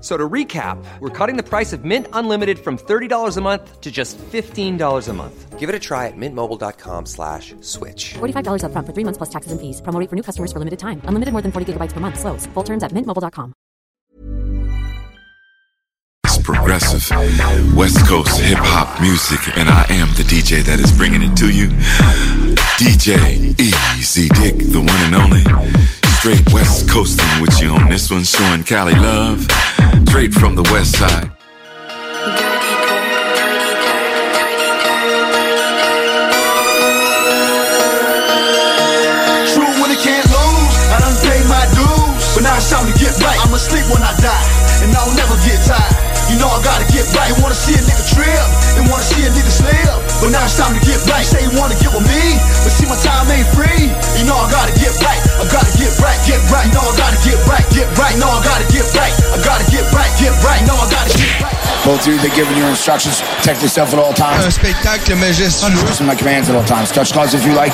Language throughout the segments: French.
So to recap, we're cutting the price of Mint Unlimited from $30 a month to just $15 a month. Give it a try at mintmobile.com slash switch. $45 upfront for three months plus taxes and fees. Promo for new customers for limited time. Unlimited more than 40 gigabytes per month. Slows. Full terms at mintmobile.com. It's progressive West Coast hip hop music, and I am the DJ that is bringing it to you. DJ Easy Dick, the one and only. Straight West Coasting with you on this one, showing Cali love. Straight from the West Side. True when it can't lose. I done paid my dues, but now it's time to get right. I'ma sleep when I die, and I'll never get tired. You know I gotta get right. You wanna see a nigga trip, and wanna see a nigga slip, but now it's time to get right. Say you wanna get with me, but see my time ain't free. You know I gotta get right. I gotta get right, get right. You know I gotta get right, get right. I gotta get right. I gotta get right, get right. I gotta get right. Both of you, they're giving you instructions. Protect yourself at all Un times. spectacle majestueux. Listen to my commands at all times. Touch gloves if you like.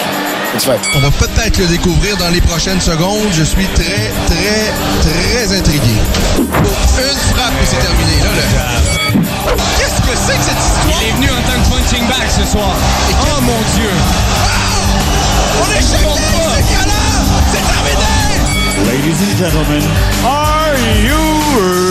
It's right. On va peut-être le découvrir dans les prochaines secondes. Je suis très, très, très intrigué. Pour une frappe c'est terminé. Là. Qu'est-ce que c'est que cette histoire? Il est venu en tant que punching bag ce soir. Oh mon dieu! On est gars-là! C'est terminé! Ladies and gentlemen, are you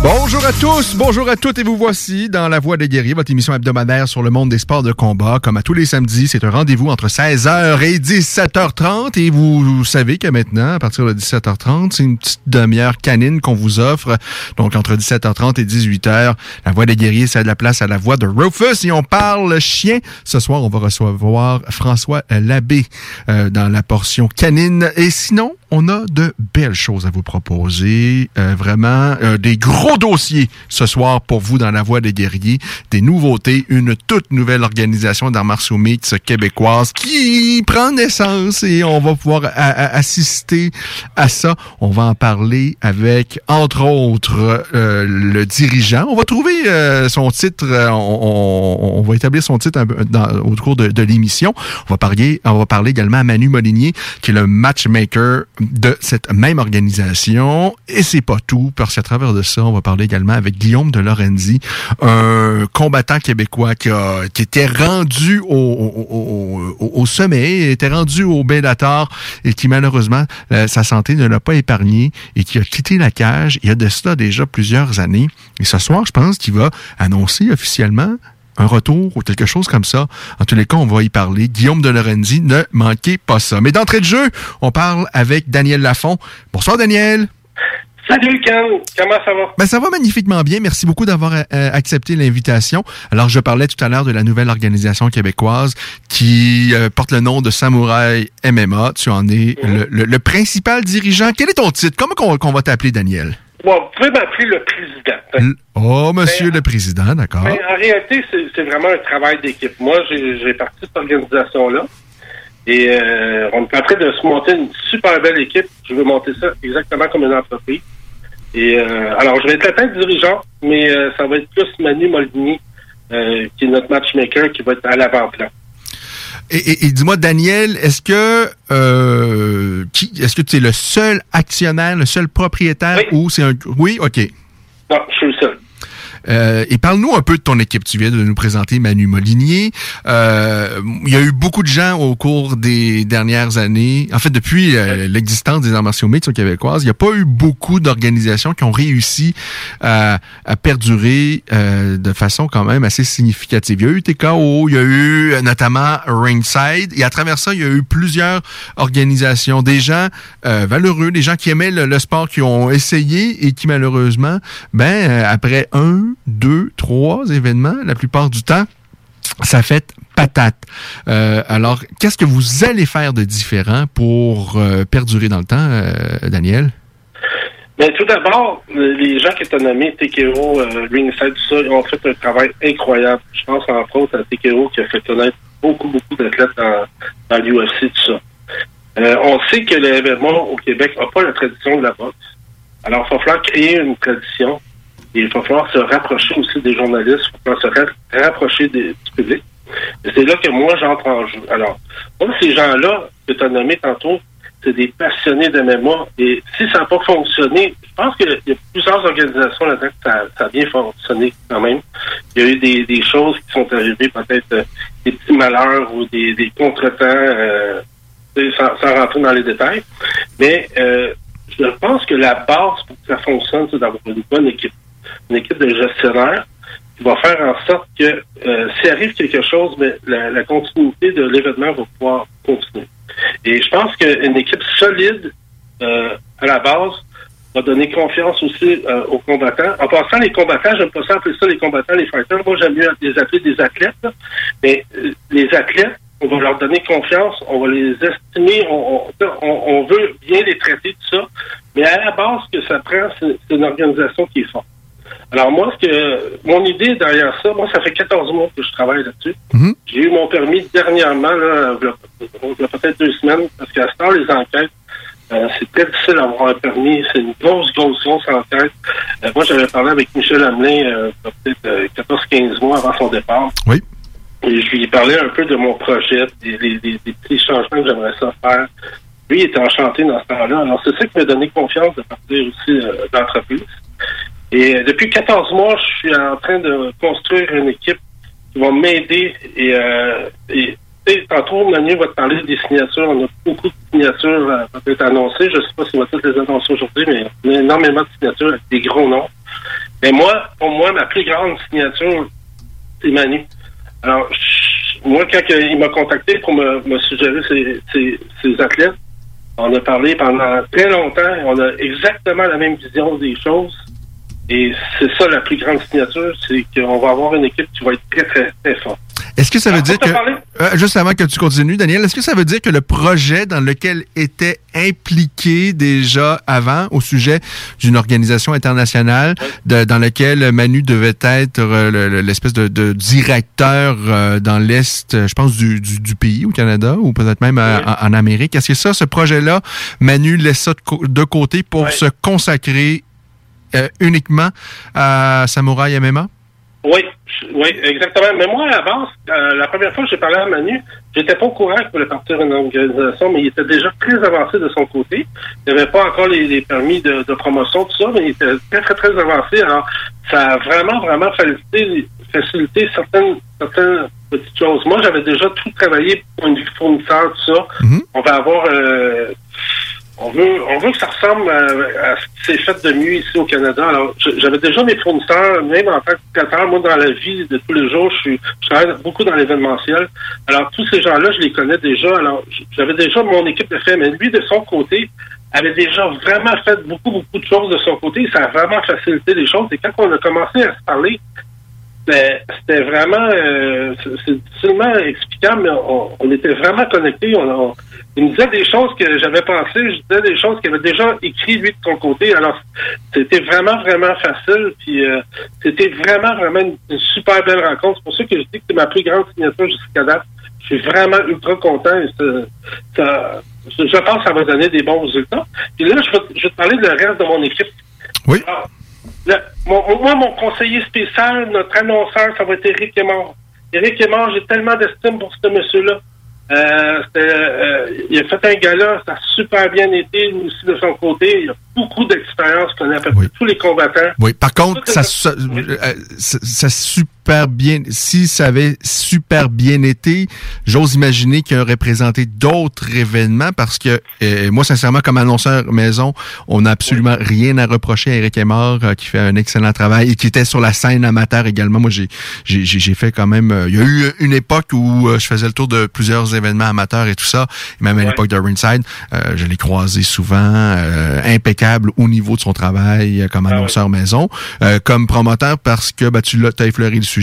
Bonjour à tous, bonjour à toutes et vous voici dans La Voix des guerriers, votre émission hebdomadaire sur le monde des sports de combat. Comme à tous les samedis, c'est un rendez-vous entre 16h et 17h30 et vous, savez que maintenant, à partir de 17h30, c'est une petite demi-heure canine qu'on vous offre. Donc entre 17h30 et 18h, La Voix des guerriers cède la place à la voix de Rufus et on parle chien. Ce soir, on va recevoir François Labbé euh, dans la portion canine et sinon, on a de belles choses à vous proposer. Euh, vraiment, euh, des gros dossiers ce soir pour vous dans la Voix des guerriers. Des nouveautés, une toute nouvelle organisation d'arts martiaux québécoise qui prend naissance et on va pouvoir assister à ça. On va en parler avec, entre autres, euh, le dirigeant. On va trouver euh, son titre, euh, on, on- on va établir son titre un peu dans- au cours de, de l'émission. On va parler, on va parler également à Manu Molinier, qui est le matchmaker de cette même organisation. Et c'est pas tout, parce qu'à travers de ça, on va parler également avec Guillaume de Lorenzi, un combattant québécois qui, était rendu au sommet, était rendu au Bellator et qui malheureusement, euh, sa santé ne l'a pas épargné et qui a quitté la cage il y a de cela déjà plusieurs années. Et ce soir, je pense qu'il va annoncer officiellement un retour ou quelque chose comme ça. En tous les cas, on va y parler. Guillaume de Lorenzi, ne manquez pas ça. Mais d'entrée de jeu, on parle avec Daniel Lafont. Bonsoir Daniel. Salut Ken, comment ça va? Ben, ça va magnifiquement bien. Merci beaucoup d'avoir euh, accepté l'invitation. Alors, je parlais tout à l'heure de la nouvelle organisation québécoise qui euh, porte le nom de Samouraï MMA. Tu en es le, le- le principal dirigeant. Quel est ton titre? Comment qu'on va t'appeler, Daniel? Bon, vous pouvez m'appeler le président. L- Oh, monsieur le président, d'accord. Mais en réalité, c'est vraiment un travail d'équipe. Moi, j'ai j'ai parti de cette organisation-là. Et euh, on est en train de se monter une super belle équipe. Je veux monter ça exactement comme une entreprise. Et euh, alors, je vais être la tête dirigeant, mais euh, ça va être plus Manu Moldigny, euh, qui est notre matchmaker, qui va être à l'avant-plan. Et, et- et dis-moi, Daniel, est-ce que euh, qui est-ce que tu es le seul actionnaire, le seul propriétaire ou c'est un oui, ok. Non, je suis le seul. Euh, et parle-nous un peu de ton équipe. Tu viens de nous présenter Manu Molinier. Euh, il y a eu beaucoup de gens au cours des dernières années. En fait, depuis euh, l'existence des arts martiaux mixtes québécoises, il n'y a pas eu beaucoup d'organisations qui ont réussi à, à perdurer euh, de façon quand même assez significative. Il y a eu TKO, il y a eu euh, notamment Ringside, et à travers ça, il y a eu plusieurs organisations, des gens euh, valeureux, des gens qui aimaient le, le sport, qui ont essayé et qui malheureusement, ben euh, après un, deux, trois événements, la plupart du temps, ça fait patate. Euh, alors, qu'est-ce que vous allez faire de différent pour euh, perdurer dans le temps, euh, Daniel? Mais tout d'abord, les gens qui étaient nommés, TKO, Ringside, tout ça, ont fait un travail incroyable. Je pense entre autres à TKO qui a fait connaître beaucoup, beaucoup d'athlètes dans, l'UFC, tout ça. On sait que l'événement au Québec n'a pas la tradition de la boxe. Alors, il va falloir créer une tradition. Il va falloir se rapprocher aussi des journalistes, il va falloir se ra- rapprocher du public. Et c'est là que moi, j'entre en jeu. Alors, moi, ces gens-là que tu as nommés tantôt, c'est des passionnés de mémoire. Et si ça n'a pas fonctionné, je pense qu'il y a plusieurs organisations là-dedans que ça, a bien fonctionné quand même. Il y a eu des, choses qui sont arrivées, peut-être euh, des petits malheurs ou des, des contretemps, euh, sans, sans rentrer dans les détails. Mais euh, je pense que la base pour que ça fonctionne, c'est d'avoir une bonne équipe. Une équipe de gestionnaires qui va faire en sorte que euh, s'il arrive quelque chose, mais la, la continuité de l'événement va pouvoir continuer. Et je pense qu'une équipe solide euh, à la base va donner confiance aussi euh, aux combattants. En passant, les combattants, j'aime pas ça appeler ça les combattants, les fighters. Moi, j'aime mieux les appeler des athlètes. là. Mais euh, les athlètes, on va leur donner confiance, on va les estimer, on, on, on- veut bien les traiter, tout ça. Mais à la base, ce que ça prend, c'est une organisation qui est forte. Alors moi, ce que mon idée derrière ça, moi, ça fait 14 mois que je travaille là-dessus. Mhm. J'ai eu mon permis dernièrement, là, il y a- peut-être deux semaines, parce qu'à ce temps, les enquêtes, euh, c'est très difficile d'avoir un permis. C'est une grosse, grosse, grosse enquête. Euh, moi, j'avais parlé avec Michel Hamelin euh, peut-être euh, 14-15 mois avant son départ. Oui. Et je lui parlais un peu de mon projet, des, des- des- des petits changements que j'aimerais ça faire. Lui, il était enchanté dans ce temps-là. Alors, c'est ça qui m'a donné confiance de partir aussi euh, d'entreprise. Et euh, depuis 14 mois, je suis en train de construire une équipe qui va m'aider. Et, euh, et tu sais, tantôt, Manu va te parler des signatures. On a beaucoup de signatures euh, peut-être annoncées. Je ne sais pas si on va toutes les annoncer aujourd'hui, mais on a énormément de signatures avec des gros noms. Mais moi, pour moi, ma plus grande signature, c'est Manu. Alors, je- moi, quand il m'a contacté pour me, me suggérer ces, ces, ces athlètes, on a parlé pendant très longtemps. et On a exactement la même vision des choses. Et c'est ça la plus grande signature, c'est qu'on va avoir une équipe qui va être très, très, très forte. Est-ce que ça veut Alors, dire que, euh, juste avant que tu continues, Daniel, est-ce que ça veut dire que le projet dans lequel était impliqué déjà avant au sujet d'une organisation internationale de- dans laquelle Manu devait être euh, le- le- l'espèce de, de directeur euh, dans l'Est, je pense, du, du, du pays, au Canada, ou peut-être même en, en Amérique, est-ce que ça, ce projet-là, Manu laisse ça de, de côté pour se consacrer euh, uniquement à Samouraï MMA? Oui, oui, exactement. Mais moi, base, euh, la première fois que j'ai parlé à Manu, j'étais pas au courant qu'il voulait partir une organisation, mais il était déjà très avancé de son côté. Il n'avait pas encore les, les permis de, de promotion, tout ça, mais il était très, très, très avancé. Alors, ça a vraiment, vraiment facilité, facilité certaines, certaines petites choses. Moi, j'avais déjà tout travaillé pour une fournisseur, tout ça. On va avoir... euh, on veut, on veut que ça ressemble à, ce qui s'est fait de mieux ici au Canada. Alors, j'avais déjà mes fournisseurs, même en tant que créateur, moi, dans la vie de tous les jours, je, suis, je travaille beaucoup dans l'événementiel. Alors, tous ces gens-là, je les connais déjà. Alors, j'avais déjà mon équipe de fait, mais lui, de son côté, avait déjà vraiment fait beaucoup, beaucoup de choses de son côté. Ça a vraiment facilité les choses. Et quand on a commencé à se parler, c'était vraiment, euh, c'est difficilement explicable, mais on, on était vraiment connectés. On, on- il me disait des choses que j'avais pensées, je disais des choses qu'il avait déjà écrit lui de son côté. Alors, c'était vraiment, vraiment facile. Puis, euh, c'était vraiment, vraiment une, une super belle rencontre. C'est pour ça que je dis que c'est ma plus grande signature jusqu'à date. Je suis vraiment ultra content. Et ça, ça- je je pense que ça va donner des bons résultats. Puis là, je vais, je vais te parler de le reste de mon équipe. Oui. Alors, le- mon, moi, mon conseiller spécial, notre annonceur, ça va être Éric Aymar. Éric Aymar, j'ai tellement d'estime pour ce monsieur-là. Euh, euh, il a fait un gala, ça a super bien été, lui aussi de son côté. Il a beaucoup d'expérience, connaît à peu près tous les combattants. Oui, par contre, ça, ça, euh, ça, ça super bien, si ça avait super bien été, j'ose imaginer qu'il aurait présenté d'autres événements parce que euh, moi, sincèrement, comme annonceur maison, on n'a absolument rien à reprocher à Eric Aymar, euh, qui fait un excellent travail et qui était sur la scène amateur également. Moi, j'ai j'ai j'ai fait quand même. euh, il y a eu une époque où euh, je faisais le tour de plusieurs événements amateurs et tout ça. Et même à l'époque de Ringside, euh, je l'ai croisé souvent, euh, impeccable au niveau de son travail euh, comme annonceur maison, euh, comme promoteur parce que ben, tu l'as, as effleuré le sujet.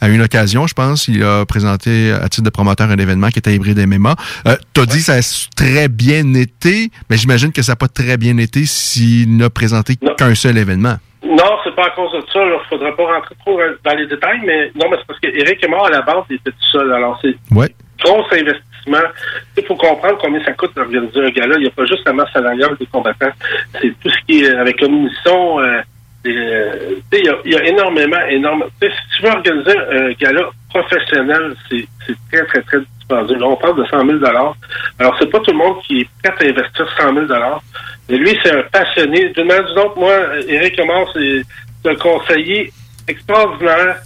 À une occasion, je pense, il a présenté à titre de promoteur un événement qui était hybride MMA. Euh, T'as dit que ça a très bien été, mais j'imagine que ça n'a pas très bien été s'il n'a présenté qu'un seul événement. Non, c'est pas à cause de ça. Il faudrait pas rentrer trop dans les détails, mais non, mais c'est parce qu'Éric est mort à la base, il était tout seul. Alors, c'est Ouais. gros investissement. Il faut comprendre combien ça coûte d'organiser un gala. Il n'y a pas juste la masse salariale des combattants. C'est tout ce qui est avec la munition. Euh, euh, il y, a, il y a énormément, énormément. Si tu veux organiser un gala professionnel, c'est très, très, très dispendieux. Là, on parle de 100 000 Alors, c'est pas tout le monde qui est prêt à investir 100 000 Mais lui, c'est un passionné. D'une manière ou d'une autre, moi, Eric Amor, c'est un conseiller extraordinaire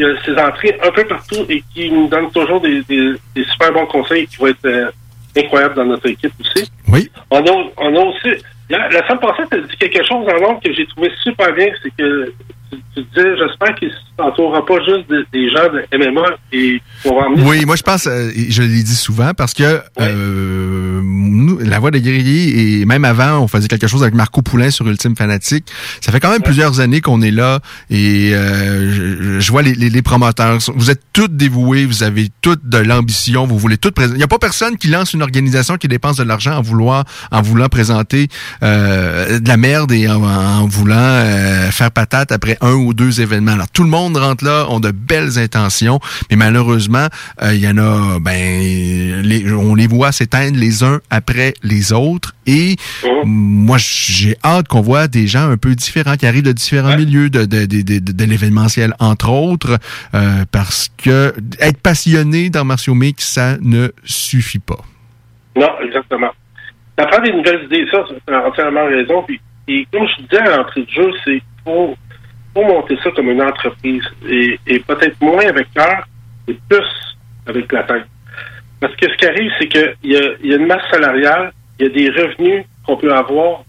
il a ses entrées un peu partout et qui nous donne toujours des, des, des super bons conseils qui vont être euh, incroyables dans notre équipe aussi. Oui. On a, on a aussi. La, la semaine passée, tu as dit quelque chose nombre que j'ai trouvé super bien, c'est que tu, tu disais, j'espère qu'il pas juste de- des gens de MMA et qu'on va emmener. Oui, moi je pense, euh, je l'ai dit souvent, parce que euh, nous, la voix des guerriers, et même avant, on faisait quelque chose avec Marco Poulain sur Ultime Fanatique. Ça fait quand même plusieurs années qu'on est là, et euh, je, je vois les, les- les promoteurs. Vous êtes tous dévoués, vous avez toutes de l'ambition, vous voulez toutes présenter. Il n'y a pas personne qui lance une organisation qui dépense de l'argent en vouloir, en voulant présenter euh, de la merde et en, en voulant euh, faire patate après un ou deux événements. Alors tout le monde rentre là, ont de belles intentions, mais malheureusement, euh, il y en a, ben, les- on les voit s'éteindre les uns après les autres. Et moi, j'ai hâte qu'on voit des gens un peu différents qui arrivent de différents milieux de, de, de, de, de l'événementiel, entre autres, euh, parce que être passionné dans martiaux mix, ça ne suffit pas. Non, exactement. Ça prend des nouvelles idées, ça, tu as entièrement raison. Puis, et comme je disais à l'entrée de jeu, c'est faut, faut monter ça comme une entreprise. Et, peut-être moins avec cœur et plus avec la tête. Parce que ce qui arrive, c'est qu'il y a, y a une masse salariale, il y a des revenus qu'on peut avoir.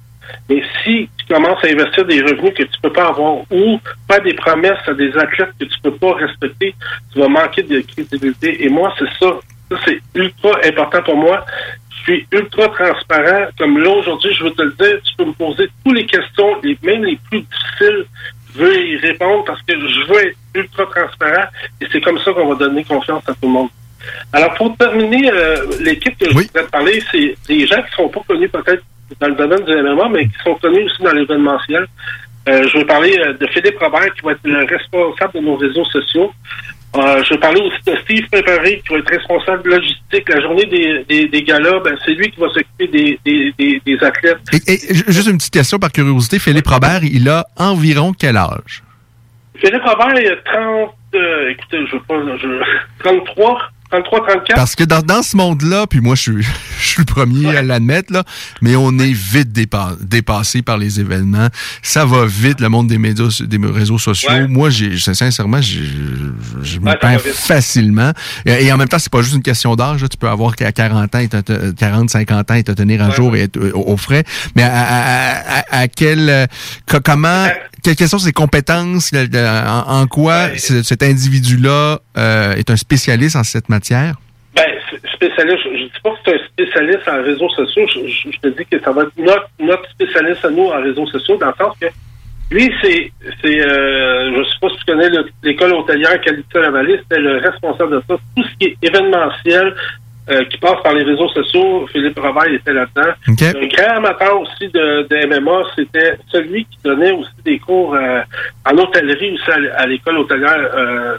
Mais si tu commences à investir des revenus que tu peux pas avoir ou faire des promesses à des athlètes que tu peux pas respecter, tu vas manquer de crédibilité. Et moi, c'est ça. Ça, c'est ultra important pour moi. Je suis ultra transparent. Comme là, aujourd'hui, je veux te le dire, tu peux me poser toutes les questions, même les plus difficiles. Je veux y répondre parce que je veux être ultra transparent et c'est comme ça qu'on va donner confiance à tout le monde. Alors, pour terminer, euh, l'équipe que je voudrais te parler, c'est des gens qui sont pas connus peut-être dans le domaine du MMA, mais qui sont connus aussi dans l'événementiel. Euh, je vais parler euh, de Philippe Robert, qui va être le responsable de nos réseaux sociaux. Euh, je vais parler aussi de Steve Peppery, qui va être responsable logistique. La journée des, des, des galas, ben, c'est lui qui va s'occuper des, des, des, des athlètes. Et, et ju- juste une petite question par curiosité, Philippe Robert, il a environ quel âge? Philippe Robert, il a 30, euh, écoutez, je veux pas, je, 33, 33, 34. Parce que dans, dans ce monde-là, puis moi, je suis, je suis le premier à l'admettre, là, mais on est vite dépa- dépassé par les événements. Ça va vite, le monde des médias, des réseaux sociaux. Moi, j'ai, sincèrement, j'ai- je, je me Ouais, perds facilement. Et, et en même temps, c'est pas juste une question d'âge. Tu peux avoir qu'à 40 ans, et te- te- 40, 50 ans et te tenir à jour et être euh, au, au frais. Mais à, à, à- à quel, euh, co- comment, quelles sont ses compétences, en, en quoi ce- cet individu-là euh, est un spécialiste en cette matière? Ben, spécialiste, je ne dis pas que c'est un spécialiste en réseaux sociaux. Je, je- je te dis que ça va être notre, notre spécialiste à nous en réseaux sociaux, dans le sens que lui, c'est, c'est euh, je sais pas si tu connais le- l'école hôtelière Qualité-la-Vallée, c'était le responsable de ça. Tout ce qui est événementiel, euh, qui passe par les réseaux sociaux, Philippe Robert il était là-dedans. Un grand amateur aussi de, de MMA, c'était celui qui donnait aussi des cours euh, en hôtellerie aussi à, l'école hôtelière euh,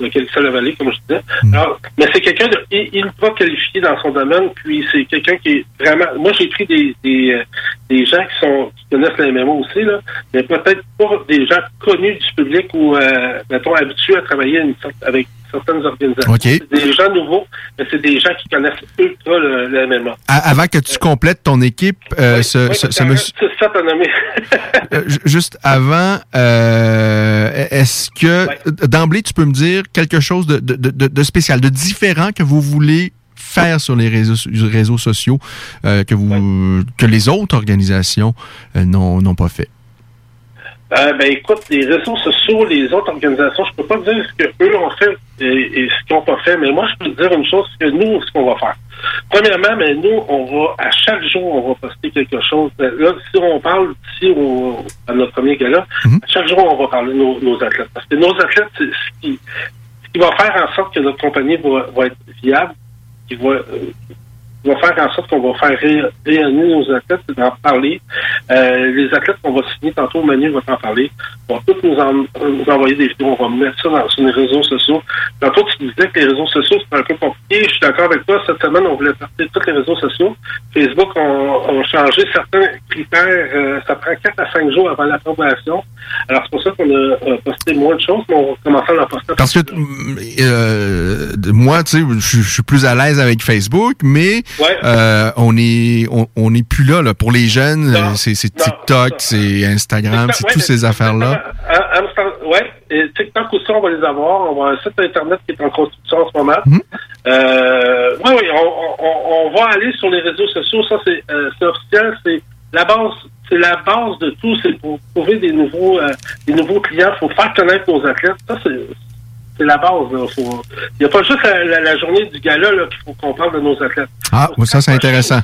de Qualité-la-Vallée, comme je disais. Alors, mais c'est quelqu'un de i- ultra qualifié dans son domaine, puis c'est quelqu'un qui est vraiment. Moi, j'ai pris des, des, des gens qui sont qui connaissent la MMA aussi, là, mais peut-être pas des gens connus du public ou mettons habitués à travailler une avec certaines organisations. OK. C'est des gens nouveaux, mais c'est des gens qui connaissent ultra le, le MMA. Avant que tu complètes ton équipe, euh, ce, Oui, ce- monsieur- ça, nommé. euh, ju- juste avant, euh, est-ce que d'emblée tu peux me dire quelque chose de, de- de- de spécial, de différent que vous voulez faire sur les réseaux, réseaux sociaux euh, que vous que les autres organisations euh, n'ont pas fait? Euh, ben écoute, les réseaux sociaux, les autres organisations, je peux pas dire ce que eux ont fait et, et ce qu'ils n'ont pas fait, mais moi je peux te dire une chose, c'est que nous, ce qu'on va faire. Premièrement, mais nous, on va à chaque jour, on va poster quelque chose. Ben, Là, si on parle ici au, à notre premier gala, à chaque jour, on va parler de nos, nos athlètes. Parce que nos athlètes, c'est ce qui, ce qui va faire en sorte que notre compagnie va, va être viable, qui va, euh, va faire en sorte qu'on va faire ré- rayonner nos athlètes, c'est d'en parler. Euh, les athlètes qu'on va signer tantôt, Manu va t'en parler, vont tous nous, en- nous envoyer des vidéos, on va mettre ça dans, sur les réseaux sociaux. Tantôt, tu disais que les réseaux sociaux, c'est un peu compliqué. Je suis d'accord avec toi. Cette semaine, on voulait partir tous les réseaux sociaux. Facebook ont, ont changé certains critères. Euh, ça prend 4 à 5 jours avant l'approbation. Alors, c'est pour ça qu'on a euh, posté moins de choses, mais on va commencer à en poster. Parce que euh, de- moi, tu sais, je suis plus à l'aise avec Facebook, mais Ouais. euh, on est on, on est plus là, là pour les jeunes. euh, C'est c'est TikTok, c'est Instagram, c'est Ouais, toutes ces affaires là. À- à Amsterdam- ouais, et TikTok aussi, on va les avoir. On va un site Internet qui est en construction en ce moment. Mhm. Euh, oui, oui, on, on- on va aller sur les réseaux sociaux. Ça, c'est euh, c'est officiel. C'est la base. C'est la base de tout. C'est pour trouver des nouveaux, euh, des nouveaux clients. Il faut faire connaître nos athlètes. Ça, c'est c'est la base. Faut- Il n'y a pas juste la, la- la journée du gala qu'il faut qu'on parle de nos athlètes Ah, ça c'est intéressant.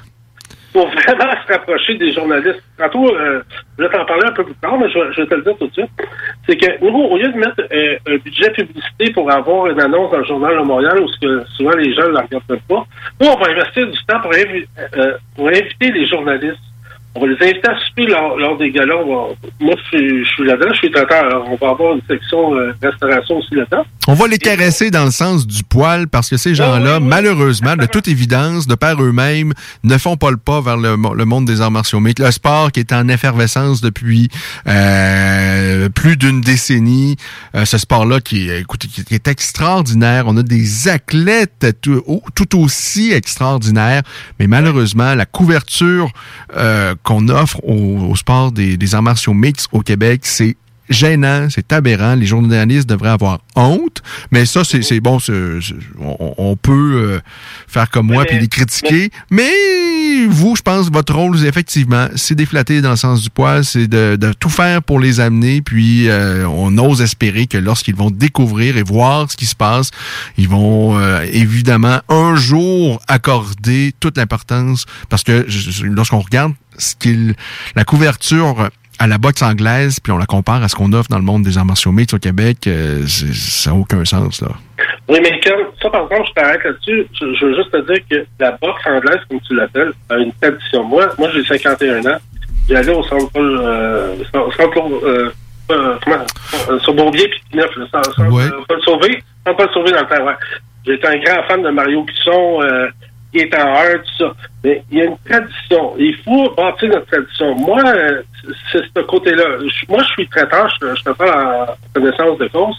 pour vraiment se rapprocher des journalistes. Tantôt, euh, je vais t'en parler un peu plus tard, mais je, vais- je vais te le dire tout de suite. C'est que nous, au lieu de mettre euh, un budget publicité pour avoir une annonce dans le journal de Montréal, où que souvent les gens ne la regardent même pas, nous, on va investir du temps pour, invi- euh, pour inviter les journalistes. On va les inviter à souper lors, lors des galas. Va- moi, je suis, je suis là-dedans, je suis traiteur. Alors, on va avoir une section euh, restauration aussi là-dedans. On va les caresser dans le sens du poil parce que ces gens-là, malheureusement, de toute évidence, de par eux-mêmes, ne font pas le pas vers le, le monde des arts martiaux. Mais le sport qui est en effervescence depuis euh, plus d'une décennie, euh, ce sport-là qui, écoute, qui est extraordinaire. On a des athlètes tout, tout aussi extraordinaires, mais malheureusement, la couverture euh, qu'on offre au, sport des, des arts martiaux mixtes au Québec, c'est gênant, c'est aberrant. Les journalistes devraient avoir honte, mais ça, c'est bon. on, on peut euh, faire comme moi puis les critiquer. Mais vous, je pense, votre rôle, effectivement, c'est déflatter dans le sens du poil, c'est de, de tout faire pour les amener. Puis euh, on ose espérer que lorsqu'ils vont découvrir et voir ce qui se passe, ils vont euh, évidemment un jour accorder toute l'importance parce que lorsqu'on regarde ce qu'il la couverture à la boxe anglaise, puis on la compare à ce qu'on offre dans le monde des arts martiaux mixtes au Québec, euh, c'est- ça n'a aucun sens, là. Oui, mais quand, ça, par exemple, je t'arrête là-dessus. Je, je veux juste te dire que la boxe anglaise, comme tu l'appelles, a une tradition. Moi, moi j'ai 51 ans. J'allais au centre euh, centre, euh, euh, comment, euh, sur Bourbier puis Neuf, le centre, Ouais. euh, Paul Sauvé. Centre Paul Sauvé dans le temps, ouais. J'étais un grand fan de Mario Cusson, euh, qui est en heure, tout ça. Mais il y a une tradition. Il faut bâtir notre tradition. Moi, euh, c'est ce côté-là. Moi, je suis traiteur, je, je te parle en connaissance de cause.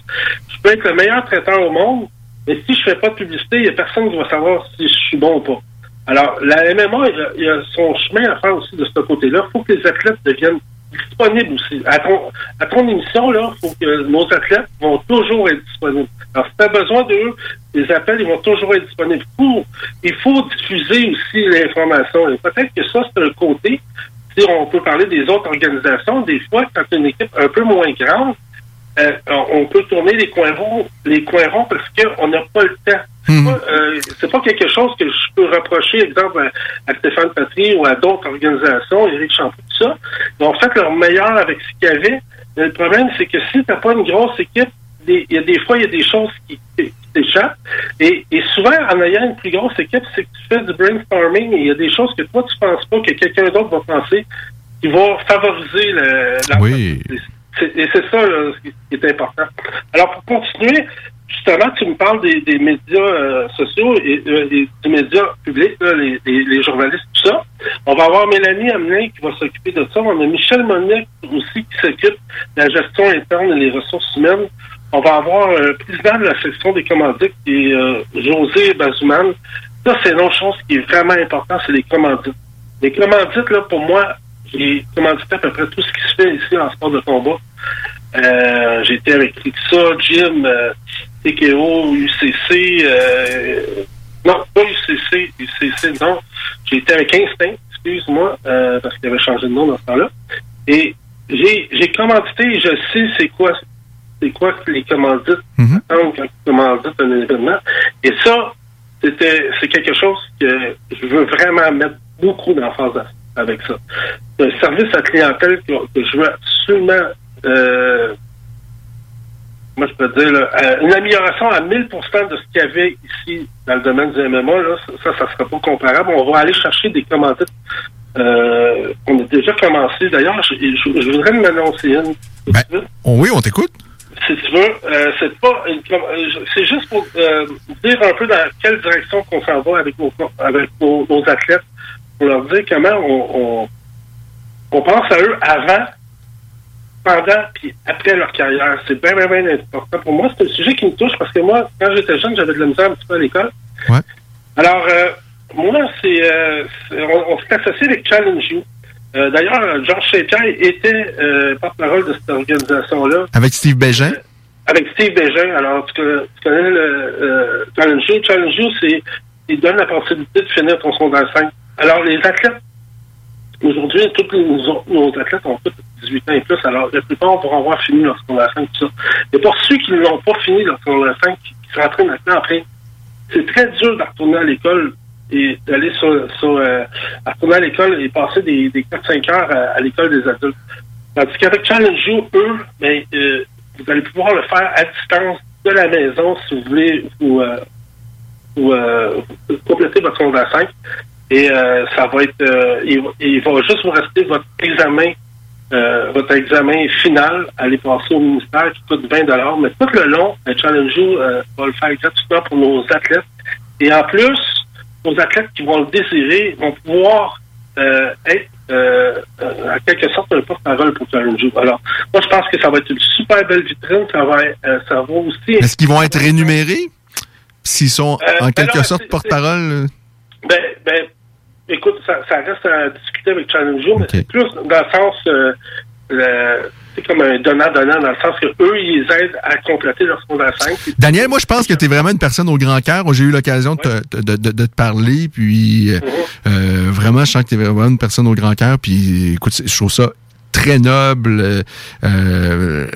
Je peux être le meilleur traiteur au monde, mais si je fais pas de publicité, il y a personne qui va savoir si je suis bon ou pas. Alors, la MMA, il y a, son chemin à faire aussi de ce côté-là. Il faut que les athlètes deviennent disponibles aussi. À ton, émission, là, il faut que nos athlètes vont toujours être disponibles. Alors, si tu as besoin d'eux, les appels, ils vont toujours être disponibles. Pour, il faut diffuser aussi l'information. Et peut-être que ça, c'est un côté. Si on peut parler des autres organisations, des fois, quand une équipe un peu moins grande, euh, on peut tourner les coins ronds, les coins ronds parce qu'on n'a pas le temps. C'est pas, euh, c'est pas quelque chose que je peux reprocher, exemple, à, à Stéphane Patry ou à d'autres organisations, Éric Champoux, tout ça. Ils ont fait leur meilleur avec ce qu'il y avait. Mais le problème, c'est que si tu n'as pas une grosse équipe, des- il y a des fois, il y a des choses qui, qui t'échappent. Et, et souvent, en ayant une plus grosse équipe, c'est que tu fais du brainstorming et il y a des choses que toi, tu penses pas que quelqu'un d'autre va penser qui va favoriser le, la Oui. Et c'est ça là, ce qui est important. Alors, pour continuer, justement, tu me parles des, des médias euh, sociaux et, euh, et des médias publics, là, les, les- les journalistes, tout ça. On va avoir Mélanie Hamelin qui va s'occuper de ça. On a Michel Monique aussi qui s'occupe de la gestion interne et les ressources humaines. On va avoir un président de la section des commandites qui est euh, José Bazouman. Ça, c'est une autre chose qui est vraiment important, c'est les commandites. Les commandites, là, pour moi, j'ai commandité à peu près tout ce qui se fait ici en sport de combat. Euh, j'ai été avec Rixa, Jim, euh, TKO, UCC, euh, non, pas UCC, UCC, non. J'ai été avec Instinct, excuse-moi, euh, parce qu'il avait changé de nom dans ce temps-là. Et j'ai, commandité, je sais c'est quoi, c'est quoi que les commandites Mhm. attendent quand ils commanditent un événement? Et ça, c'était, c'est quelque chose que je veux vraiment mettre beaucoup d'emphase avec ça. Un service à clientèle que, que je veux absolument, euh, moi je peux dire, là, euh, une amélioration à 1000% de ce qu'il y avait ici dans le domaine du MMA, là, ça, ça sera pas comparable. On va aller chercher des commandites. Euh, on a déjà commencé. D'ailleurs, je, je- je voudrais m'annoncer une. Ben, oh oui, on t'écoute. Si tu veux, euh, c'est pas une euh, c'est juste pour euh, dire un peu dans quelle direction qu'on s'en va avec nos avec nos, nos athlètes, pour leur dire comment on, on, on pense à eux avant, pendant puis après leur carrière. C'est bien, bien, bien important. Pour moi, c'est un sujet qui me touche parce que moi, quand j'étais jeune, j'avais de la misère un petit peu à l'école. Ouais. Alors, euh, moi, c'est, euh, c'est- on, on s'est associé avec Challenge You. Euh, D'ailleurs, euh, Georges Saint-Pierre était euh, porte-parole de cette organisation-là Avec Steve Bégin? avec Steve Bégin. Alors, tu connais, tu connais le euh, Challenge You. Challenge You, c'est il donne la possibilité de finir ton secondaire 5. Alors, les athlètes, aujourd'hui, tous les- nos, nos athlètes ont tous 18 ans et plus. Alors, la plupart vont avoir fini leur secondaire 5, tout ça. Mais pour ceux qui ne l'ont pas fini leur secondaire 5, qui, qui s'entraînent maintenant après, c'est très dur de retourner à l'école et d'aller sur, euh, à retourner à l'école et passer des, des 4-5 heures à, à l'école des adultes. Tandis qu'avec Challenge You, eux, ben, euh, vous allez pouvoir le faire à distance de la maison si vous voulez vous, euh, euh, compléter votre secondaire 5. Et euh, ça va être euh, il, va- il va juste vous rester votre examen votre examen final à aller passer au ministère qui coûte 20 Mais tout le long, le Challenge You va le faire gratuitement pour nos athlètes. Et en plus, nos athlètes qui vont le désirer vont pouvoir euh, être euh, euh, en quelque sorte un porte-parole pour You. Alors, moi, je pense que ça va être une super belle vitrine. Ça va, ça va aussi... Est-ce qu'ils vont être rémunérés? S'ils sont en quelque sorte porte-parole? Ben, ben, écoute, ça, ça reste à discuter avec Challenge mais c'est plus dans le sens, le- c'est comme un donnant-donnant, dans le sens que eux, ils aident à compléter leur secondaire 5. puis- Daniel, moi, je pense que tu es vraiment une personne au grand cœur. J'ai eu l'occasion de, te- de, de- de te parler, puis euh, euh, vraiment, je sens que tu es vraiment une personne au grand cœur. Puis, écoute, je trouve ça très noble. euh, euh,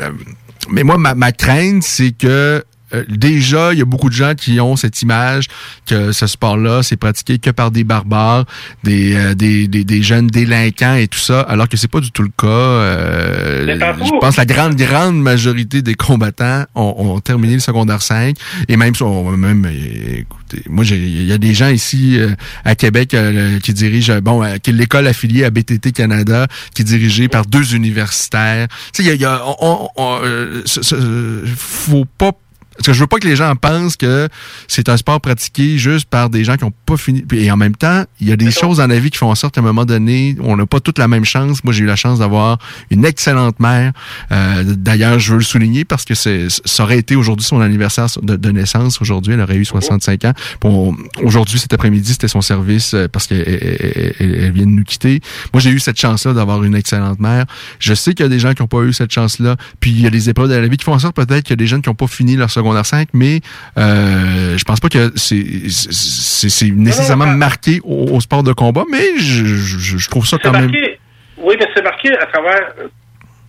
mais moi, ma, ma crainte, c'est que euh, déjà, il y a beaucoup de gens qui ont cette image que ce sport-là, c'est pratiqué que par des barbares, des, euh, des, des, des jeunes délinquants et tout ça, alors que c'est pas du tout le cas. Euh, je pense que la grande, grande majorité des combattants ont, ont terminé le secondaire 5 et même, sont, même écoutez, moi, j'ai- il y a des gens ici euh, à Québec euh, qui dirigent, bon, euh, qui est l'école affiliée à BTT Canada, qui est dirigée par deux universitaires. Tu sais, il y a, il y a- on, on- on, euh, ce- ce- faut pas parce que je veux pas que les gens pensent que c'est un sport pratiqué juste par des gens qui ont pas fini. Et en même temps, il y a des choses dans la vie qui font en sorte qu'à un moment donné, on n'a pas toute la même chance. Moi, j'ai eu la chance d'avoir une excellente mère. Euh, D'ailleurs, je veux le souligner parce que c'est, ça aurait été aujourd'hui son anniversaire de, de naissance. Aujourd'hui, elle aurait eu 65 ans. Bon, aujourd'hui, cet après-midi, c'était son service euh, parce qu'elle elle- elle- elle vient de nous quitter. Moi, j'ai eu cette chance-là d'avoir une excellente mère. Je sais qu'il y a des gens qui n'ont pas eu cette chance-là. Puis il y a des épreuves de la vie qui font en sorte peut-être qu'il y a des jeunes qui n'ont pas fini leur secondaire 5, mais euh, je pense pas que c'est nécessairement Non, non, marqué au, au sport de combat, mais je, je, je trouve ça quand même. marqué, oui, mais c'est marqué à travers,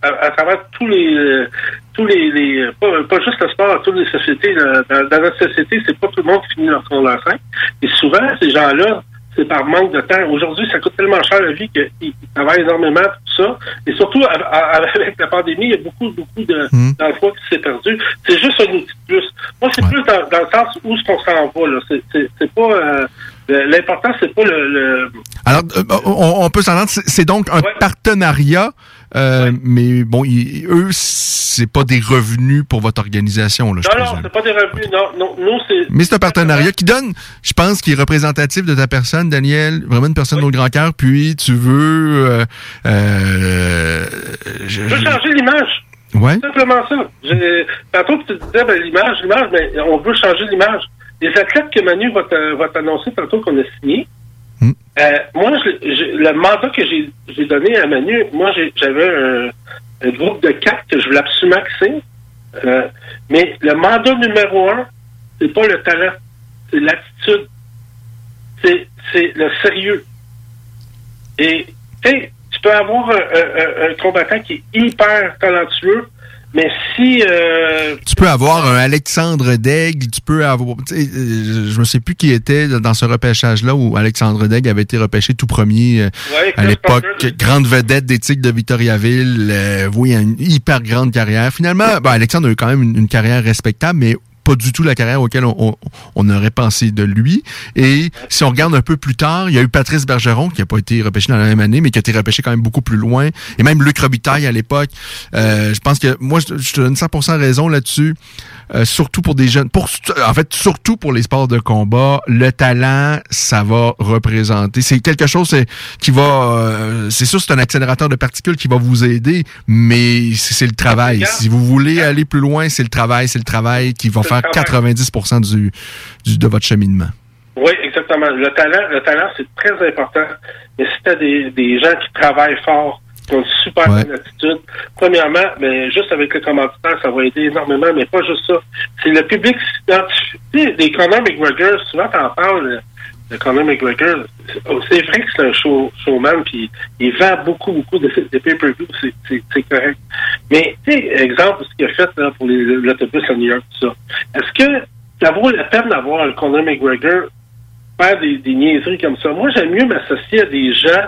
à, à travers tous les, tous les, les pas, pas juste le sport, toutes les sociétés. là. Dans, dans notre société, c'est pas tout le monde qui finit leur secondaire 5. Et souvent, ces gens-là, c'est par manque de temps. Aujourd'hui, ça coûte tellement cher la vie qu'ils ils travaillent énormément pour ça. Et surtout, à- à- avec la pandémie, il y a beaucoup, beaucoup de, Hmm. d'emplois qui s'est perdu. C'est juste un outil de plus. Moi, c'est Ouais. plus dans, dans le sens où ce qu'on s'en va. Là. C'est, pas... euh, l'important, c'est pas le- le Alors, euh, on, on peut s'entendre, c'est c'est donc un Ouais. partenariat, euh, mais bon, ils- eux, c'est pas des revenus pour votre organisation, là, je Non, non, présume. c'est pas des revenus. Non, non, nous, c'est. Mais c'est un partenariat qui donne, je pense, qui est représentatif de ta personne, Daniel, vraiment une personne Oui. au grand cœur, puis tu veux... Euh, euh, je- Je veux changer l'image. Ouais. C'est simplement ça. Tantôt, tu disais, ben, l'image, l'image, mais on veut changer l'image. Les athlètes que Manu va t'annoncer tantôt qu'on a signé, euh, moi, je- le mandat que j'ai donné à Manu, moi, j'avais un, groupe de quatre que je voulais absolument que c'est. Euh, mais le mandat numéro un, c'est pas le talent, c'est l'attitude. C'est le sérieux. Et, tu sais, tu peux avoir un combattant qui est hyper talentueux, mais si... euh, Tu peux avoir un Alexandre Daigle, tu peux avoir. euh, Je me sais plus qui était dans ce repêchage-là où Alexandre Daigle avait été repêché tout premier euh, Ouais, à l'époque. Grande vedette des Tigres de Victoriaville. Euh, oui, une hyper grande carrière. Finalement, ben, Alexandre a eu quand même une, une carrière respectable, mais pas du tout la carrière auquel on, on- on aurait pensé de lui. Et si on regarde un peu plus tard, il y a eu Patrice Bergeron, qui n'a pas été repêché dans la même année, mais qui a été repêché quand même beaucoup plus loin. Et même Luc Robitaille à l'époque. Euh, je pense que moi, je, je te donne 100% raison là-dessus. Euh, surtout pour des jeunes, pour en fait surtout pour les sports de combat, le talent, ça va représenter. C'est quelque chose qui va, euh, c'est sûr, c'est un accélérateur de particules qui va vous aider, mais c'est le travail. Si vous voulez aller plus loin, c'est le travail, c'est le travail qui va le faire travail. 90% du, du de votre cheminement. Oui, exactement. Le talent, le talent, c'est très important. Mais si tu as des, des gens qui travaillent fort, qui ont une super Ouais. bonne attitude, premièrement, mais juste avec le commanditaire, ça va aider énormément, mais pas juste ça. C'est le public s'identifie. Tu sais, des Conor McGregor, souvent t'en parles de Conor McGregor. C'est vrai que c'est un show, showman, puis il vend beaucoup, beaucoup de, pay-per-view, c'est- correct. Mais, tu sais, exemple, ce qu'il a fait là, pour l'autobus à New York, tout ça. Est-ce que ça vaut la peine d'avoir un Conor McGregor faire des, niaiseries comme ça. Moi, j'aime mieux m'associer à des gens.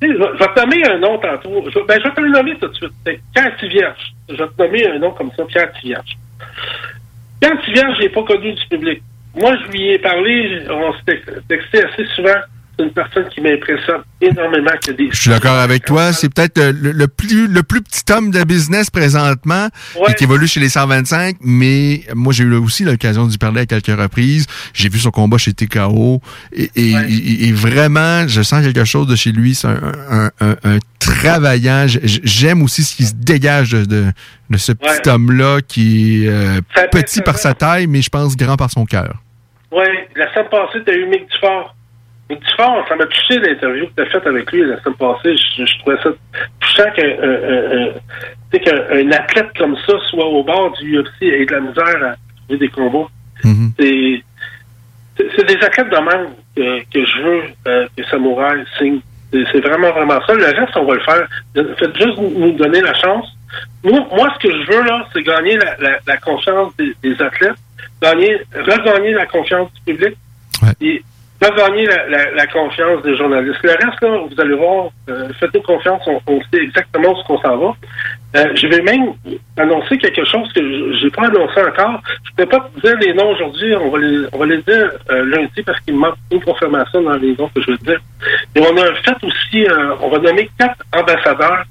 Je vais te nommer un nom tantôt. Je, ben, je vais te le nommer tout de suite. Pierre Tivierge. Je vais te nommer un nom comme ça, Pierre Tivierge. Pierre Tivierge, l'ai pas connu du public. Moi, je lui ai parlé, on s'est texté assez souvent. C'est une personne qui m'impressionne énormément. Qui a des... Je suis d'accord avec toi. C'est peut-être euh, le, le plus le plus petit homme de business présentement et qui évolue chez les 125. Mais moi, j'ai eu aussi l'occasion d'y parler à quelques reprises. J'ai vu son combat chez TKO et, et, et- et vraiment, je sens quelque chose de chez lui. C'est un, un, un, un travaillant. J'aime aussi ce qui se dégage de, de, de ce petit homme-là qui est euh, petit par sa taille, mais je pense grand par son cœur. Oui, la semaine passée, tu as eu Mick Dufort. Mick Dufort, ça m'a touché l'interview que tu as faite avec lui la semaine passée. Je, je trouvais ça touchant qu'un athlète comme ça soit au bord du UFC et de la misère à trouver des combats. C'est c'est- c'est des athlètes de même que, que je veux euh, que Samouraï signe. C'est vraiment, vraiment ça. Le reste, on va le faire. Faites juste nous donner la chance. Moi, moi, ce que je veux, là, c'est gagner la, la, la confiance des, des athlètes, gagner, regagner la confiance du public et regagner la, confiance des journalistes. Le reste, là, vous allez voir, euh, faites-nous confiance, on, on sait exactement où qu'on s'en va. Euh, je vais même annoncer quelque chose que je n'ai pas annoncé encore. Je ne peux pas te dire les noms aujourd'hui, on va les, on va les dire euh, lundi parce qu'il me manque une confirmation dans les noms que je veux dire. Et on a fait aussi, euh, on va nommer quatre ambassadeurs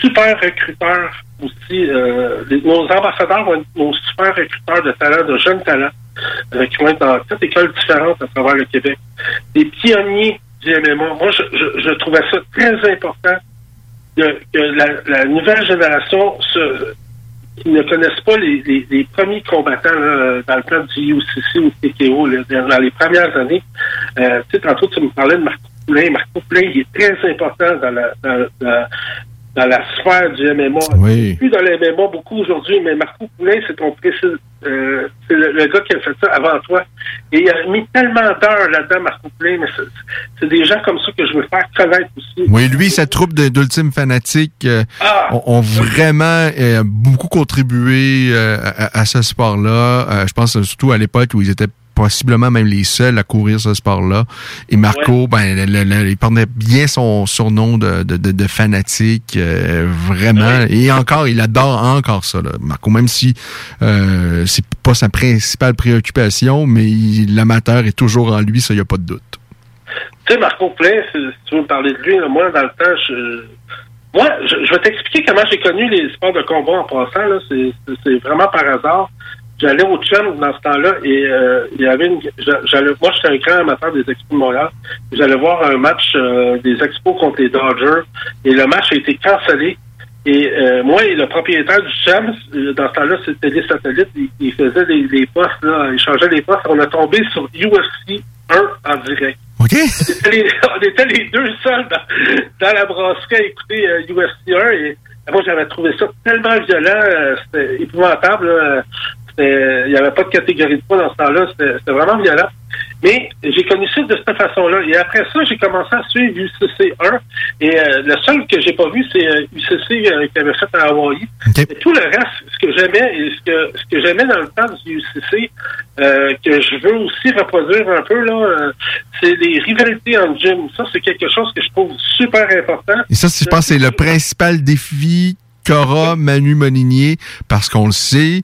super recruteurs aussi. Euh, nos ambassadeurs vont être nos super recruteurs de talents, de jeunes talents, euh, qui vont être dans quatre écoles différentes à travers le Québec. Des pionniers du MMA. Moi, je, je, je trouvais ça très important que la, nouvelle génération ne connaissent pas les, les, premiers combattants dans le cadre du UCC ou TKO là, dans les premières années. Euh, tu sais, tantôt, tu me parlais de Marco Poulain. Marco Poulain, il est très important dans la, dans- dans la sphère du MMA. Oui. Plus dans le MMA beaucoup aujourd'hui, mais Marco Poulain, c'est ton précis. euh, c'est le, le gars qui a fait ça avant toi. Et il a mis tellement d'heures là-dedans, Marco Poulain, mais c'est- c'est des gens comme ça que je veux faire connaître aussi. Oui, lui, sa troupe de- d'ultimes fanatiques euh, Ah! ont, ont vraiment euh, beaucoup contribué euh, à, à ce sport-là. Euh, je pense surtout à l'époque où ils étaient possiblement même les seuls à courir ce sport-là. Et Marco, ben, le- le- le- il portait bien son surnom de, de, de, de fanatique, euh, vraiment. Et encore, il adore encore ça, là, Marco, même si euh, c'est pas sa principale préoccupation, mais l'amateur est toujours en lui, ça, il n'y a pas de doute. Tu sais, Marco Poulain, si si tu veux me parler de lui, là, moi, dans le temps, je... Moi, je, je vais t'expliquer comment j'ai connu les sports de combat en passant. Là. C'est vraiment par hasard. J'allais au Chum dans ce temps-là et euh, il y avait une. j'a- J'allais, moi, j'étais un grand amateur des Expos de Montréal. J'allais voir un match euh, des Expos contre les Dodgers et le match a été cancellé Et euh, moi et le propriétaire du Shams, euh, dans ce temps-là, c'était des satellites, il, il faisait les, les postes, là, il changeait les postes. On a tombé sur UFC 1 en direct. OK. On était les, on était les deux seuls dans, dans la brasserie à écouter euh, UFC 1 et moi j'avais trouvé ça tellement violent, euh, c'était épouvantable. là. Il n'y avait pas de catégorie de poids dans ce temps-là, c'était vraiment violent. Mais j'ai connu ça de cette façon-là. Et après ça, j'ai commencé à suivre UCC 1. Et euh, le seul que j'ai pas vu, c'est euh, UCC euh, qui avait fait à Hawaï. Et tout le reste, ce que j'aimais et ce que ce que j'aimais dans le temps du UCC, euh, que je veux aussi reproduire un peu là, euh, c'est les rivalités en gym. Ça, c'est quelque chose que je trouve super important. Et ça, je pense, c'est le principal défi qu'aura Manu Molinier, parce qu'on le sait,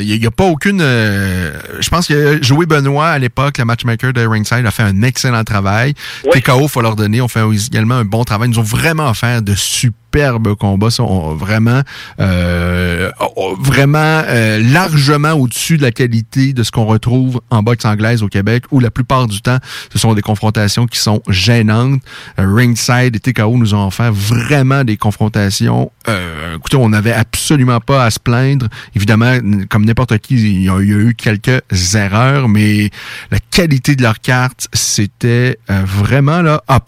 il n'y a, pas aucune... euh, je pense que Joey Benoît, à l'époque, le matchmaker de Ringside, a fait un excellent travail. Oui. TKO, faut leur donner, on fait également un bon travail. Ils nous ont vraiment offert de superbes combats. On- vraiment, euh, oh, vraiment euh, largement au-dessus de la qualité de ce qu'on retrouve en boxe anglaise au Québec, où la plupart du temps, ce sont des confrontations qui sont gênantes. Euh, Ringside et TKO nous ont offert vraiment des confrontations. Euh, écoutez, on n'avait absolument pas à se plaindre. Évidemment, comme n'importe qui, il y, a, eu quelques erreurs, mais la qualité de leur carte, c'était euh, vraiment là A+.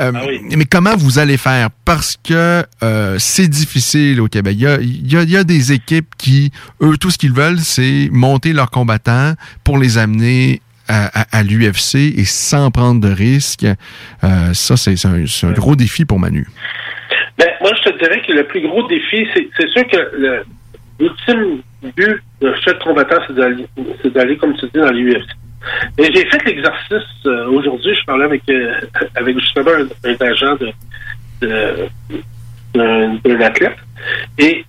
Euh, Mais comment vous allez faire? Parce que euh, c'est difficile au Québec. Il y a, il y a- il y a des équipes qui, eux, tout ce qu'ils veulent, c'est monter leurs combattants pour les amener à, à- à l'UFC et sans prendre de risques. Ça, c'est un, gros défi pour Manu. Ben, moi, je te dirais que le plus gros défi, c'est c'est sûr que le- l'ultime but de chaque combattant, c'est d'aller, comme tu dis, dans l'UFC. Et j'ai fait l'exercice euh, aujourd'hui, je parlais avec, euh, avec justement un, un agent de, de- d'un d'un athlète. Et,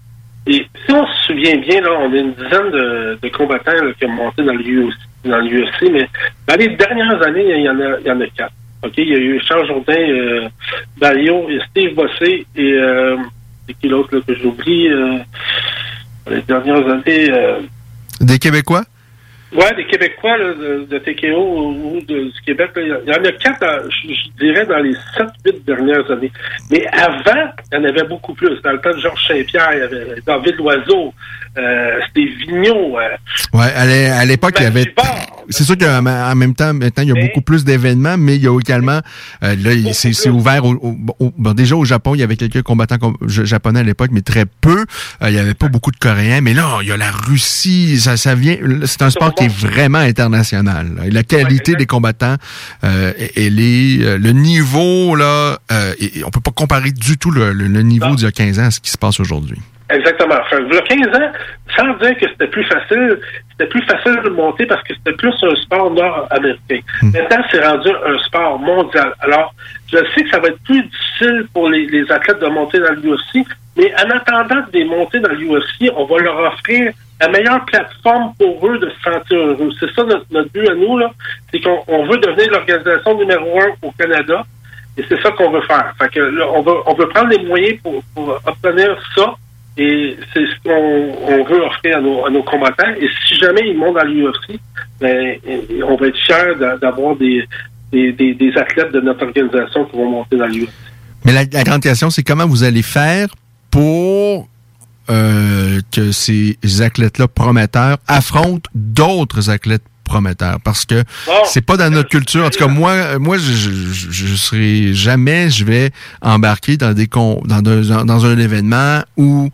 et si on se souvient bien, là, on a une dizaine de, de combattants là, qui ont monté dans l'UFC, mais dans les dernières années, il y en a, il y en a quatre. OK, il y a eu Charles Jourdain, euh, et Steve Bossé et euh, c'est qui l'autre que j'oublie euh, les dernières années. Euh, Des Québécois? Ouais, des Québécois là, de, de TKO ou, de- du Québec. là, Il y en a quatre, dans- je, je dirais, dans les sept, huit dernières années. Mais avant, il y en avait beaucoup plus. Dans le temps de Georges Saint-Pierre, il y avait David Loiseau, euh, c'était Vigneault. euh, Ouais, à l'é- à l'époque, il y avait. C'est sûr qu'en en même temps, maintenant, il y a beaucoup plus d'événements, mais il y a également. euh, là, c'est ouvert au, au- au- bon, déjà au Japon, il y avait quelques combattants com- ja- japonais à l'époque, mais très peu. Euh, il y avait pas beaucoup de Coréens, mais là, il y a la Russie. Ça, ça vient. C'est un sport qui est vraiment international. là. Et la qualité des combattants, euh, elle est euh, le niveau là. Euh, et- on peut pas comparer du tout le, le- le niveau d'il y a 15 ans à ce qui se passe aujourd'hui. Exactement. Il y a 15 ans, sans dire que c'était plus facile, c'était plus facile de monter parce que c'était plus un sport nord-américain. Maintenant, c'est rendu un sport mondial. Alors, je sais que ça va être plus difficile pour les, les athlètes de monter dans l'UFC, mais en attendant de les monter dans l'UFC, on va leur offrir la meilleure plateforme pour eux de se sentir heureux. C'est ça notre, but à nous, là. C'est qu'on on veut devenir l'organisation numéro un au Canada. Et c'est ça qu'on veut faire. Fait que là, on veut, on veut prendre les moyens pour, obtenir ça. Et c'est ce qu'on on veut offrir à nos, à combattants. Et si jamais ils montent dans l'UFC, ben, on va être fiers d'a- d'avoir des, des, des, des athlètes de notre organisation qui vont monter dans l'UFC. Mais la grande question, c'est comment vous allez faire pour euh, que ces athlètes-là prometteurs affrontent d'autres athlètes prometteurs. Parce que c'est pas dans notre culture. En tout cas moi moi je, je, je serai jamais je vais embarquer dans des con, dans, un, dans un événement où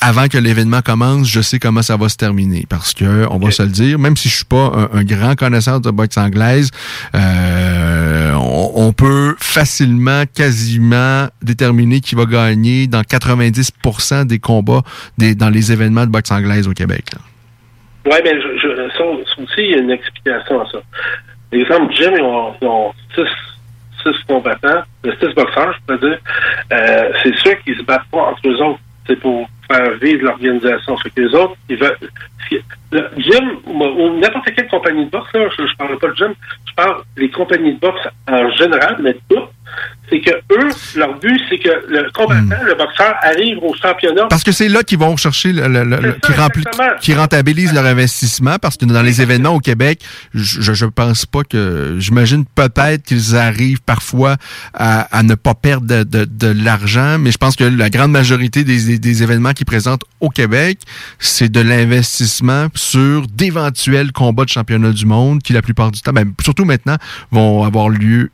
avant que l'événement commence, je sais comment ça va se terminer. Parce que, on va se le dire, même si je suis pas un, un grand connaisseur de boxe anglaise, euh, on, peut facilement, quasiment déterminer qui va gagner dans 90% des combats des, dans les événements de boxe anglaise au Québec. Oui, mais je, je, ça, aussi, il y a une explication à ça. Exemple, Jim, ils ont, six, combattants, six boxeurs, je peux dire. Euh, c'est sûr qu'ils se battent pas entre eux autres. C'est pour faire vivre l'organisation. Fait que les autres, ils veulent. Ou n'importe quelle compagnie de boxe, je, je parle pas de gym, je parle des compagnies de boxe en général, mais toutes, c'est que eux, leur but, c'est que le combattant, le boxeur, arrive au championnat. Parce que c'est là qu'ils vont chercher, le, le- le- qui, rempli- qui rentabilisent leur investissement. Parce que dans les événements au Québec, je, je- je pense pas que, j'imagine peut-être qu'ils arrivent parfois à, à ne pas perdre de, de- de l'argent, mais je pense que la grande majorité des, des- des événements qu'ils présentent au Québec, c'est de l'investissement sur d'éventuels combats de championnat du monde qui, la plupart du temps, ben, surtout maintenant, vont avoir lieu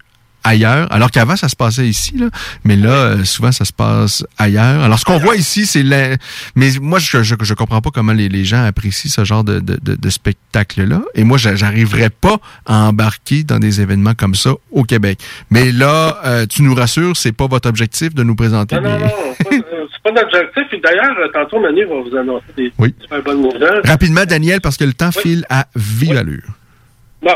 ailleurs, alors qu'avant ça se passait ici, là. mais là euh, souvent ça se passe ailleurs. Alors ce qu'on voit ici, c'est la... mais moi je, je je comprends pas comment les, les gens apprécient ce genre de, de, de, de spectacle-là, et moi j'a- j'arriverais pas à embarquer dans des événements comme ça au Québec. Mais là, euh, tu nous rassures, c'est pas votre objectif de nous présenter. Non, non, non, euh, c'est pas notre objectif. Et d'ailleurs, euh, tantôt, Manu va vous annoncer des Oui. super bonnes nouvelles. Rapidement, Daniel, parce que le temps file à vive allure. Ben,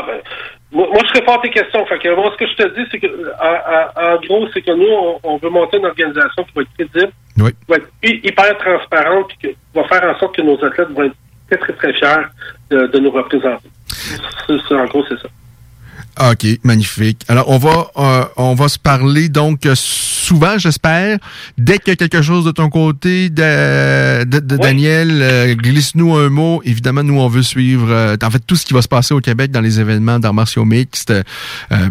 moi, moi, je réponds à tes questions. Fait que, moi, ce que je te dis, c'est que, en, gros, c'est que nous, on, on veut monter une organisation qui va être crédible, Oui. qui va être hy- hyper transparente, puis qui va faire en sorte que nos athlètes vont être très, très, très fiers de, de nous représenter. C'est- c'est- en gros, c'est ça. OK, magnifique. Alors, on va, euh, on va se parler donc euh, souvent, j'espère. Dès qu'il y a quelque chose de ton côté, de, de- de Daniel, euh, glisse-nous un mot. Évidemment, nous, on veut suivre euh, en fait tout ce qui va se passer au Québec dans les événements d'arts martiaux mixtes. euh,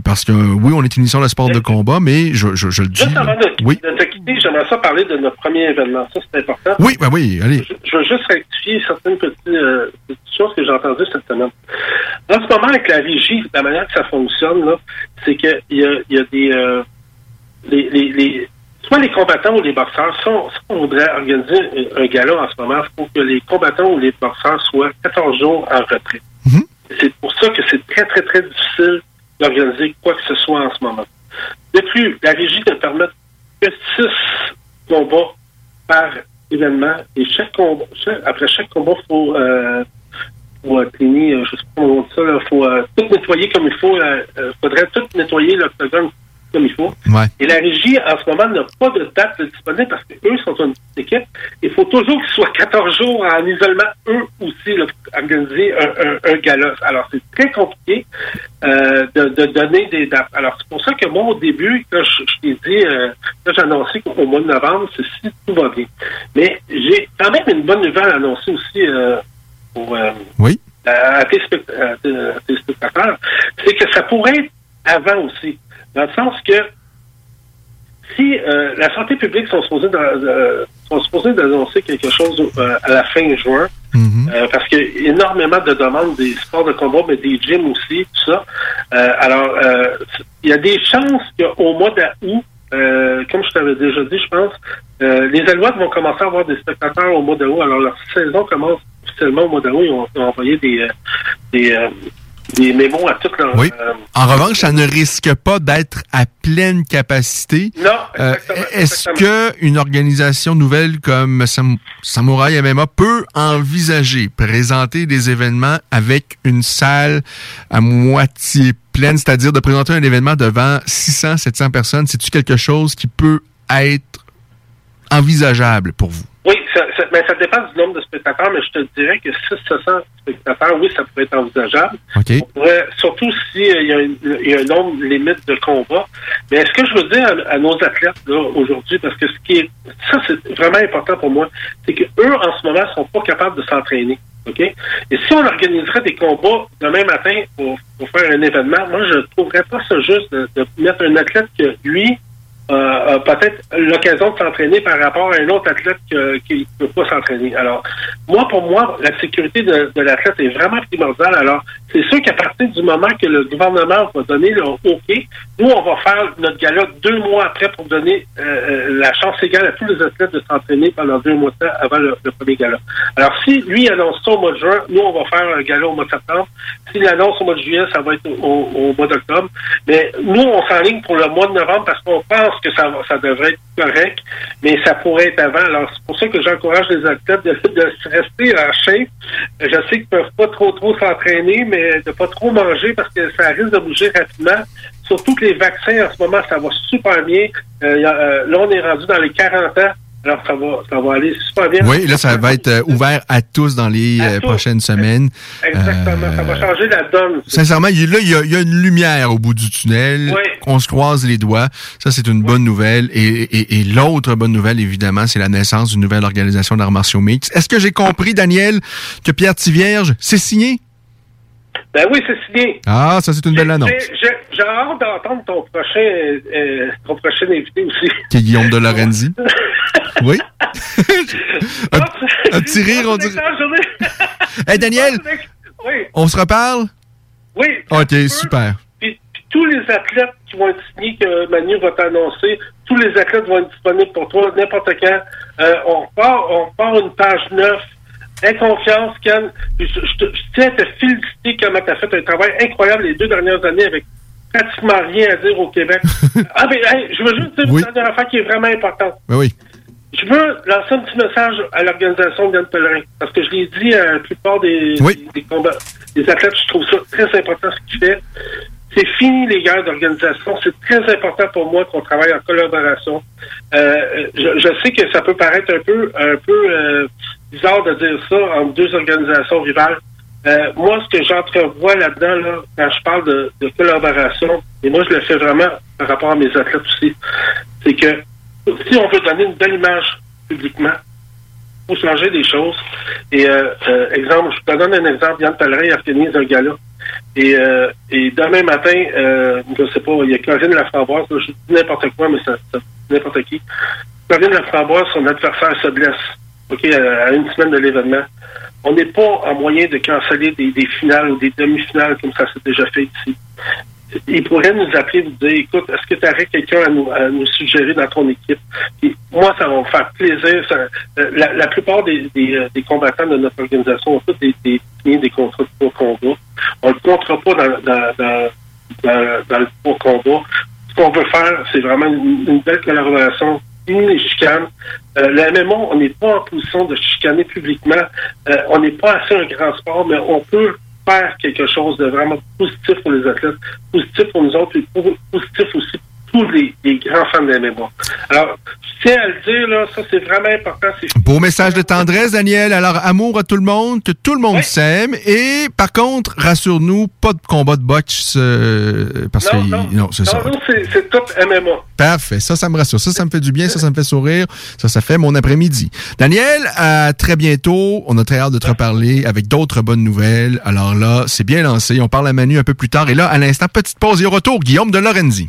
parce que, oui, on est une émission de sport de combat, mais je, je, je le dis. Juste avant de, Oui. de te quitter, j'aimerais ça parler de notre premier événement. Ça, c'est important. Oui, ben oui, allez. Je, je veux juste rectifier certaines petites, euh, petites choses que j'ai entendues cette semaine. En ce moment, avec la régie, la manière que ça fonctionne, là, c'est qu'il y a, il y a des... euh, les, les, les- soit les combattants ou les boxeurs, si on, si on voudrait organiser un, un gala en ce moment, il faut que les combattants ou les boxeurs soient 14 jours en retrait. C'est pour ça que c'est très, très, très difficile d'organiser quoi que ce soit en ce moment. De plus, la régie ne permet que 6 combats par événement et chaque combat, chaque- après chaque combat, il faut, euh, faut euh, cleaner, euh, je sais pas comment on dit ça, il faut euh, tout nettoyer comme il faut. Il faudrait tout nettoyer l'octogone comme il faut. Ouais. Et la régie, en ce moment, n'a pas de date disponible parce qu'eux sont une petite équipe. Il faut toujours qu'ils soient 14 jours en isolement, eux aussi, là, pour organiser un, un, un gala. Alors, c'est très compliqué euh, de, de donner des dates. Alors, c'est pour ça que moi, au début, quand je, je t'ai dit, euh, quand j'ai annoncé qu'au mois de novembre, c'est si tout va bien. Mais j'ai quand même une bonne nouvelle à annoncer aussi euh, euh, Oui. à, tes à tes- à tes spectateurs, c'est que ça pourrait être avant aussi. Dans le sens que si euh, la santé publique sont supposés euh, sont supposés d'annoncer quelque chose euh, à la fin juin, euh, parce qu'il y a énormément de demandes des sports de combat, mais des gyms aussi, tout ça. Alors, il y a des chances qu'au mois d'août, comme je t'avais déjà dit, je pense, euh, les Alouettes vont commencer à avoir des spectateurs au mois d'août. Alors, leur saison commence officiellement au mois d'août. Ils ont, ils ont envoyé des, euh, des, euh, des mémos à toutes leurs... Oui. euh, En revanche, ça ne risque pas d'être à pleine capacité. Non, Est-ce que une organisation nouvelle comme Sam- Samouraï MMA peut envisager présenter des événements avec une salle à moitié pleine, c'est-à-dire de présenter un événement devant 600, 700 personnes? C'est-tu quelque chose qui peut être envisageable pour vous? Oui, ça, ça, mais ça dépend du nombre de spectateurs, mais je te dirais que 600 spectateurs, oui, ça pourrait être envisageable. OK. On pourrait- surtout s'il y, a une- il y a un nombre limite de combats. Mais ce que je veux dire à, à nos athlètes aujourd'hui, parce que ce qui est ça, c'est vraiment important pour moi, c'est que eux, en ce moment, sont pas capables de s'entraîner. OK? Et si on organiserait des combats demain matin pour, pour faire un événement, moi, je trouverais pas ça juste de, de mettre un athlète que lui euh, peut-être l'occasion de s'entraîner par rapport à un autre athlète qui ne peut pas s'entraîner. Alors, moi, pour moi, la sécurité de, de l'athlète est vraiment primordiale. Alors, c'est sûr qu'à partir du moment que le gouvernement va donner le OK, nous, on va faire notre gala deux mois après pour donner euh, euh, la chance égale à tous les athlètes de s'entraîner pendant deux mois de temps avant le, premier gala. Alors, si lui annonce ça au mois de juin, nous, on va faire un gala au mois de septembre. S'il annonce au mois de juillet, ça va être au, mois d'octobre. Mais nous, on s'enligne pour le mois de novembre parce qu'on pense que ça, ça devrait être correct, mais ça pourrait être avant. Alors, c'est pour ça que j'encourage les athlètes de, de rester en shape. Je sais qu'ils peuvent pas trop trop s'entraîner, mais de pas trop manger parce que ça risque de bouger rapidement. Surtout que les vaccins, en ce moment, ça va super bien. Euh, euh, là, on est rendu dans les 40 ans. Alors, ça va, ça va aller super bien. Oui, là, ça va être euh, ouvert à tous dans les euh, prochaines semaines. Exactement. ça va changer la donne. Sincèrement, là, il y, a, il y a une lumière au bout du tunnel. Oui. On se croise les doigts. Ça, c'est une bonne nouvelle. Et, et- et l'autre bonne nouvelle, évidemment, c'est la naissance d'une nouvelle organisation d'arts martiaux mix. Est-ce que j'ai compris, Daniel, que Pierre Tivierge, c'est signé? Ben oui, c'est signé. Ah, ça, c'est une belle annonce. J'ai- hâte d'entendre ton prochain, euh, ton prochain invité aussi. Qui est Guillaume de Lorenzi. oui. un, un petit rire, on dirait. Journée. Hey, Daniel, Oui, on se reparle? oui. OK, super. Puis, puis tous les athlètes qui vont être signés, que Manu va t'annoncer, tous les athlètes vont être disponibles pour toi n'importe quand. Euh, on part, on part une page neuf. Aie confiance, Ken. Je, je te- je tiens à te féliciter comment tu as fait un travail incroyable les deux dernières années avec pratiquement rien à dire au Québec. ah, mais hey, je veux juste dire Oui. une dernière affaire qui est vraiment importante. Oui, oui. Je veux lancer un petit message à l'organisation d'Yann Pellerin, parce que je l'ai dit à la plupart des, Oui. des, des combats, des athlètes, je trouve ça très important ce qu'il fait. C'est fini les guerres d'organisation. C'est très important pour moi qu'on travaille en collaboration. Euh, je, je sais que ça peut paraître un peu, un peu euh, bizarre de dire ça entre deux organisations rivales. Euh, moi, ce que j'entrevois là-dedans, là, quand je parle de, de collaboration, et moi je le fais vraiment par rapport à mes athlètes aussi, c'est que si on veut donner une belle image publiquement, il faut changer des choses. Et euh, euh, exemple, je te donne un exemple, Yann Pellerin organise un gala. Et, euh, et demain matin, euh, je sais pas, il y a Corinne Laframboise, je dis n'importe quoi, mais ça, ça n'importe qui. Corinne Laframboise, son adversaire se blesse. OK, à, à une semaine de l'événement. On n'est pas en moyen de canceller des, finales ou des demi-finales comme ça s'est déjà fait ici. Il pourrait nous appeler et nous dire, écoute, est-ce que tu aurais quelqu'un à nous, à nous suggérer dans ton équipe? Moi, ça va me faire plaisir. Euh, la, plupart euh, des combattants de notre organisation ont tous des, des, des contrats de combat. On ne le comptera pas dans, le poids combat. Ce qu'on veut faire, c'est vraiment une belle collaboration. Les chicanes. Euh, le MMO, on n'est pas en position de chicaner publiquement. Euh, on n'est pas assez un grand sport, mais on peut faire quelque chose de vraiment positif pour les athlètes, positif pour nous autres, et po- positif aussi pour tous les, les grands fans de MMA. Alors, je tiens à le dire, là, ça c'est vraiment important. Beau message de tendresse, Daniel. Alors, amour à tout le monde, que tout le monde s'aime. Et par contre, rassure-nous, pas de combat de boxe. euh, parce Non, que non. non, c'est ça. Non, c'est c'est tout MMA. Parfait. Ça, ça me rassure. Ça, ça me fait du bien. Ça, ça me fait sourire. Ça, ça fait mon après-midi. Daniel, à très bientôt. On a très hâte de te reparler avec d'autres bonnes nouvelles. Alors là, c'est bien lancé. On parle à Manu un peu plus tard. Et là, à l'instant, petite pause et au retour, Guillaume de Lorenzi.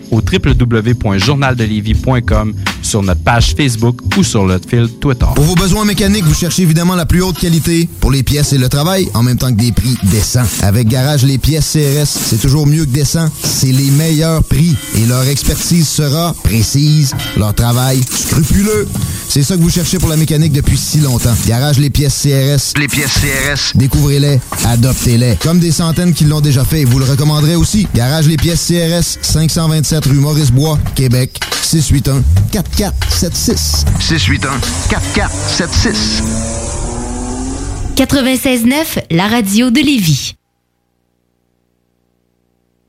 au www.journaldelévis.com, sur notre page Facebook ou sur notre fil Twitter. Pour vos besoins mécaniques, vous cherchez évidemment la plus haute qualité pour les pièces et le travail, en même temps que des prix décents. Avec Garage Les Pièces CRS, c'est toujours mieux que décent. C'est les meilleurs prix et leur expertise sera précise, leur travail scrupuleux. C'est ça que vous cherchez pour la mécanique depuis si longtemps. Garage Les Pièces CRS. Les pièces CRS. Découvrez-les, adoptez-les. Comme des centaines qui l'ont déjà fait et vous le recommanderez aussi. Garage Les Pièces CRS, 527 rue Maurice-Bois, Québec, 681 4476. 681 4476. 96.9, la radio de Lévis.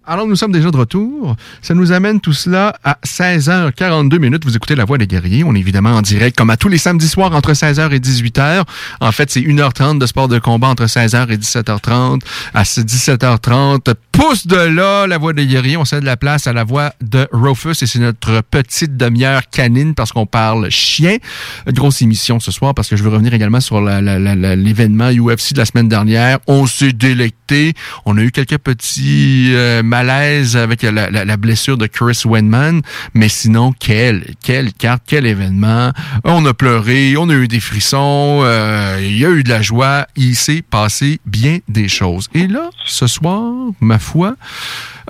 Alors, nous sommes déjà de retour. Ça nous amène tout cela à 16h42 minutes. Vous écoutez La Voix des Guerriers. On est évidemment en direct, comme à tous les samedis soirs, entre 16h et 18h. En fait, c'est 1h30 de sport de combat entre 16h et 17h30. À ce 17h30, pouce de là, La Voix des Guerriers. On cède la place à La Voix de Rufus et c'est notre petite demi-heure canine parce qu'on parle chien. Une grosse émission ce soir parce que je veux revenir également sur l'événement UFC de la semaine dernière. On s'est délecté. On a eu quelques petits euh, malaises avec la, blessure de Chris Wenman. Mais sinon, quelle, quelle carte, quel événement. On a pleuré, on a eu des frissons, euh, il y a eu de la joie. Il s'est passé bien des choses. Et là, ce soir, ma foi,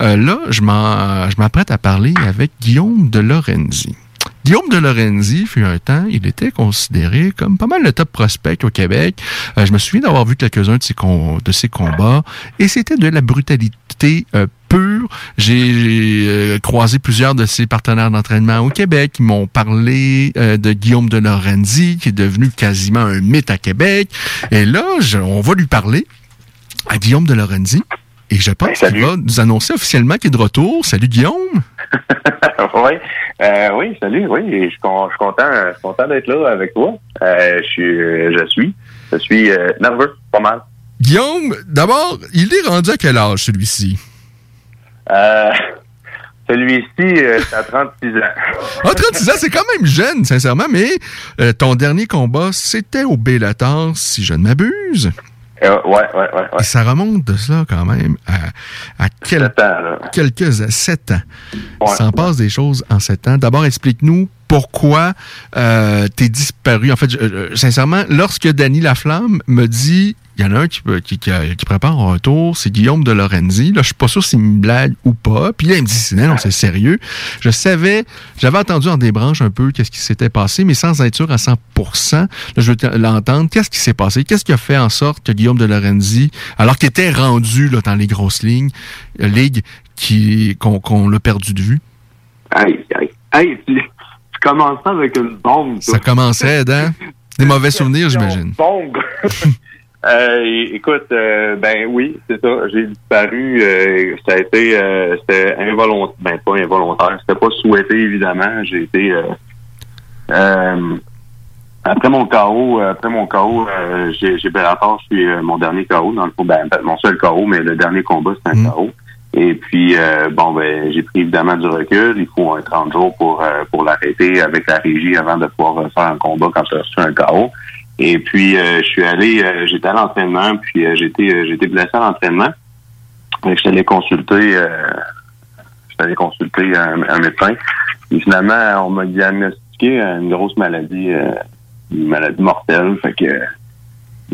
euh, là, je m'apprête à parler avec Guillaume de Lorenzi. Guillaume de Lorenzi, fut un temps, il était considéré comme pas mal le top prospect au Québec. Euh, je me souviens d'avoir vu quelques-uns de ses combats et c'était de la brutalité euh, sûr. J'ai euh, croisé plusieurs de ses partenaires d'entraînement au Québec. Ils m'ont parlé euh, de Guillaume de Lorenzi, qui est devenu quasiment un mythe à Québec. Et là, je- on va lui parler à Guillaume de Lorenzi. Et je pense qu'il va nous annoncer officiellement qu'il est de retour. Salut Guillaume! oui, euh, oui, salut, oui, je suis con- je suis content, je suis content d'être là avec toi. Euh, je suis, je suis, je suis euh, nerveux, pas mal. Guillaume, d'abord, il est rendu à quel âge celui-ci? Euh, celui-ci, euh, à 36 ans. Ah, 36 ans, c'est quand même jeune, sincèrement, mais euh, ton dernier combat, c'était au Bellator, si je ne m'abuse. Euh, ouais, ouais, ouais, ouais. Et ça remonte de cela quand même à, à quel- quelques à sept ans. Il s'en passe des choses en sept ans. D'abord, explique-nous pourquoi euh, t'es disparu. En fait, je- euh, sincèrement, lorsque Danny Laflamme me dit il y en a un qui, qui prépare un retour, c'est Guillaume de Lorenzi. Là, je suis pas sûr s'il me blague ou pas. Puis là, il me dit non, c'est sérieux. Je savais, j'avais entendu en débranche un peu qu'est-ce qui s'était passé, mais sans être sûr à 100% Là, je veux te- l'entendre. Qu'est-ce qui s'est passé? Qu'est-ce qui a fait en sorte que Guillaume de Lorenzi, alors qu'il était rendu là, dans les grosses lignes, euh, ligues, qu'on, l'a perdu de vue? Aïe, aïe. Hey, tu, tu commences ça avec une bombe. toi. Ça commençait, hein? Des mauvais souvenirs, j'imagine. Bombe. Euh, écoute, euh, ben oui, c'est ça. J'ai disparu. euh, ça a été, euh, c'était involontaire. Ben pas involontaire. C'était pas souhaité évidemment. J'ai été euh, euh, après mon KO. Après mon KO, euh, j'ai j'ai Bellator. Je suis mon dernier KO dans le fond. Ben, mon seul KO, mais le dernier combat c'est un KO. Et puis euh, bon ben j'ai pris évidemment du recul. Il faut un 30 jours pour euh, pour l'arrêter avec la régie avant de pouvoir refaire un combat quand tu as reçu un KO. Et puis euh, je suis allé, euh, j'étais à l'entraînement, puis euh, j'étais j'étais blessé à l'entraînement. Je suis allé consulter, allé consulter un, médecin. Et finalement, on m'a diagnostiqué une grosse maladie, une maladie mortelle. Fait que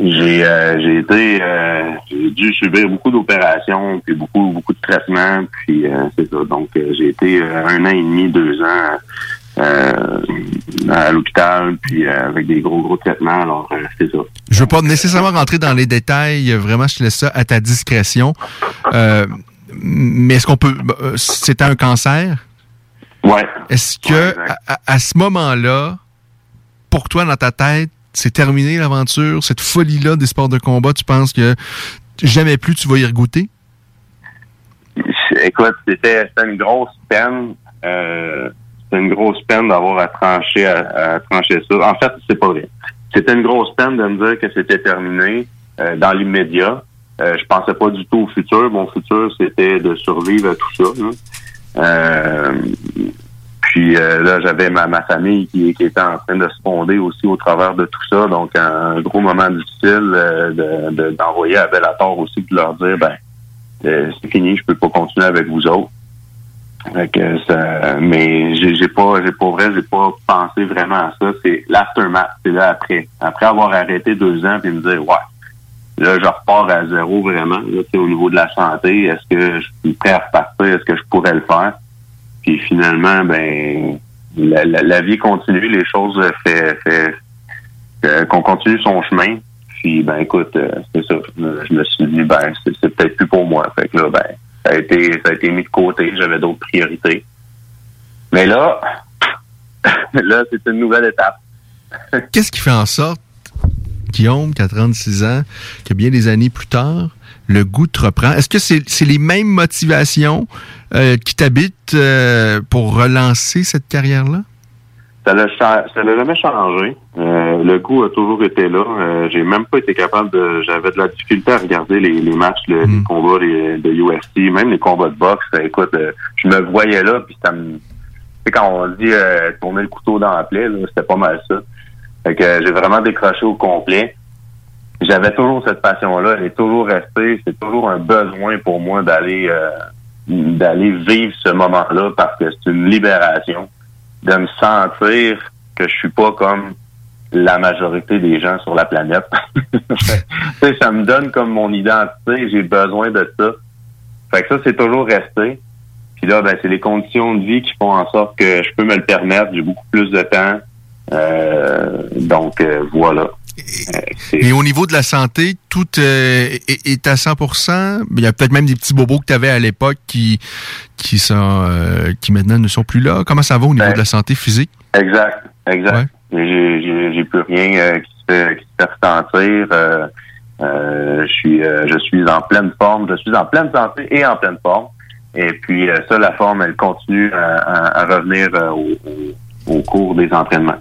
j'ai euh, j'ai été euh, j'ai dû subir beaucoup d'opérations puis beaucoup beaucoup de traitements puis euh, c'est ça donc j'ai été un an et demi deux ans à l'hôpital puis euh, avec des gros gros traitements alors euh, c'est ça Je veux pas nécessairement rentrer dans les détails. euh, Vraiment, je te laisse ça à ta discrétion. Euh, mais est-ce qu'on peut... euh, C'était un cancer? Ouais. Est-ce que, à, à- à ce moment-là, pour toi, dans ta tête, c'est terminé l'aventure, cette folie-là des sports de combat, tu penses que jamais plus tu vas y regoûter? Écoute, c'était c'était une grosse peine. Euh, c'était une grosse peine d'avoir à trancher à, à trancher ça. En fait, c'est pas vrai. C'était une grosse peine de me dire que c'était terminé euh, dans l'immédiat. Euh, je pensais pas du tout au futur. Mon futur, c'était de survivre à tout ça. Euh, puis euh, là, j'avais ma, ma famille qui, qui était en train de se fonder aussi au travers de tout ça. Donc, un gros moment difficile euh, de- de- d'envoyer à Bellator aussi, de leur dire, ben, euh, c'est fini, je peux pas continuer avec vous autres. Fait que ça, mais j'ai j'ai pas, j'ai pas vrai, j'ai pas pensé vraiment à ça. C'est l'aftermath, c'est là après. Après avoir arrêté deux ans puis me dire, ouais, là je repars à zéro vraiment. Là, au niveau de la santé, est-ce que je suis prêt à repartir, est-ce que je pourrais le faire? Puis finalement, ben la vie continue, les choses fait, fait euh, qu'on continue son chemin. Puis ben écoute, euh, c'est ça. Je me suis dit ben c'est c'est peut-être plus pour moi. Fait que là, ben ça a été ça a été mis de côté. J'avais d'autres priorités. Mais là, là, c'est une nouvelle étape. Qu'est-ce qui fait en sorte, Guillaume, qui a 36 ans, que bien des années plus tard, le goût te reprend? Est-ce que c'est c'est les mêmes motivations euh, qui t'habitent euh, pour relancer cette carrière-là? Ça l'a cha- ça l'a jamais changé. Euh, le goût a toujours été là. Euh, j'ai même pas été capable de. J'avais de la difficulté à regarder les, les matchs, le- les combats les- de UFC, même les combats de boxe. Euh, Écoute, euh, je me voyais là, puis ça me. Tu sais, quand on dit euh, tourner le couteau dans la plaie, c'était pas mal ça. Fait que euh, j'ai vraiment décroché au complet. J'avais toujours cette passion-là, elle est toujours restée. C'est toujours un besoin pour moi d'aller euh, d'aller vivre ce moment-là parce que c'est une libération de me sentir que je suis pas comme la majorité des gens sur la planète. Ça me donne comme mon identité, j'ai besoin de ça. Fait que ça, c'est toujours resté. Puis là, ben, c'est les conditions de vie qui font en sorte que je peux me le permettre. J'ai beaucoup plus de temps. Euh, donc, euh, voilà. Et au niveau de la santé, tout euh, est, est à 100% Il y a peut-être même des petits bobos que tu avais à l'époque qui qui sont euh, qui maintenant ne sont plus là. Comment ça va au niveau Ben, de la santé physique? Exact, exact. J'ai plus rien euh, qui, se fait, qui se fait ressentir. Euh, euh, je suis euh, je suis en pleine forme, je suis en pleine santé et en pleine forme. Et puis euh, ça, la forme, elle continue à, à- à revenir euh, au- au cours des entraînements.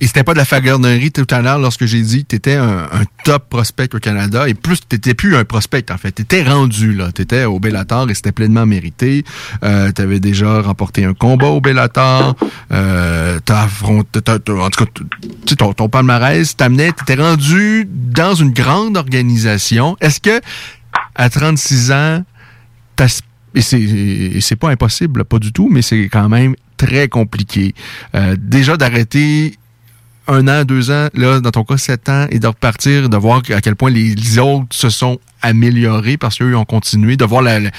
Et c'était pas de la fagarderie tout à l'heure lorsque j'ai dit que tu étais un, top prospect au Canada. Et plus, tu n'étais plus un prospect, en fait. Tu étais rendu, là. Tu étais au Bellator et c'était pleinement mérité. Euh, tu avais déjà remporté un combat au Bellator. Euh, t'as en tout cas, ton, ton palmarès t'amenait, tu étais rendu dans une grande organisation. Est-ce que, à 36 ans, t'as- et c'est et c'est pas impossible, pas du tout, mais c'est quand même très compliqué. Euh, déjà d'arrêter un an, deux ans, là, dans ton cas, sept ans, et de repartir, de voir à quel point les autres se sont améliorés parce qu'eux ont continué, de voir la, la-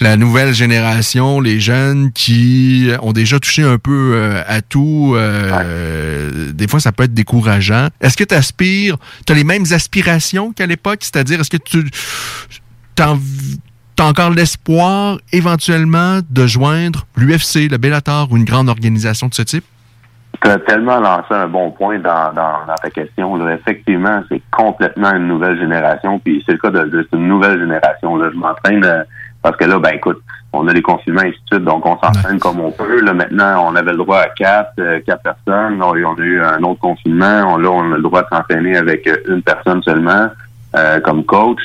la nouvelle génération, les jeunes qui ont déjà touché un peu euh, à tout. euh, Des fois, ça peut être décourageant. Est-ce que tu aspires, tu as les mêmes aspirations qu'à l'époque? C'est-à-dire, est-ce que tu t'en T'as encore l'espoir éventuellement de joindre l'UFC, le Bellator ou une grande organisation de ce type? Tu as tellement lancé un bon point dans, dans, dans ta question. Effectivement, c'est complètement une nouvelle génération. Puis c'est le cas de, de cette nouvelle génération. Là. Je m'entraîne euh, parce que là, ben écoute, on a des confinements et suite, donc on s'entraîne comme on peut. Là, maintenant, on avait le droit à quatre, euh, quatre personnes. Là, on a eu un autre confinement. On, là, on a le droit de s'entraîner avec euh, une personne seulement euh, comme coach.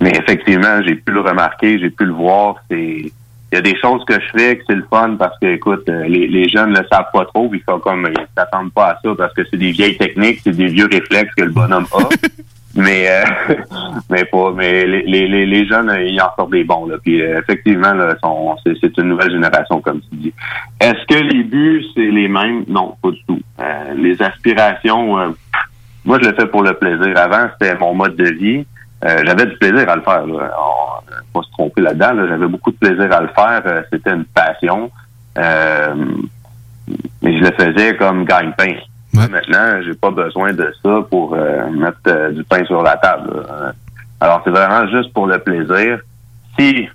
Mais effectivement, j'ai pu le remarquer, j'ai pu le voir. C'est il y a des choses que je fais que c'est le fun parce que écoute, euh, les, les jeunes ne le savent pas trop, ils sont comme ils s'attendent pas à ça parce que c'est des vieilles techniques, c'est des vieux réflexes que le bonhomme a. mais euh, mais pas mais les, les, les- jeunes euh, ils en sortent des bons là. Puis euh, effectivement là, sont- c'est, une nouvelle génération comme tu dis. Est-ce que les buts c'est les mêmes? Non, pas du tout. Euh, les aspirations moi je le fais pour le plaisir. Avant c'était mon mode de vie. Euh, j'avais du plaisir à le faire. Là. On, euh, pas se tromper là-dedans. là. J'avais beaucoup de plaisir à le faire. Euh, C'était une passion. Euh, mais je le faisais comme gagne-pain. Maintenant, j'ai pas besoin de ça pour mettre du pain sur la table. là. Alors, c'est vraiment juste pour le plaisir. Si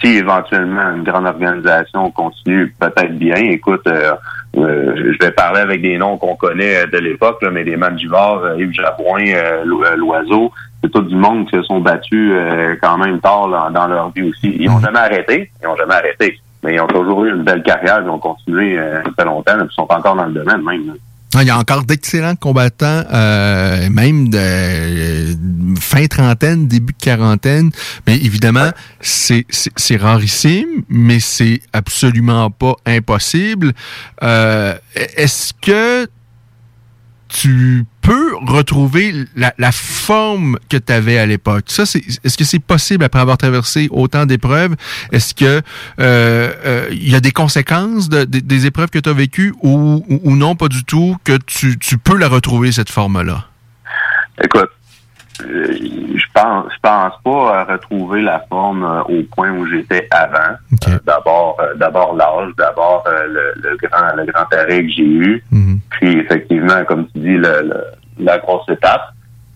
si éventuellement une grande organisation continue, peut-être bien. Écoute, euh, je vais parler avec des noms qu'on connaît de l'époque, là, mais des Manjivard, euh, Yves Jabouin, Lo- euh, Loiseau, c'est tout du monde qui se sont battus euh, quand même tard là, dans leur vie aussi. Ils ont jamais arrêté, ils ont jamais arrêté, mais ils ont toujours eu une belle carrière, ils ont continué euh, fait longtemps, là, puis ils sont encore dans le domaine même. là. Ah, Il y a encore d'excellents combattants, euh, même de euh, fin trentaine, début de quarantaine. Mais évidemment, c'est rarissime, mais c'est absolument pas impossible. Euh, Est-ce que tu peux retrouver la, la forme que tu avais à l'époque. Ça, c'est, est-ce que c'est possible après avoir traversé autant d'épreuves? Est-ce que euh, euh, il y a des conséquences de- de- des épreuves que tu as vécues ou, ou, ou non, pas du tout, que tu, tu peux la retrouver, cette forme-là? Écoute, euh, je pense, je pense pas à retrouver la forme euh, au point où j'étais avant. Euh, d'abord, euh, d'abord l'âge, d'abord euh, le, le grand, le grand arrêt que j'ai eu. Puis effectivement, comme tu dis, le, le- la grosse étape.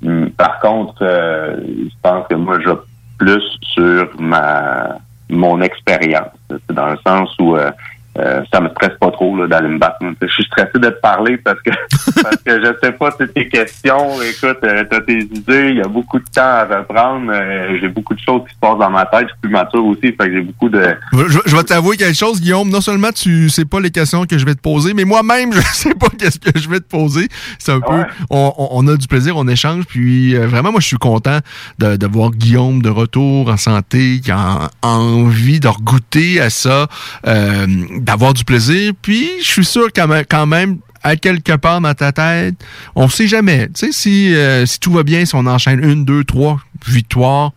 Hum, Par contre, euh, je pense que moi, je plus sur ma mon expérience. C'est dans le sens où euh, euh, ça me stresse pas trop là, d'aller me battre. Je suis stressé de te parler parce que parce que je sais pas toutes tes questions. Écoute, euh, t'as tes idées, il y a beaucoup de temps à reprendre. euh, j'ai beaucoup de choses qui se passent dans ma tête. Je suis plus mature aussi, fait que j'ai beaucoup de. Je, je vais t'avouer quelque chose, Guillaume. Non seulement tu sais pas les questions que je vais te poser, mais moi-même, je sais pas qu'est-ce que je vais te poser. C'est un peu, on, a du plaisir, on échange, puis euh, vraiment, moi, je suis content de, de voir Guillaume de retour en santé, qui a en- envie de regoûter à ça, euh, d'avoir du plaisir. Puis, je suis sûr quand même, quand même à quelque part dans ta tête, on sait jamais. Tu sais, si, euh, si tout va bien, si on enchaîne une, deux, trois victoires,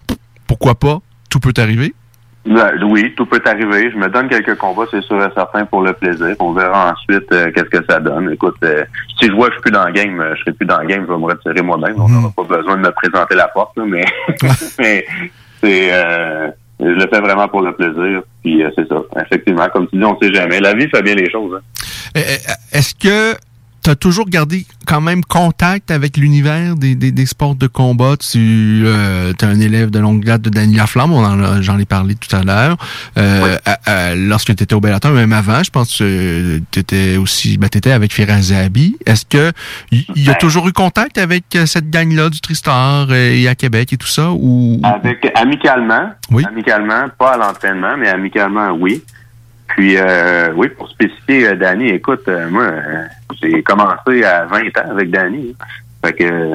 pourquoi pas? Tout peut arriver. Ben, oui, tout peut arriver. Je me donne quelques combats, c'est sûr et certain, pour le plaisir. On verra ensuite euh, qu'est-ce que ça donne. Écoute, euh, si je vois que je suis plus dans le game, euh, je serai plus dans le game, je vais me retirer moi-même. On n'aura pas besoin de me présenter la porte, là, mais, mais c'est euh, je le fais vraiment pour le plaisir. C'est ça. Effectivement, comme tu dis, on sait jamais. La vie fait bien les choses. hein. Euh, euh, Est-ce que tu as toujours gardé quand même contact avec l'univers des, des, des sports de combat? Tu euh, es un élève de longue date de Daniel Laflamme, on en a- j'en ai parlé tout à l'heure. Euh, lorsque tu étais au Bellator, même avant, je pense que tu étais aussi ben, t'étais avec Firas Zahabi. Est-ce que il y, a Ben. toujours eu contact avec euh, cette gang-là du Tristar euh, et à Québec et tout ça? Ou... Avec amicalement, Oui. amicalement, pas à l'entraînement, mais amicalement, oui. Puis euh, oui, pour spécifier euh, Danny, écoute, euh, moi, euh, j'ai commencé à 20 ans avec Danny. Fait que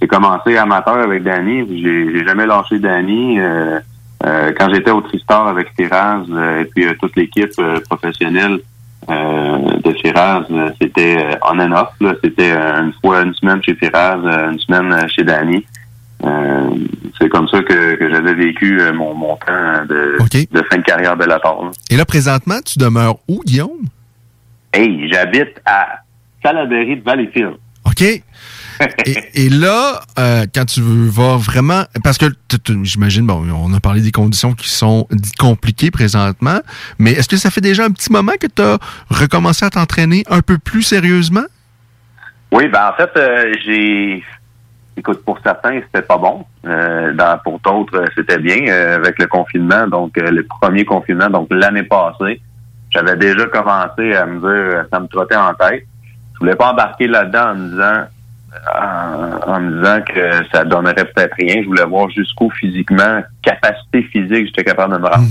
j'ai commencé amateur avec Danny, j'ai jamais lâché Danny. Euh, quand j'étais au Tristar avec Firaz et puis toute l'équipe professionnelle de Firaz, c'était on and off. C'était une fois une semaine chez Firaz, une semaine chez Danny. Euh, c'est comme ça que, que j'avais vécu euh, mon, mon temps de, de fin de carrière Bellator. là. Et là, présentement, tu demeures où, Guillaume? Hey, j'habite à Salaberry de Valleyfield. OK. et, et là, euh, quand tu vas vraiment... Parce que j'imagine, bon, on a parlé des conditions qui sont compliquées présentement, mais est-ce que ça fait déjà un petit moment que tu as recommencé à t'entraîner un peu plus sérieusement? Oui, ben en fait, euh, j'ai. Écoute, pour certains, c'était pas bon. Euh, dans, pour d'autres, c'était bien euh, avec le confinement. Donc, euh, le premier confinement, donc l'année passée, j'avais déjà commencé à me dire, euh, ça me trottait en tête. Je voulais pas embarquer là-dedans en me disant, en, en me disant que ça donnerait peut-être rien. Je voulais voir jusqu'où physiquement, capacité physique, j'étais capable de me rendre.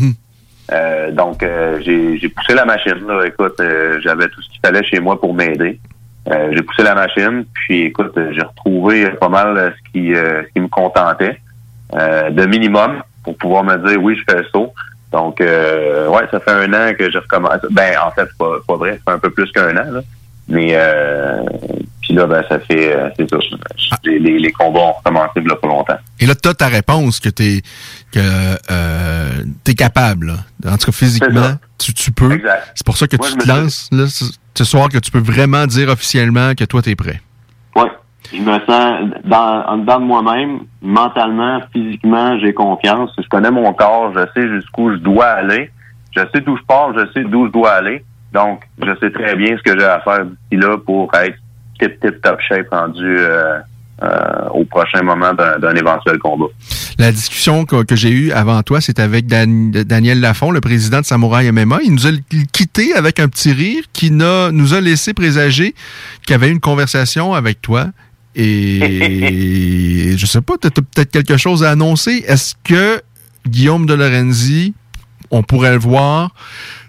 Euh, donc, euh, j'ai poussé la machine. Là. Écoute, euh, j'avais tout ce qu'il fallait chez moi pour m'aider. Euh, j'ai poussé la machine, puis écoute, j'ai retrouvé pas mal euh, ce qui, euh, ce qui me contentait, euh, de minimum, pour pouvoir me dire oui, je fais le saut. Donc, euh, ouais, ça fait un an que j'ai recommencé. Ben, en fait, pas, pas vrai, ça fait un peu plus qu'un an, là. Mais, puis là, ben, ça fait, euh, c'est ça. Les, les, les combats ont recommencé a pas longtemps. Et là, tu as ta réponse que tu es, que, euh, t'es capable. là. En tout cas, physiquement, tu, tu peux. C'est pour ça que Moi, tu te lances là, ce, soir que tu peux vraiment dire officiellement que toi, tu es prêt. Ouais. Je me sens dans, en dedans de moi-même, mentalement, physiquement, j'ai confiance. Je connais mon corps, je sais jusqu'où je dois aller. Je sais d'où je pars, je sais d'où je dois aller. Donc, je sais très bien ce que j'ai à faire d'ici là pour être tip tip top shape rendu euh, euh, au prochain moment d'un éventuel combat. La discussion que, que j'ai eue avant toi, c'est avec Dan- Daniel Lafont, le président de Samouraï MMA. Il nous a quitté avec un petit rire qui nous a laissé présager qu'il avait eu une conversation avec toi. Et je sais pas, tu as peut-être quelque chose à annoncer. Est-ce que Guillaume de Lorenzi, on pourrait le voir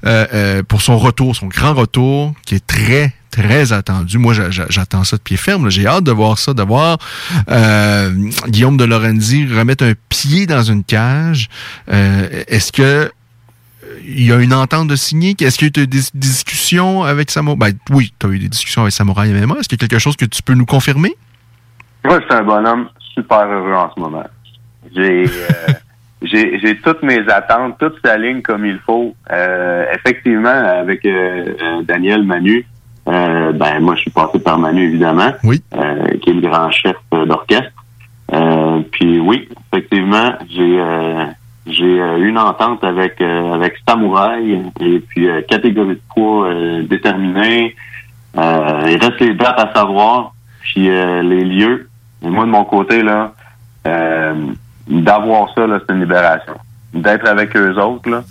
euh, euh, pour son retour, son grand retour, qui est très, très attendu. Moi, j'a- j'a- j'attends ça de pied ferme. J'ai hâte de voir ça, de voir euh, Guillaume de Lorenzi remettre un pied dans une cage. Euh, Est-ce que euh, il y a une entente de signer? Est-ce qu'il y a eu des discussions avec Samouraï? Ben, oui, tu as eu des discussions avec Samouraï MMA. Est-ce qu'il y a quelque chose que tu peux nous confirmer? Moi, je suis un bonhomme super heureux en ce moment. J'ai euh, toutes mes attentes, toutes s'alignent comme il faut. Effectivement, avec Daniel Manu, euh, ben moi je suis passé par Manu évidemment, oui. euh, qui est le grand chef euh, d'orchestre. Euh, puis oui, effectivement, j'ai euh, j'ai une entente avec euh, avec Samouraï et puis euh, catégorie de poids euh, déterminée. Euh, il reste les dates à savoir, puis euh, les lieux. Et moi, de mon côté, là, euh, d'avoir ça, là, c'est une libération. D'être avec eux autres, là,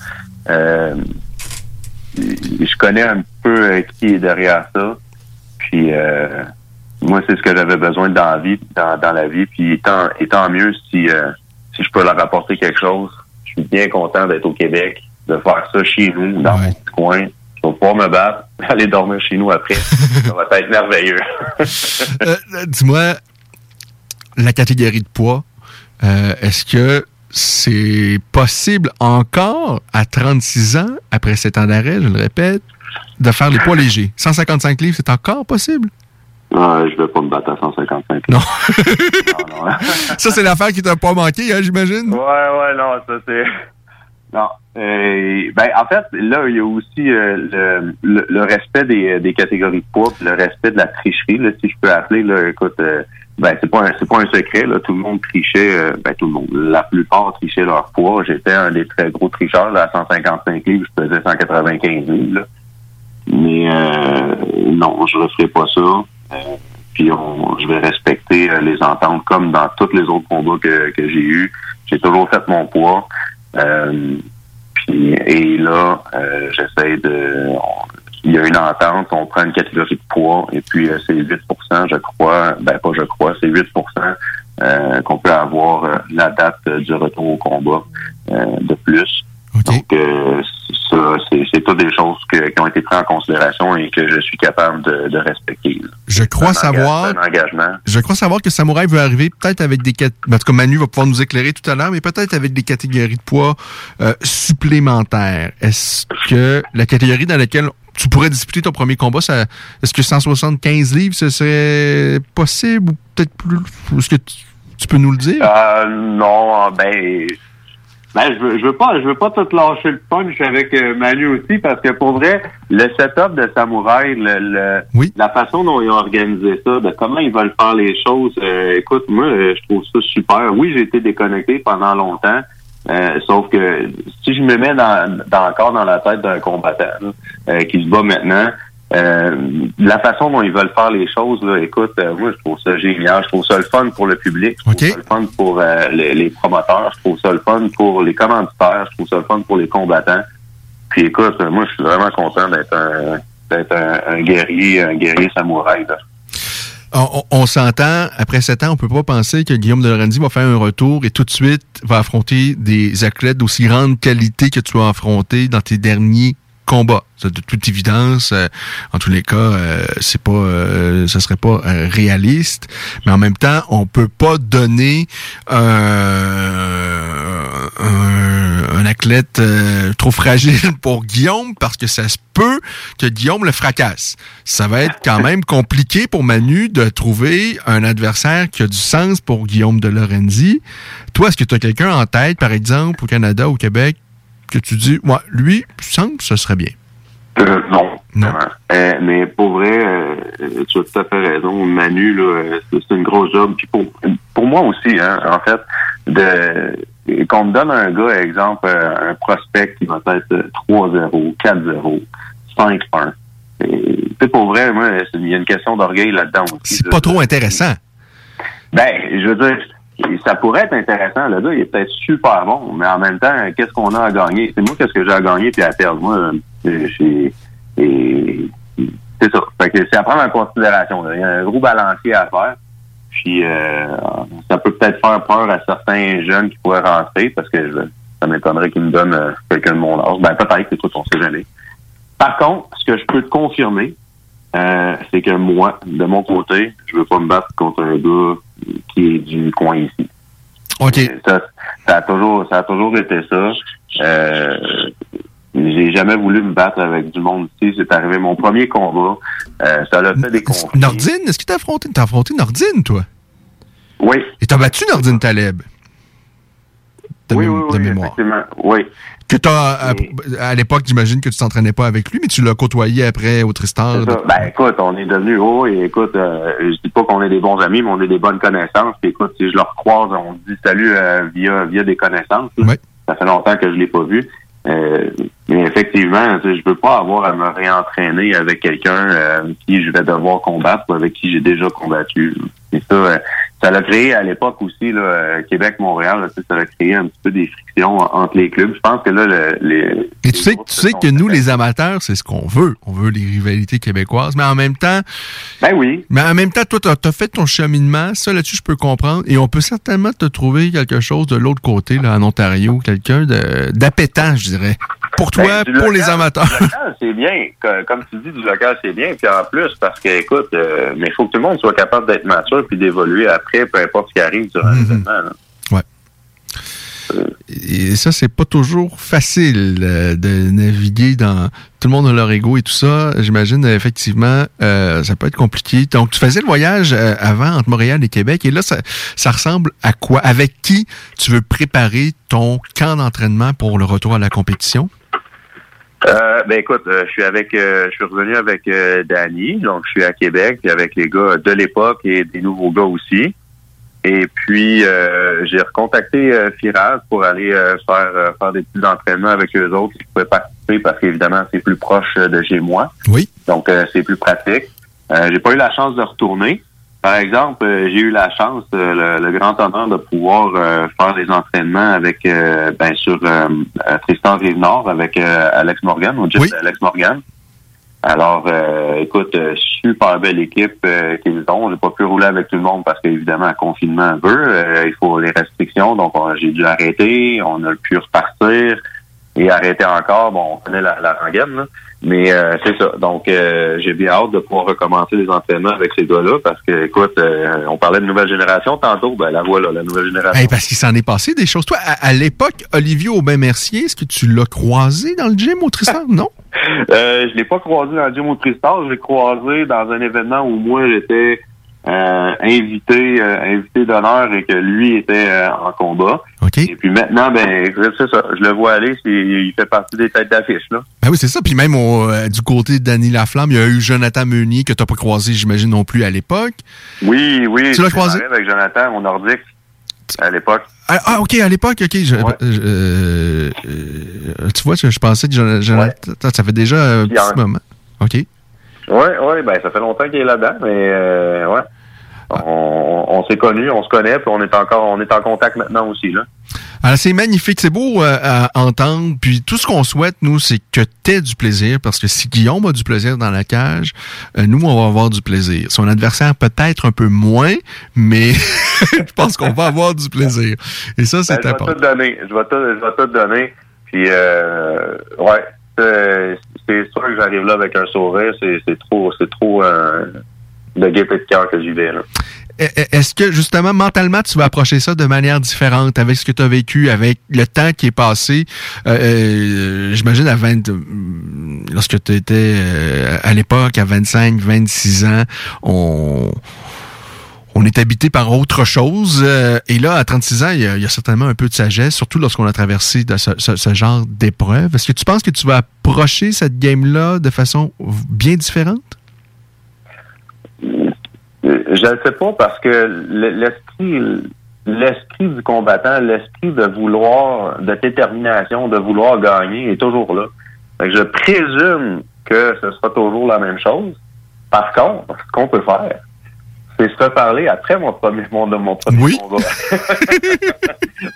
euh, je connais un peu euh, qui est derrière ça. Puis euh, moi, c'est ce que j'avais besoin dans la vie, dans, dans la vie. Puis tant, et tant mieux si, euh, si je peux leur apporter quelque chose. Je suis bien content d'être au Québec, de faire ça chez nous, dans mon petit coin. Je vais pouvoir me battre, aller dormir chez nous après. ça va être merveilleux. Euh, Dis-moi, la catégorie de poids, est-ce que c'est possible encore à 36 ans, après 7 ans d'arrêt, je le répète, de faire les poids légers? 155 livres, c'est encore possible? Ah, je vais pas me battre à 155. Non. non, non. Ça, c'est l'affaire qui t'a pas manqué, hein, j'imagine? Ouais, ouais, non, ça c'est. Non. Euh, ben, en fait, là, il y a aussi euh, le, le, le respect des, des catégories de poids, puis le respect de la tricherie, là, si je peux appeler. Là, écoute, euh, ben, c'est pas un, c'est pas un secret. Là, tout le monde trichait, euh, ben, tout le monde, la plupart trichaient leur poids. J'étais un des très gros tricheurs. Là, à 155 livres, je pesais 195 livres. Là. Mais euh, non, je referai pas ça. Euh, puis on, je vais respecter euh, les ententes comme dans tous les autres combats que, que j'ai eus. J'ai toujours fait mon poids. Euh, puis, et là, j'essaie de... il y a une entente, on prend une catégorie de poids et puis euh, c'est 8% je crois, ben pas je crois, c'est 8% euh, qu'on peut avoir euh, la date euh, du retour au combat de plus. Donc, ça, c'est toutes des choses que- qui ont été prises en considération et que je suis capable de, de respecter. Je crois un savoir. c'est un engagement. Je crois savoir que Samouraï veut arriver peut-être avec des cat- en tout cas Manu va pouvoir nous éclairer tout à l'heure, mais peut-être avec des catégories de poids euh, supplémentaires. Est-ce que la catégorie dans laquelle tu pourrais disputer ton premier combat, ça, est-ce que 175 livres, ce serait possible ou peut-être plus? Est-ce que tu, tu peux nous le dire? Euh, non, ben, ben je veux, je veux pas, je veux pas tout lâcher le punch avec euh, Manu aussi parce que pour vrai, le setup de Samouraï, le, le- la façon dont ils ont organisé ça, de comment ils veulent faire les choses, euh, écoute, moi, je trouve ça super. Oui, j'ai été déconnecté pendant longtemps. Euh, sauf que si je me mets dans, dans encore dans la tête d'un combattant là, euh, qui se bat maintenant, euh, la façon dont ils veulent faire les choses, là, écoute, euh, moi je trouve ça génial. Je trouve ça le fun pour le public, je trouve ça le fun pour euh, les, les promoteurs, je trouve ça le fun pour les commanditaires, je trouve ça le fun pour les combattants. Puis écoute, moi je suis vraiment content d'être un d'être un, un guerrier, un guerrier samouraï. là. On, s'entend, après sept ans, on peut pas penser que Guillaume de Lorenzi va faire un retour et tout de suite va affronter des athlètes d'aussi grande qualité que tu as affronté dans tes derniers combats. Ça, de toute évidence, euh, en tous les cas, euh, c'est pas, euh, ce serait pas euh, réaliste, mais en même temps, on peut pas donner un, un athlète euh, trop fragile pour Guillaume parce que ça se peut que Guillaume le fracasse. Ça va être quand même compliqué pour Manu de trouver un adversaire qui a du sens pour Guillaume de Lorenzi. Toi, est-ce que tu as quelqu'un en tête, par exemple, au Canada, au Québec, que tu dis, ouais, lui, semble, ce serait bien. Euh, non. vraiment. Euh, mais pour vrai, euh, tu as tout à fait raison. Manu, là, c'est une grosse job. Puis pour, pour moi aussi, hein, en fait, de qu'on me donne un gars, exemple, un prospect qui va être euh, 3-0, 4-0, 5-1. Et, tu sais, pour vrai, moi, il y a une question d'orgueil là-dedans. C'est pas trop intéressant. Ben, je veux dire, ça pourrait être intéressant. Le gars, il est peut-être super bon, mais en même temps, qu'est-ce qu'on a à gagner? C'est moi, qu'est-ce que j'ai à gagner puis à perdre? Moi, euh, j'ai- c'est ça. Fait que c'est à prendre en considération. là. Il y a un gros balancier à faire. Puis euh, ça peut peut-être faire peur à certains jeunes qui pourraient rentrer parce que je- ça m'étonnerait qu'ils me donnent euh, quelqu'un de mon âge. Ben peut-être, écoute, on sait jamais. Par contre, ce que je peux te confirmer, euh, c'est que moi, de mon côté, je veux pas me battre contre un gars qui est du coin ici. OK. Ça, ça a toujours, ça a toujours été ça. Euh, j'ai jamais voulu me battre avec du monde ici. C'est arrivé mon premier combat. Euh, ça l'a fait des conflits. Nordine, est-ce que t'as affronté, t'as affronté Nordine, toi? Oui. Et t'as battu Nordine Taleb? De, Oui, oui, oui, effectivement. Oui. Que t'as, à, à l'époque, j'imagine que tu t'entraînais pas avec lui, mais tu l'as côtoyé après au. C'est ça. Ben écoute, on est devenus oh et écoute, euh, je dis pas qu'on est des bons amis, mais on est des bonnes connaissances. Puis écoute, si je leur croise, on dit salut euh, via via des connaissances. Ça fait longtemps que je l'ai pas vu. Euh, mais effectivement, tu sais, je veux pas avoir à me réentraîner avec quelqu'un euh, qui je vais devoir combattre ou avec qui j'ai déjà combattu. Et ça, euh, ça l'a créé à l'époque aussi, là, euh, Québec-Montréal, là, tu sais, ça a créé un petit peu des frictions en- entre les clubs. Je pense que là, le- les, Et tu sais, tu sais que nous, les amateurs, c'est ce qu'on veut. On veut les rivalités québécoises, mais en même temps. Ben oui. Mais en même temps, toi, t'as as fait ton cheminement. Ça, là-dessus, je peux comprendre. Et on peut certainement te trouver quelque chose de l'autre côté, là, en Ontario, quelqu'un de- d'appétant, je dirais. Pour toi, Ben, pour local- les amateurs. Du local, c'est bien. Comme tu dis, du local, c'est bien. Puis en plus, parce que, écoute, euh, mais il faut que tout le monde soit capable d'être mature puis d'évoluer après, peu importe ce qui arrive durant Mhm. l'événement. là. Et ça, c'est pas toujours facile euh, de naviguer dans. Tout le monde a leur ego et tout ça. J'imagine, effectivement, euh, ça peut être compliqué. Donc, tu faisais le voyage avant entre Montréal et Québec. Et là, ça, ça ressemble à quoi? Avec qui tu veux préparer ton camp d'entraînement pour le retour à la compétition? Euh, ben écoute, euh, je suis avec, euh, je suis revenu avec euh, Danny, donc je suis à Québec puis avec les gars de l'époque et des nouveaux gars aussi. Et puis, j'ai recontacté Firaz pour aller faire faire des petits entraînements avec eux autres qui pouvaient participer parce qu'évidemment, c'est plus proche de chez moi. Oui. Donc, c'est plus pratique. J'ai pas eu la chance de retourner. Par exemple, euh, j'ai eu la chance, euh, le, le grand honneur de pouvoir euh, faire des entraînements avec, bien sûr, euh, euh, Tristan Rive-Nord, avec Alex Morgan, au gym d'Alex Morgan. Alors, euh, écoute, super belle équipe euh, qu'ils ont. J'ai pas pu rouler avec tout le monde parce qu'évidemment, le confinement veut. Euh, il faut les restrictions. Donc, on- j'ai dû arrêter. On a pu repartir et arrêter encore. Bon, on connaît la, la rengaine, là. Mais euh, c'est ça. Donc, euh, j'ai bien hâte de pouvoir recommencer les entraînements avec ces gars-là parce que, écoute, euh, on parlait de nouvelle génération tantôt. Ben, la voilà, la nouvelle génération. Hey, parce qu'il s'en est passé des choses. Toi, à, à l'époque, Olivier Aubin-Mercier, est-ce que tu l'as croisé dans le gym au Tristan? Non? Euh, je l'ai pas croisé dans le gym au Tristar, je l'ai croisé dans un événement où moi j'étais euh, invité euh, invité d'honneur et que lui était euh, en combat. Et puis maintenant, ben c'est ça, je le vois aller, il fait partie des têtes d'affiche là. Ben oui, c'est ça. Puis même au, du côté de Danny Laflamme, il y a eu Jonathan Meunier que tu n'as pas croisé, j'imagine, non plus à l'époque. Oui, oui. Tu l'as croisé? avec Jonathan au Nordique à l'époque. Ah, ah, OK, à l'époque, OK. je- je- tu vois, je, je pensais que Jon- Jonathan... Ça fait déjà un petit moment. OK. Ouais, ouais, ben ça fait longtemps qu'il est là-dedans, mais euh, ouais. On, on s'est connus, on se connaît, puis on est encore on est en contact maintenant aussi là. Alors, c'est magnifique, c'est beau euh, à entendre. Puis tout ce qu'on souhaite, nous, c'est que tu aies du plaisir, parce que si Guillaume a du plaisir dans la cage, euh, nous, on va avoir du plaisir. Son adversaire, peut-être un peu moins, mais je pense qu'on va avoir du plaisir. Et ça, c'est Ben, je vais important. tout donner. Je vais tout, je vais tout donner. Puis, euh, ouais, c'est sûr que j'arrive là avec un sourire. C'est c'est trop, c'est trop euh, de cœur que. Là. E- e- Est-ce que justement mentalement tu vas approcher ça de manière différente avec ce que tu as vécu, avec le temps qui est passé? Euh, euh, J'imagine à 20, euh, lorsque tu étais à l'époque, à 25, 26 ans, on, est habité par autre chose. et là, à 36 ans, il y, a, certainement un peu de sagesse, surtout lorsqu'on a traversé ce genre d'épreuve. Est-ce que tu penses que tu vas approcher cette game-là de façon bien différente? Je ne sais pas parce que l'esprit, l'esprit du combattant, l'esprit de vouloir, de détermination, de vouloir gagner est toujours là. Je présume que ce sera toujours la même chose. Par contre, qu'on peut faire, c'est se reparler après mon premier, mon, mon premier combat.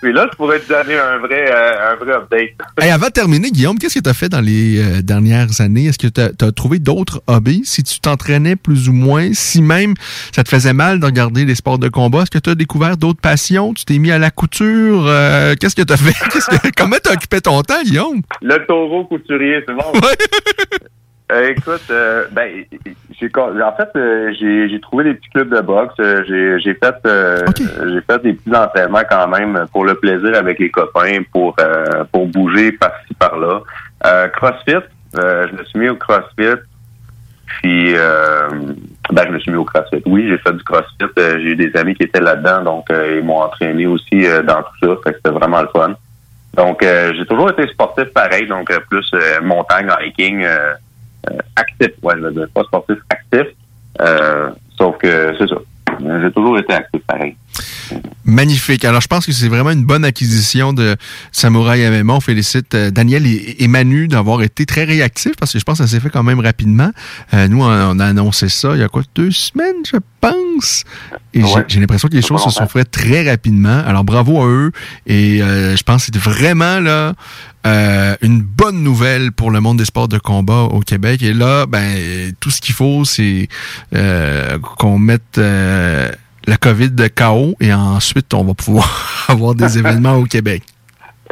Puis là, je pourrais te donner un vrai, euh, un vrai update. Hey, avant de terminer, Guillaume, qu'est-ce que tu as fait dans les euh, dernières années? Est-ce que tu as, trouvé d'autres hobbies? Si tu t'entraînais plus ou moins, si même ça te faisait mal de regarder les sports de combat, est-ce que tu as découvert d'autres passions? Tu t'es mis à la couture? Euh, qu'est-ce que tu as fait? Que- comment tu as occupé ton temps, Guillaume? Le taureau couturier, c'est bon. Euh, écoute, euh, ben, j'ai en fait, euh, j'ai j'ai trouvé des petits clubs de boxe. Euh, j'ai j'ai fait, j'ai fait des petits entraînements quand même pour le plaisir avec les copains, pour euh, pour bouger par-ci par-là. CrossFit, je me suis mis au CrossFit. Puis, euh, ben, je me suis mis au CrossFit. Oui, j'ai fait du CrossFit. J'ai eu des amis qui étaient là-dedans, donc ils m'ont entraîné aussi dans tout ça. Fait que c'était vraiment le fun. Donc, euh, j'ai toujours été sportif pareil, donc plus montagne, hiking, actif, ouais, je veux pas sportif, actif. Euh, sauf que c'est ça. J'ai toujours été actif pareil. Magnifique. Alors, je pense que c'est vraiment une bonne acquisition de Samouraï MMA. On félicite euh, Daniel et, Manu d'avoir été très réactifs parce que je pense que ça s'est fait quand même rapidement. Euh, nous, on, a annoncé ça il y a quoi, deux semaines, je pense. Et j'ai- Ouais. j'ai l'impression que les choses se sont faites très rapidement. Alors, bravo à eux. Et euh, je pense que c'est vraiment là euh, une bonne nouvelle pour le monde des sports de combat au Québec. Et là, ben, tout ce qu'il faut, c'est euh, qu'on mette euh, la COVID de KO et ensuite, on va pouvoir avoir des événements au Québec.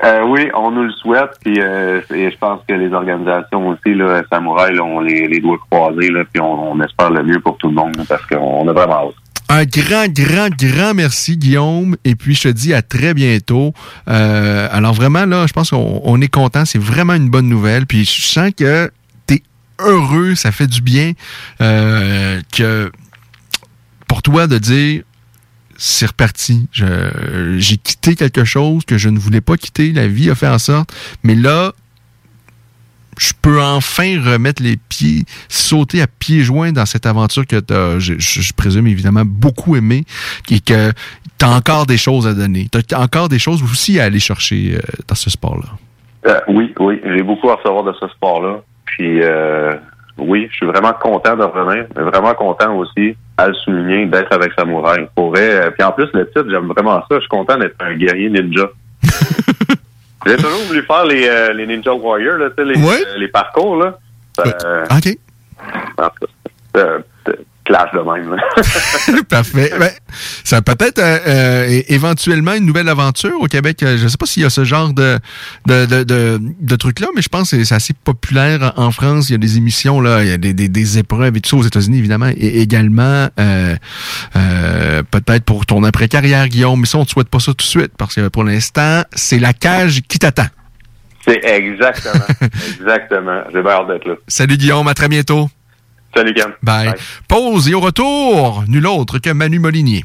Euh, oui, on nous le souhaite, puis euh, et je pense que les organisations aussi, là, Samouraï, là, on les, les doigts croisés, là, puis on, on espère le mieux pour tout le monde, parce qu'on a vraiment hâte. Un grand, grand, grand merci, Guillaume. Et puis, je te dis à très bientôt. Euh, alors, vraiment, là, je pense qu'on on est content. C'est vraiment une bonne nouvelle. Puis, je sens que tu es heureux. Ça fait du bien que pour toi de dire c'est reparti. J'ai quitté quelque chose que je ne voulais pas quitter. La vie a fait en sorte. Mais là, je peux enfin remettre les pieds, sauter à pieds joints dans cette aventure que je, je présume évidemment beaucoup aimé, et que tu as encore des choses à donner. Tu as encore des choses aussi à aller chercher euh, dans ce sport-là. Euh, oui, oui, j'ai beaucoup à recevoir de ce sport-là. Puis euh, oui, je suis vraiment content de revenir, mais vraiment content aussi à le souligner d'être avec Samouraï. Pour vrai, euh, puis en plus le titre, j'aime vraiment ça. Je suis content d'être un guerrier ninja. j'ai toujours voulu faire les, euh, les Ninja Warriors, là, tu sais, les, euh, les parcours là. Euh, OK. Clash de même. Parfait. Ben, ça peut être euh, euh, éventuellement une nouvelle aventure au Québec. Euh, Je ne sais pas s'il y a ce genre de, de, de, de, de truc-là, mais je pense que c'est assez populaire en France. Il y a des émissions, là, il y a des, des, des épreuves et tout ça aux États-Unis, évidemment, et également euh, peut-être pour ton après-carrière, Guillaume. Mais ça, on ne te souhaite pas ça tout de suite, parce que pour l'instant, c'est la cage qui t'attend. C'est exactement, exactement. J'ai hâte d'être là. Salut Guillaume, à très bientôt. Salut Cam. Bye. Pause et au retour, nul autre que Manu Molinier.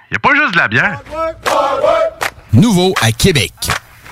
y a pas juste de la bière. Nouveau à Québec.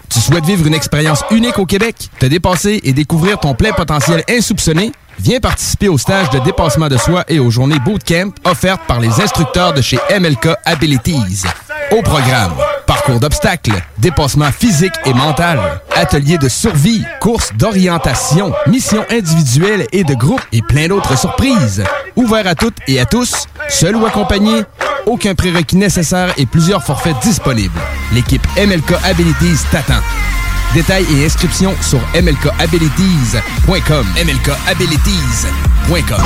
Tu souhaites vivre une expérience unique au Québec, te dépasser et découvrir ton plein potentiel insoupçonné? Viens participer au stage de dépassement de soi et aux journées bootcamp offertes par les instructeurs de chez MLK Abilities. Au programme, parcours d'obstacles, dépassement physique et mental, ateliers de survie, courses d'orientation, missions individuelles et de groupe et plein d'autres surprises. Ouvert à toutes et à tous, seul ou accompagné, aucun prérequis nécessaire et plusieurs forfaits disponibles. L'équipe MLK Abilities t'attend. Détails et inscriptions sur mlkabilities.com. mlkabilities.com.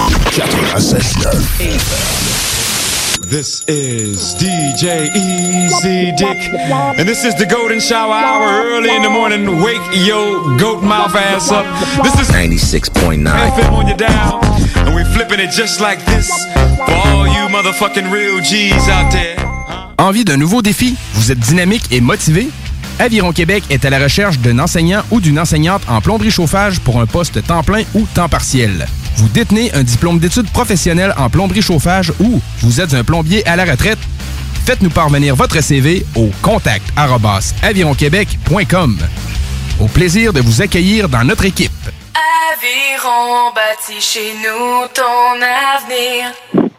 This is DJ Easy Dick, and this is the Golden Shower Hour early in the morning. Wake your goat mouth ass up. This is 96.9. FM on your dial, and we flipping it just like this for all you motherfucking real G's out there. Envie d'un nouveau défi? Vous êtes dynamique et motivé? Aviron Québec est à la recherche d'un enseignant ou d'une enseignante en plomberie chauffage pour un poste temps plein ou temps partiel. Vous détenez un diplôme d'études professionnelles en plomberie chauffage ou vous êtes un plombier à la retraite? Faites-nous parvenir votre CV au contact avironquebec.com. Au plaisir de vous accueillir dans notre équipe. Aviron bâti chez nous ton avenir.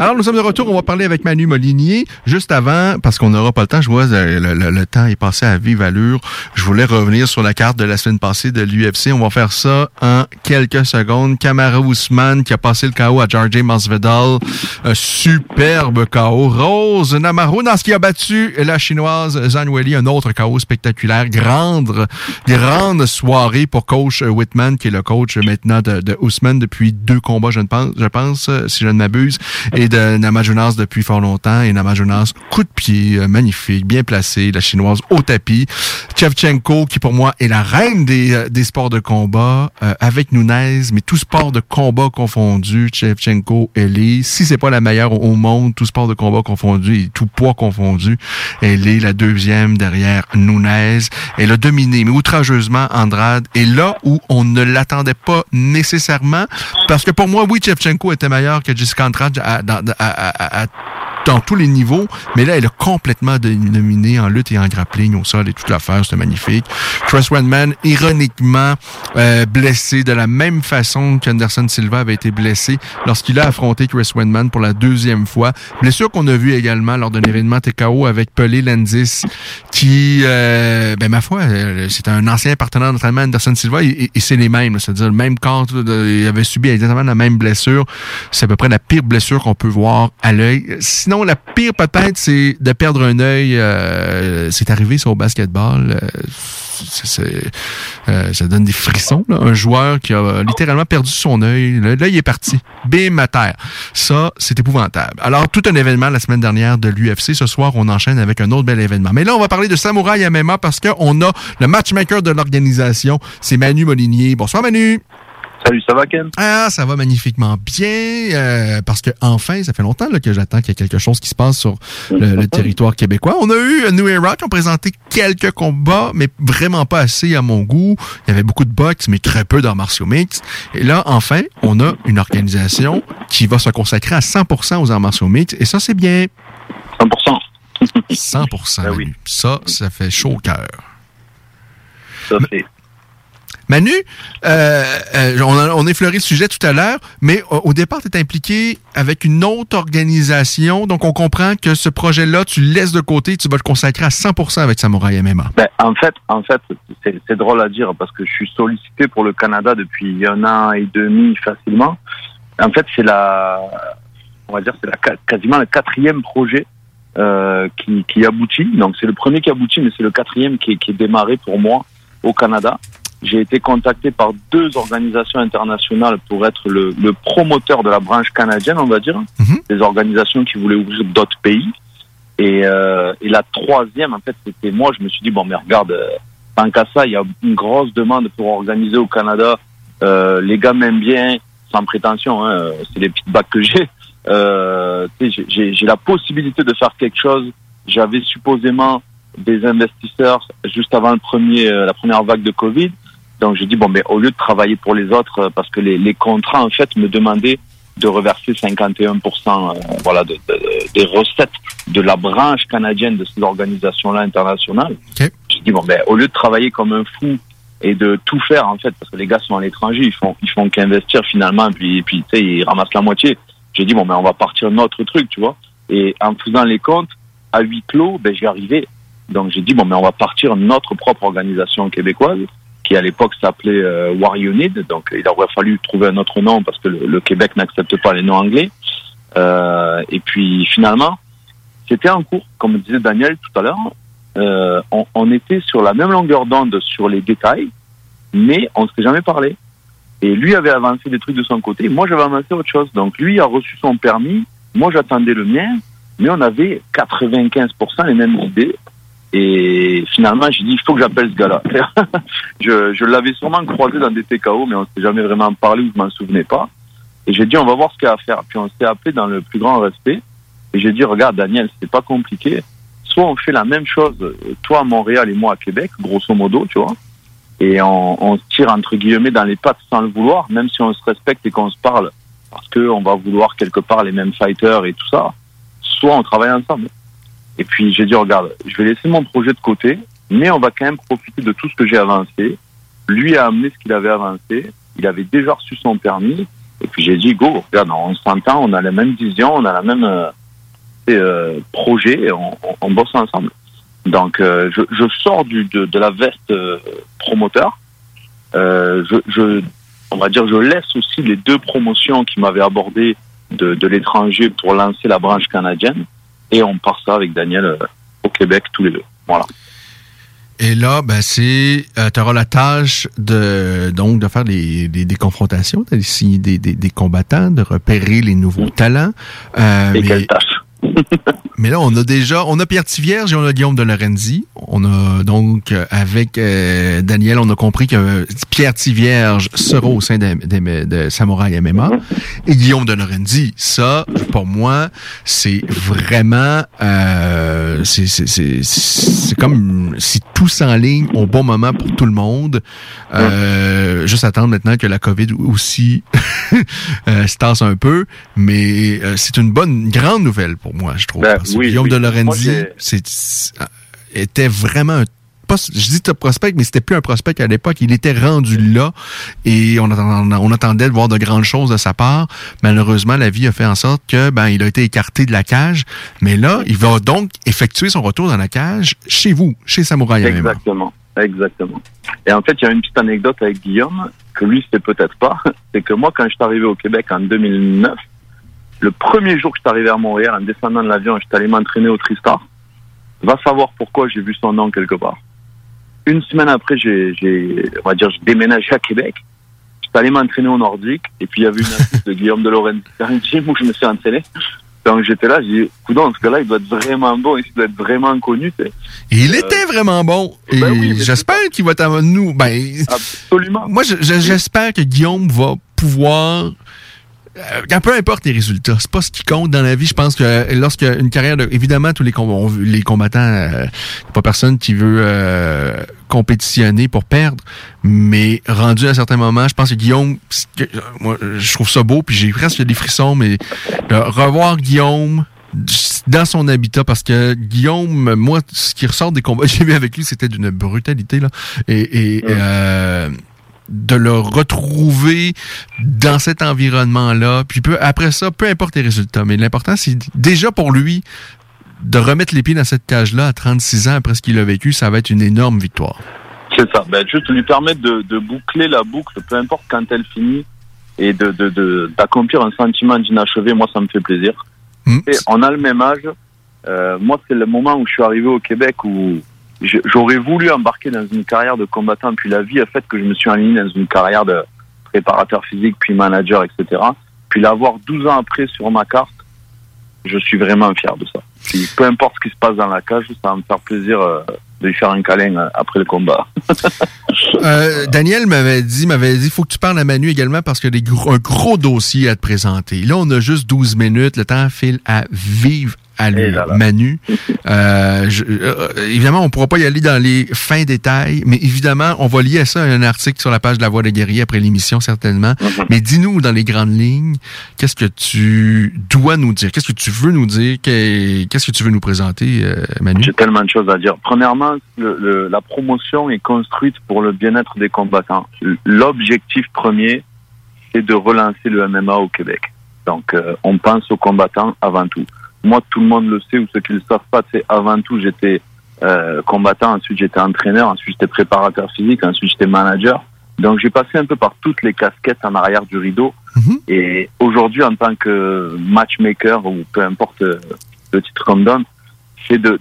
Alors, nous sommes de retour. On va parler avec Manu Molinier. Juste avant, parce qu'on n'aura pas le temps, je vois euh, le, temps est passé à vive allure. Je voulais revenir sur la carte de la semaine passée de l'UFC. On va faire ça en quelques secondes. Kamara Ousmane qui a passé le KO à Georgie Masvidal. Un superbe KO. Rose Namajunas qui a battu la chinoise Zhang Weili. Un autre KO spectaculaire. Grande, grande soirée pour coach Whitman, qui est le coach maintenant de, de Ousmane depuis deux combats, je pense, je pense, si je ne m'abuse, de Namajunas depuis fort longtemps. Et Namajunas, coup de pied, euh, magnifique, bien placé, la chinoise au tapis. Chevchenko, qui pour moi est la reine des, euh, des sports de combat, euh, avec Nunez, mais tout sport de combat confondu, Chevchenko, elle est, si c'est pas la meilleure au monde, tout sport de combat confondu et tout poids confondu, elle est la deuxième derrière Nunez. Elle a dominé, mais outrageusement, Andrade. Et là où on ne l'attendait pas nécessairement, parce que pour moi, oui, Chevchenko était meilleur que Jessica Andrade à- à- à- dans tous les niveaux, mais là, elle a complètement dominé en lutte et en grappling au sol et toute l'affaire, c'était magnifique. Chris Wedman, ironiquement, euh, blessé de la même façon qu'Anderson Silva avait été blessé lorsqu'il a affronté Chris Wedman pour la deuxième fois. Blessure qu'on a vue également lors d'un événement TKO avec Pelé Landis, qui, euh, ben ma foi, euh, c'est un ancien partenaire d'entraînement Anderson Silva et, c'est les mêmes, c'est-à-dire le même corps, il avait subi exactement la même blessure. C'est à peu près la pire blessure qu'on peut voir à l'œil. La pire peut-être, c'est de perdre un œil. euh, c'est arrivé sur au basketball. euh, euh, ça donne des frissons. Un joueur qui a littéralement perdu son œil. Le- L'œil est parti. Bim à terre. Ça, c'est épouvantable. Alors, tout un événement la semaine dernière de l'UFC. Ce soir, on enchaîne avec un autre bel événement. Mais là, on va parler de Samouraï MMA parce qu'on a le matchmaker de l'organisation. C'est Manu Molinier. Bonsoir, Manu. Salut, ça va, Ken? Ah, ça va magnifiquement bien, euh, parce que enfin, ça fait longtemps là, que j'attends qu'il y ait quelque chose qui se passe sur le, le territoire québécois. On a eu New Era qui ont présenté quelques combats, mais vraiment pas assez à mon goût. Il y avait beaucoup de box, mais très peu d'arts martiaux mix. Et là, enfin, on a une organisation qui va se consacrer à 100% aux arts martiaux mix, et ça, c'est bien. 100%. 100%. Ben Manu. Ça, ça fait chaud au cœur. Ça fait. Manu, euh, euh, on, a, le sujet tout à l'heure, mais au, départ, tu es impliqué avec une autre organisation. Donc, on comprend que ce projet-là, tu le laisses de côté, tu vas le consacrer à 100% avec Samouraï MMA. Ben, en fait, en fait, c'est drôle à dire parce que je suis sollicité pour le Canada depuis un an et demi facilement. En fait, c'est la, on va dire, c'est quasiment le quatrième projet euh, qui, aboutit. Donc, c'est le premier qui aboutit, mais c'est le quatrième qui est démarré pour moi au Canada. J'ai été contacté par deux organisations internationales pour être le, le promoteur de la branche canadienne, on va dire, des organisations qui voulaient ouvrir d'autres pays. Et, euh, et la troisième, en fait, c'était moi. Je me suis dit bon, mais regarde, euh, tant qu'à ça, il y a une grosse demande pour organiser au Canada. Euh, les gars m'aiment bien, sans prétention. Hein, c'est les feedbacks que j'ai. Euh, j'ai la possibilité de faire quelque chose. J'avais supposément des investisseurs juste avant le premier, euh, la première vague de Covid. Donc j'ai dit bon, mais au lieu de travailler pour les autres, euh, parce que les, les contrats en fait me demandaient de reverser 51% euh, voilà de, de- des recettes de la branche canadienne de ces organisations-là internationales. J'ai dit bon, ben au lieu de travailler comme un fou et de tout faire en fait, parce que les gars sont à l'étranger, ils font ils font qu'investir finalement, puis puis tu sais ils ramassent la moitié. J'ai dit bon, ben on va partir notre truc, tu vois. Et en faisant les comptes à huis clos, ben j'y arrivais. Donc j'ai dit bon, mais on va partir notre propre organisation québécoise qui à l'époque s'appelait euh, War Unit. Donc il aurait fallu trouver un autre nom parce que le, le Québec n'accepte pas les noms anglais. Euh, et puis finalement, c'était en cours, comme disait Daniel tout à l'heure. Euh, on, on était sur la même longueur d'onde sur les détails, mais on ne s'est jamais parlé. Et lui avait avancé des trucs de son côté, moi j'avais avancé autre chose. Donc lui a reçu son permis, moi j'attendais le mien, mais on avait 95% les mêmes idées. Et finalement, j'ai dit, il faut que j'appelle ce gars-là. je l'avais sûrement croisé dans des TKO, mais on s'est jamais vraiment parlé ou je m'en souvenais pas. Et j'ai dit, on va voir ce qu'il y a à faire. Puis on s'est appelé dans le plus grand respect. Et j'ai dit, regarde, Daniel, c'est pas compliqué. Soit on fait la même chose, toi à Montréal et moi à Québec, grosso modo, tu vois. Et on, on se tire entre guillemets dans les pattes sans le vouloir, même si on se respecte et qu'on se parle, parce que on va vouloir quelque part les mêmes fighters et tout ça. Soit on travaille ensemble. Et puis j'ai dit, regarde, je vais laisser mon projet de côté, mais on va quand même profiter de tout ce que j'ai avancé. Lui a amené ce qu'il avait avancé. Il avait déjà reçu son permis. Et puis j'ai dit, go, regarde, on s'entend, on a la même vision, on a la même euh, euh, projet, et on, on- on bosse ensemble. Donc euh, je, je sors du, de, de la veste euh, promoteur. Euh, je, je, on va dire, je laisse aussi les deux promotions qui m'avaient abordé de, de l'étranger pour lancer la branche canadienne. Et on part ça avec Daniel euh, au Québec tous les deux. Voilà. Et là, ben, c'est, tu auras la tâche de, donc, de faire des, des, des confrontations, d'aller signer des, des, des combattants, de repérer les nouveaux talents. Euh, Et mais- quelle tâche Mais là, on a déjà, on a Pierre Tivierge et on a Guillaume de Lorenzi. On a donc, euh, avec euh, Daniel, on a compris que Pierre Tivierge sera au sein de, de- de Samouraï MMA. Et Guillaume de Lorenzi, ça, pour moi, c'est vraiment, euh, c'est, comme si tout s'enligne au bon moment pour tout le monde. Euh, juste attendre maintenant que la COVID aussi euh, se tasse un peu. Mais euh, c'est une bonne, une grande nouvelle pour moi, je trouve. Ben, oui, Guillaume oui. de Lorenzi, était vraiment un pas, je dis top prospect, mais c'était plus un prospect à l'époque. Il était rendu là et on attendait, on attendait de voir de grandes choses de sa part. Malheureusement, la vie a fait en sorte que ben il a été écarté de la cage. Mais là, il va donc effectuer son retour dans la cage chez vous, chez Samouraï MMA. Exactement, exactement. Et en fait, il y a une petite anecdote avec Guillaume que lui sait peut-être pas. C'est que moi, quand je suis arrivé au Québec en 2009, le premier jour que je suis arrivé à Montréal, en descendant de l'avion, je suis allé m'entraîner au Tristar. Va savoir pourquoi j'ai vu son nom quelque part. Une semaine après, j'ai, j'ai, on va dire, j'ai déménagé à Québec. Je suis allé m'entraîner au Nordique, et puis il y avait une affiche de Guillaume de gym où je me suis entraîné. Donc j'étais là, j'ai dit, coudon, ce gars-là, il doit être vraiment bon, il doit être vraiment connu. Et il Euh, était vraiment bon. Et ben oui, mais j'espère qu'il va être à nous. Ben, Absolument. Moi, je- je- j'espère que Guillaume va pouvoir. Euh, peu importe les résultats, c'est pas ce qui compte dans la vie. Je pense que lorsque une carrière de, évidemment tous les com- les combattants, euh, pas personne qui veut euh, compétitionner pour perdre, mais rendu à un certain moment, je pense que Guillaume, euh, moi, je trouve ça beau, puis j'ai presque des frissons, mais de revoir Guillaume dans son habitat parce que Guillaume, moi, ce qui ressort des combats que j'ai vu avec lui, c'était d'une brutalité là, et, et, euh, de le retrouver dans cet environnement-là. Puis peu, après ça, peu importe les résultats, mais l'important, c'est déjà pour lui de remettre les pieds dans cette cage-là à 36 ans après ce qu'il a vécu, ça va être une énorme victoire. C'est ça. Ben, juste lui permettre de, de boucler la boucle, peu importe quand elle finit, et de de- d'accomplir un sentiment d'inachevé, moi, ça me fait plaisir. Et on a le même âge. Euh, moi, c'est le moment où je suis arrivé au Québec où j'aurais voulu embarquer dans une carrière de combattant, puis la vie a fait que je me suis aligné dans une carrière de préparateur physique, puis manager, etc. Puis l'avoir 12 ans après sur ma carte, je suis vraiment fier de ça. Puis peu importe ce qui se passe dans la cage, ça va me faire plaisir euh, de lui faire un câlin euh, après le combat. Euh, Daniel m'avait dit, m'avait dit, faut que tu parles à Manu également parce qu'il y a un gros dossier à te présenter. Là, on a juste 12 minutes. Le temps file à vivre à lui, Manu. Euh, je- euh, évidemment, on pourra pas y aller dans les fins détails, mais évidemment, on va lier ça à un article sur la page de la Voix des guerriers après l'émission, certainement. Mais dis-nous dans les grandes lignes, qu'est-ce que tu dois nous dire? Qu'est-ce que tu veux nous dire? Qu'est- Qu'est-ce que tu veux nous présenter, euh, Manu? J'ai tellement de choses à dire. Premièrement, le- le- la promotion est construite pour le bien-être des combattants. L'objectif premier, c'est de relancer le MMA au Québec. Donc, euh, on pense aux combattants avant tout. Moi, tout le monde le sait, ou ceux qui ne le savent pas, c'est avant tout, j'étais euh, combattant, ensuite j'étais entraîneur, ensuite j'étais préparateur physique, ensuite j'étais manager. Donc, j'ai passé un peu par toutes les casquettes en arrière du rideau. Et aujourd'hui, en tant que matchmaker, ou peu importe euh, le titre qu'on me donne, c'est de-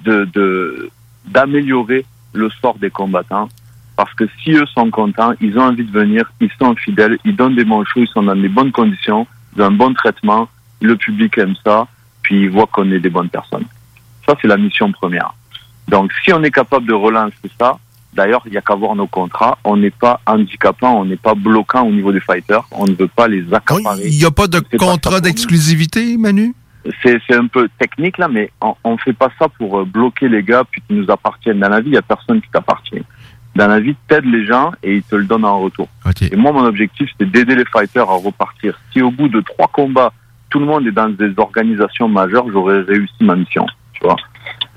d'améliorer le sort des combattants. Parce que si eux sont contents, ils ont envie de venir, ils sont fidèles, ils donnent des bons shows, ils sont dans des bonnes conditions, ils ont un bon traitement, le public aime ça, puis ils voient qu'on est des bonnes personnes. Ça, c'est la mission première. Donc, si on est capable de relancer ça, d'ailleurs, il n'y a qu'à voir nos contrats, on n'est pas handicapant, on n'est pas bloquant au niveau des fighters, on ne veut pas les accaparer. Il n'y a pas de contrat d'exclusivité, Manu? c'est c'est un peu technique là, mais on, on fait pas ça pour euh, bloquer les gars puis qu'ils nous appartiennent. Dans la vie, il y a personne qui t'appartient. Dans la vie, t'aides les gens et ils te le donnent en retour. Et moi, mon objectif, c'est d'aider les fighters à repartir. Si au bout de trois combats, tout le monde est dans des organisations majeures, j'aurais réussi ma mission. Tu vois.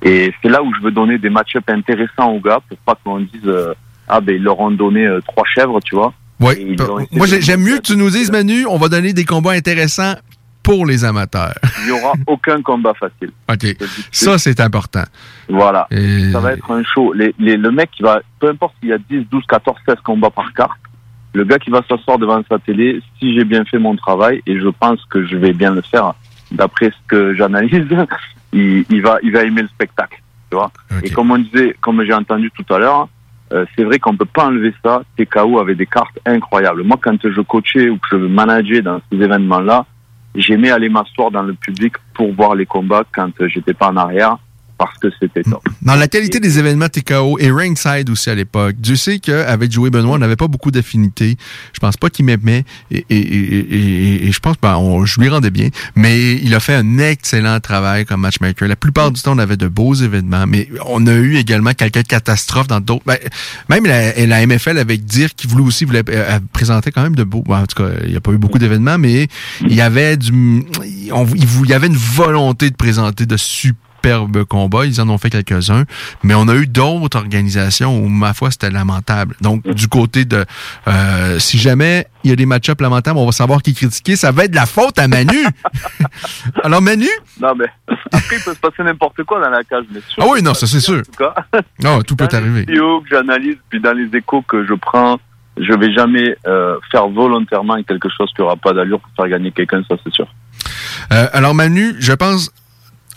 Et c'est là où je veux donner des match-ups intéressants aux gars pour pas qu'on dise euh, ah ben ils leur ont donné euh, trois chèvres, tu vois. Oui. Essayé Moi, j'aime mieux que tu nous dises, Manu, on va donner des combats intéressants pour les amateurs. Il n'y aura aucun combat facile. OK. Ça, c'est important. Voilà. Et- Ça va être un show. Les, les- le mec qui va, peu importe s'il y a 10, 12, 14, 16 combats par carte, le gars qui va s'asseoir devant sa télé, si j'ai bien fait mon travail, et je pense que je vais bien le faire d'après ce que j'analyse, il, il va, il va aimer le spectacle. Tu vois. Et comme on disait, comme j'ai entendu tout à l'heure, euh, c'est vrai qu'on peut pas enlever ça. TKO avait des cartes incroyables. Moi, quand je coachais ou que je manageais dans ces événements-là, j'aimais aller m'asseoir dans le public pour voir les combats quand j'étais pas en arrière parce que c'était top. Dans la qualité des événements TKO et Ringside aussi à l'époque, Dieu sait qu'avec Joey Benoît, on n'avait pas beaucoup d'affinités. Je pense pas qu'il m'aimait et, et, et, et- je pense ben, je lui rendais bien. Mais il a fait un excellent travail comme matchmaker. La plupart du temps, on avait de beaux événements, mais on a eu également quelques catastrophes dans d'autres. ben, même la, la MFL avec dire qu'il voulait aussi voulait euh, présenter quand même de beaux. ben, en tout cas, il n'y a pas eu beaucoup d'événements, mais il y avait du, il y avait une volonté de présenter de super superbes combats. Ils en ont fait quelques-uns. Mais on a eu d'autres organisations où, ma foi, c'était lamentable. Donc, du côté de... euh, si jamais il y a des match-ups lamentables, on va savoir qui critiquer. Ça va être de la faute à Manu. Alors, Manu? Non, mais après, il peut se passer n'importe quoi dans la cage, bien sûr. Ah oui, non, ça c'est sûr. En tout cas, Non, tout peut dans arriver. les vidéos que j'analyse, puis dans les échos que je prends, je vais jamais euh, faire volontairement quelque chose qui aura pas d'allure pour faire gagner quelqu'un, ça c'est sûr. Euh, alors, Manu, je pense,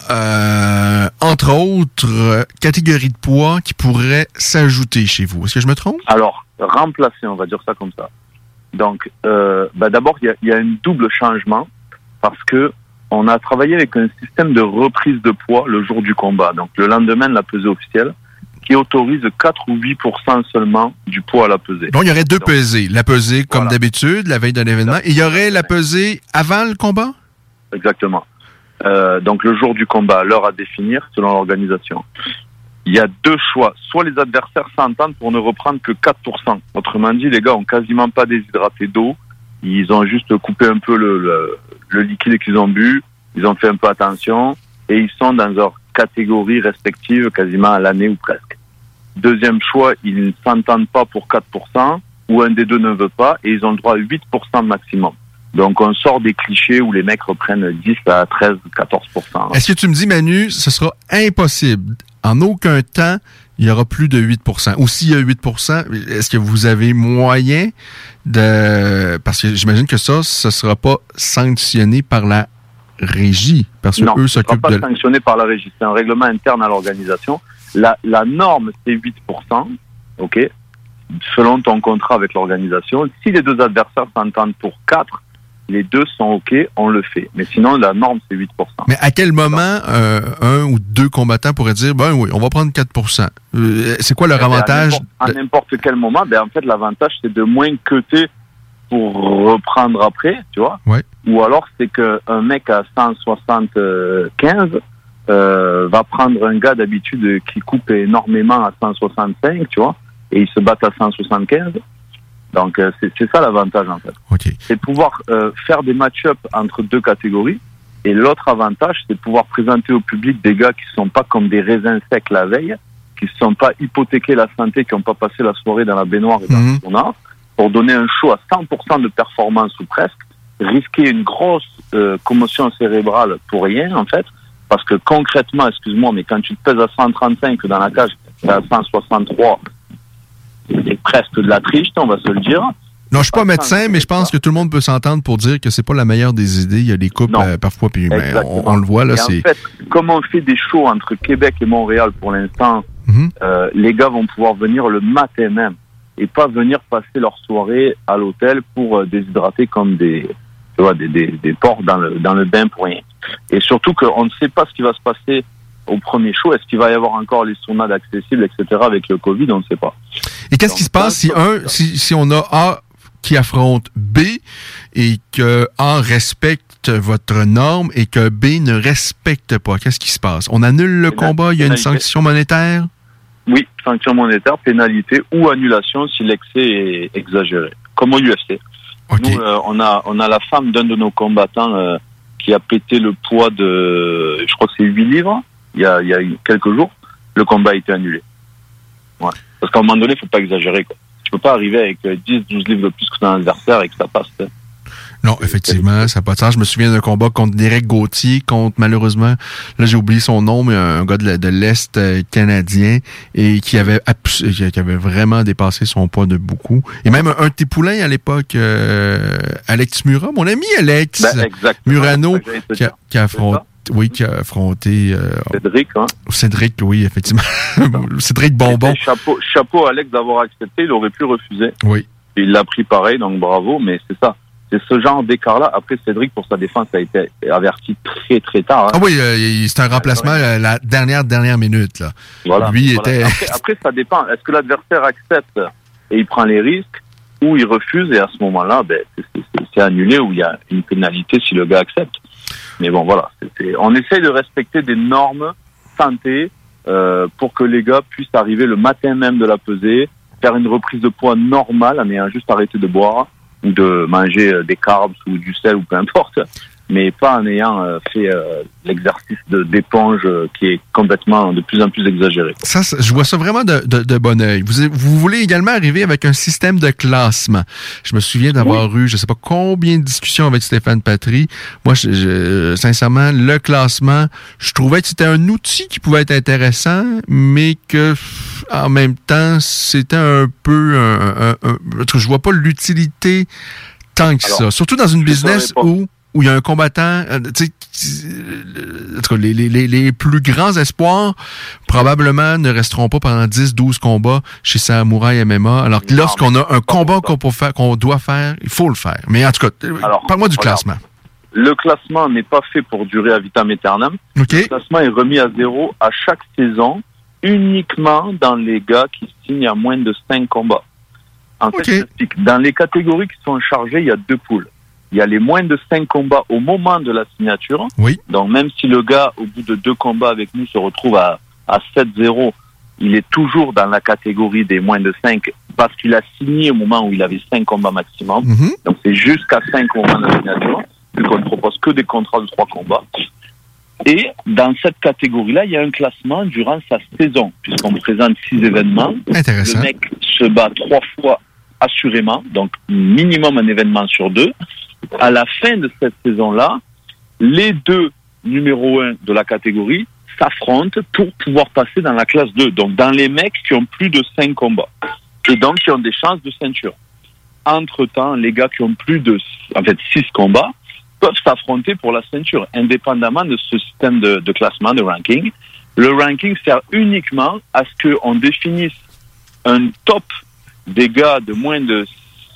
euh, entre autres, euh, catégories de poids qui pourraient s'ajouter chez vous. Est-ce que je me trompe? Alors, remplacer, on va dire ça comme ça. Donc, euh, bah, d'abord, il y a, y a un double changement parce que on a travaillé avec un système de reprise de poids le jour du combat, donc le lendemain de la pesée officielle, qui autorise 4 ou 8 seulement du poids à la pesée. Donc, il y aurait deux pesées. La pesée, comme d'habitude, la veille d'un événement. Et il y aurait la pesée avant le combat? Exactement. Euh, donc le jour du combat, l'heure à définir selon l'organisation. Il y a deux choix. Soit les adversaires s'entendent pour ne reprendre que 4%. Autrement dit, les gars ont quasiment pas déshydraté d'eau. Ils ont juste coupé un peu le, le, liquide qu'ils ont bu. Ils ont fait un peu attention. Et ils sont dans leur catégorie respective quasiment à l'année ou presque. Deuxième choix, ils ne s'entendent pas pour 4%, ou un des deux ne veut pas, et ils ont le droit à 8% maximum. Donc on sort des clichés où les mecs reprennent 10 à 13, 14%. Est-ce que tu me dis, Manu, ce sera impossible? En aucun temps, il y aura plus de 8% Ou s'il y a 8 est-ce que vous avez moyen de... Parce que j'imagine que ça, ce sera pas sanctionné par la régie, parce que non, eux ce sera s'occupent pas de... sanctionné par la régie. C'est un règlement interne à l'organisation. La, la norme, c'est 8%, ok, selon ton contrat avec l'organisation. Si les deux adversaires s'entendent pour 4, les deux sont ok, on le fait. Mais sinon, la norme, c'est 8%. Mais à quel moment euh, un ou deux combattants pourraient dire, ben oui, on va prendre 4% Euh, C'est quoi leur Eh ben, avantage? À n'importe quel moment, ben, en fait, l'avantage, c'est de moins queuter pour reprendre après, tu vois. Ouais. Ou alors, c'est qu'un mec à 175 euh, va prendre un gars d'habitude qui coupe énormément à 165, tu vois, et ils se battent à 175. Donc, euh, c'est ça l'avantage, en fait. C'est pouvoir euh, faire des match-ups entre deux catégories. Et l'autre avantage, c'est de pouvoir présenter au public des gars qui sont pas comme des raisins secs la veille, qui ne sont pas hypothéqués la santé, qui n'ont pas passé la soirée dans la baignoire et dans le sauna, pour donner un show à 100% de performance ou presque, risquer une grosse euh, commotion cérébrale pour rien, en fait, parce que concrètement, excuse-moi, mais quand tu te pèses à 135 dans la cage, à 163, c'est presque de la triche, on va se le dire. Non, je suis pas médecin, mais je pense que tout le monde peut s'entendre pour dire que c'est pas la meilleure des idées. Il y a des couples euh, parfois, puis on, on le voit là, Et en c'est. fait, comme on fait des shows entre Québec et Montréal pour l'instant, Mhm. euh, les gars vont pouvoir venir le matin même et pas venir passer leur soirée à l'hôtel pour euh, déshydrater comme des, tu vois, des, des, des porcs dans le, dans le bain pour rien. Et surtout qu'on ne sait pas ce qui va se passer au premier show. Est-ce qu'il va y avoir encore les saunas accessibles, etc. avec le Covid? On ne sait pas. Et qu'est-ce qui se passe si un, si, si on a A qui affronte B et que A respecte votre norme et que B ne respecte pas? Qu'est-ce qui se passe? On annule le combat? Il y a une sanction monétaire? Oui, sanction monétaire, pénalité ou annulation si l'excès est exagéré, comme au UFC. Nous, euh, on a on a la femme d'un de nos combattants euh, qui a pété le poids de, je crois que c'est 8 livres, il y a, il y a quelques jours. Le combat a été annulé. Ouais. Parce qu'à un moment donné, il faut pas exagérer. Quoi. Tu peux pas arriver avec euh, 10, 12 livres de plus que ton adversaire et que ça passe. Non, effectivement, ça n'a pas de sens. Je me souviens d'un combat contre Derek Gauthier, contre malheureusement, là j'ai oublié son nom, mais un gars de, l'Est euh, canadien et qui avait qui avait vraiment dépassé son poids de beaucoup. Et même un, tes poulains à l'époque, euh, Alex Murat, mon ami Alex Ben. Murano, qui a, qui a affronté. Oui, qui a affronté euh, Cédric, hein. Cédric, oui, effectivement. Cédric Bonbon. Chapeau, chapeau à Alex d'avoir accepté, il aurait pu refuser. Oui. Il l'a pris pareil, donc bravo, mais c'est ça. C'est ce genre d'écart-là. Après, Cédric, pour sa défense, a été averti très, très tard. hein. Ah oui, euh, c'est un remplacement euh, la dernière dernière minute là. Voilà. Lui Voilà. était Après, après, ça dépend. Est-ce que l'adversaire accepte et il prend les risques ou il refuse et à ce moment-là, ben, c'est annulé ou il y a une pénalité si le gars accepte. Mais bon, voilà. c'est- on essaye de respecter des normes santé euh, pour que les gars puissent arriver le matin même de la pesée, faire une reprise de poids normale en ayant juste arrêté de boire ou de manger euh, des carbs ou du sel ou peu importe, mais pas en ayant euh, fait euh, l'exercice de- d'éponge euh, qui est complètement de plus en plus exagéré. Ça, je vois ça vraiment de, de, de bon oeil. Vous, vous voulez également arriver avec un système de classement. Je me souviens d'avoir eu, je sais pas combien de discussions avec Stéphane Patry. Moi, je, je- sincèrement, le classement, je trouvais que c'était un outil qui pouvait être intéressant, mais que en même temps, c'était un peu un, un- un- je vois pas l'utilité tant que ça. Surtout dans une business où où il y a un combattant, euh, tu sais, euh, en tout cas, les, les, les, plus grands espoirs probablement ne resteront pas pendant 10, 12 combats chez Samouraï MMA. Alors que lorsqu'on a un combat qu'on peut faire, qu'on doit faire, il faut le faire. Mais en tout cas, euh, parle-moi du regarde. classement. le classement n'est pas fait pour durer à vitam aeternam. Le classement est remis à zéro à chaque saison, uniquement dans les gars qui signent à moins de 5 combats. En fait, dans les catégories qui sont chargées, il y a deux poules. Il y a les moins de 5 combats au moment de la signature. Oui. Donc même si le gars, au bout de deux combats avec nous, se retrouve à, à 7-0, il est toujours dans la catégorie des moins de 5 parce qu'il a signé au moment où il avait 5 combats maximum. Mhm. Donc c'est jusqu'à 5 au moment de la signature, vu qu'on ne propose que des contrats de 3 combats. Et dans cette catégorie-là, il y a un classement durant sa saison, puisqu'on présente 6 événements. Intéressant. Le mec se bat trois fois assurément, donc minimum un événement sur deux. À la fin de cette saison-là, les deux numéro 1 de la catégorie s'affrontent pour pouvoir passer dans la classe 2, donc dans les mecs qui ont plus de 5 combats, et donc qui ont des chances de ceinture. Entre-temps, les gars qui ont plus de en fait, 6 combats peuvent s'affronter pour la ceinture, indépendamment de ce système de, de classement, de ranking. Le ranking sert uniquement à ce qu'on définisse un top des gars de moins de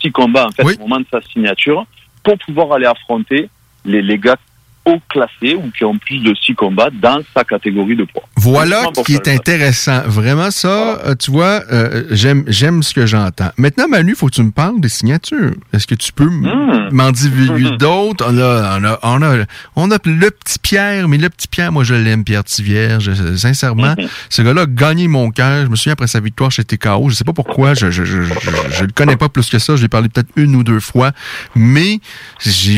6 combats en fait, au moment de sa signature pour pouvoir aller affronter les, les gars haut classés ou qui ont plus de 6 combats dans sa catégorie de poids. Voilà qui est intéressant. Vraiment, ça, euh, tu vois, euh, j'aime j'aime ce que j'entends. Maintenant, Manu, faut que tu me parles des signatures. Est-ce que tu peux Hmm. m'en divulguer d'autres? On a, on, a, on, a, on a le petit Pierre, mais le petit Pierre, moi, je l'aime, Pierre Tivierge. Euh, Sincèrement, Hmm. ce gars-là a gagné mon cœur. Je me souviens après sa victoire chez TKO. Je sais pas pourquoi. Je, je, je, je, le connais pas plus que ça. Je l'ai parlé peut-être une ou deux fois. Mais j'ai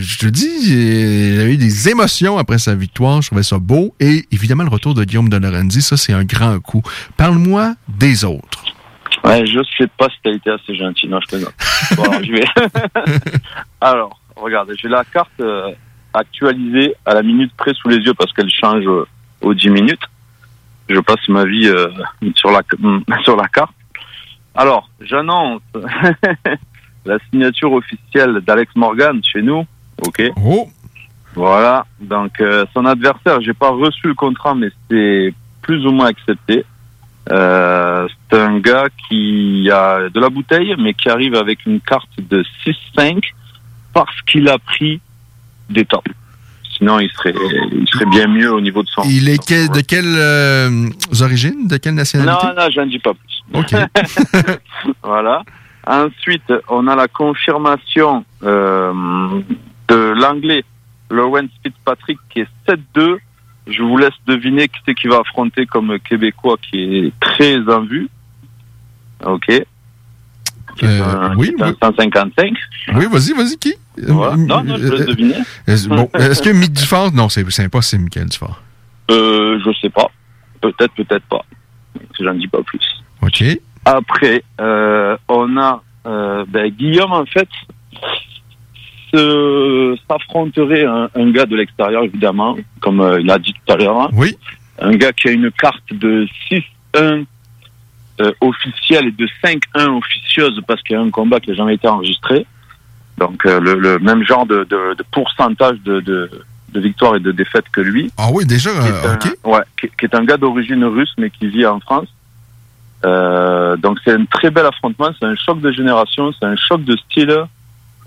je te dis, il a eu des émotions après sa victoire. Je trouvais ça beau. Et évidemment, le retour de Guillaume de Lorenzi, ça, c'est un grand coup. Parle-moi des autres. Ouais, je sais pas si t'as été assez gentil. Non, je plaisante. Bon, alors, je vais. alors, regarde, j'ai la carte euh, actualisée à la minute près sous les yeux parce qu'elle change euh, aux 10 minutes. Je passe ma vie euh, sur la sur la carte. Alors, j'annonce la signature officielle d'Alex Morgan chez nous. Ok. Oh. Voilà. Donc, euh, son adversaire, j'ai pas reçu le contrat, mais c'est plus ou moins accepté. Euh, c'est un gars qui a de la bouteille, mais qui arrive avec une carte de 6-5 parce qu'il a pris des tops. Sinon, il serait, il serait bien mieux au niveau de son. Il est quel- de quelle euh, origine? De quelle nationalité? Non, non, je n'en dis pas plus. OK. voilà. Ensuite, on a la confirmation euh, de l'anglais Lawrence Fitzpatrick qui est 7-2. Je vous laisse deviner qui c'est qui va affronter comme Québécois qui est très en vue. Ok. Un- oui, qui est un 155. Oui, vas-y, vas-y, qui? Voilà. Non, non, je laisse deviner. Est-ce- bon, est-ce que Mick Dufort? Non, c'est c'est impossible, Michael Dufort. Euh, je sais pas. Peut-être, peut-être pas. J'en dis pas plus. OK. Après, euh, on a euh, ben, Guillaume, en fait, se- s'affronterait un, un gars de l'extérieur, évidemment, comme euh, il a dit tout à l'heure. hein. Oui. Un gars qui a une carte de 6-1 euh, officielle et de 5-1 officieuse parce qu'il y a un combat qui n'a jamais été enregistré. Donc, euh, le, le même genre de, de, de pourcentage de, de, de victoires et de défaites que lui. Ah oui, déjà, Qui est euh, un- OK. Ouais, qui, qui est un gars d'origine russe, mais qui vit en France. Euh, donc c'est un très bel affrontement, c'est un choc de génération, c'est un choc de style.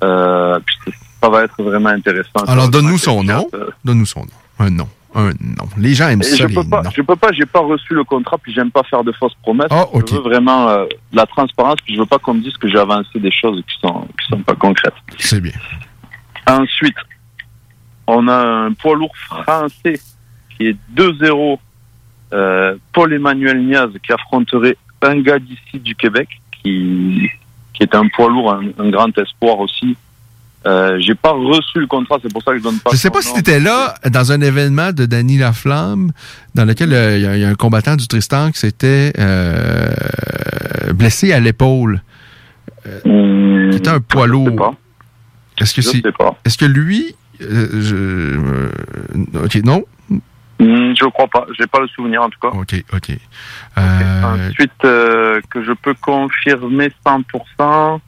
Euh, puis ça- va être vraiment intéressant. Alors, donne-nous son nom. Donne-nous son nom. Un nom. Un nom. Les gens aiment Et ça, je peux pas, je peux pas, j'ai pas reçu le contrat, puis j'aime pas faire de fausses promesses. Ah. Je veux vraiment euh, la transparence, puis je veux pas qu'on me dise que j'ai avancé des choses qui sont qui sont pas concrètes. C'est bien. Ensuite, on a un poids lourd français qui est 2-0, euh, Paul-Emmanuel Niaz, qui affronterait un gars d'ici du Québec, qui, qui est un poids lourd, un, un grand espoir aussi. Euh, j'ai pas reçu le contrat, c'est pour ça que je donne pas. Je sais pas si nom. tu étais là dans un événement de Danny Laflamme dans lequel euh, il y, a- il y a un combattant du Tristan qui s'était euh, blessé à l'épaule. Hmm, qui était un poids lourd. Est-ce que Je c'est sais pas. Est-ce que lui je, OK, non. Hmm, je crois pas, j'ai pas le souvenir en tout cas. OK, OK. Euh, Ensuite, euh, que je peux confirmer 100%,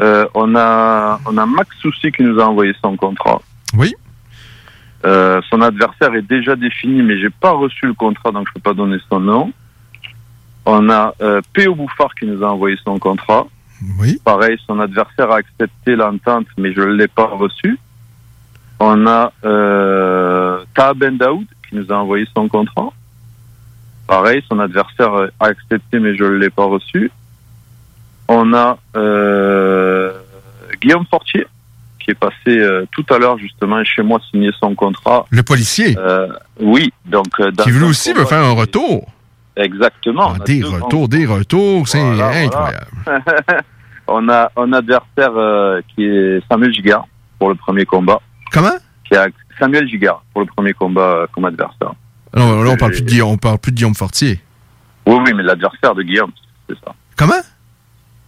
euh, on a on a Max Souci qui nous a envoyé son contrat. Oui. Euh, son adversaire est déjà défini, mais j'ai pas reçu le contrat, donc je peux pas donner son nom. On a euh, P.O. Bouffard qui nous a envoyé son contrat. Oui. Pareil, son adversaire a accepté l'entente, mais je ne l'ai pas reçu. On a euh, Taha Ben Daoud qui nous a envoyé son contrat. Pareil, son adversaire a accepté, mais je ne l'ai pas reçu. On a euh, Guillaume Fortier qui est passé euh, tout à l'heure justement chez moi signer son contrat. Le policier? Euh, oui, donc dans Qui lui un aussi veut combat- faire un retour. Exactement. Ah, des retours, des retours, c'est Voilà, voilà. incroyable. on a un adversaire qui est Samuel Gigard pour le premier combat. Comment? Qui a Samuel Gigard pour le premier combat euh, comme adversaire. Non, là, on parle plus de Guillaume, on parle plus de Guillaume Fortier. Oui, oui, mais l'adversaire de Guillaume, c'est ça. Comment?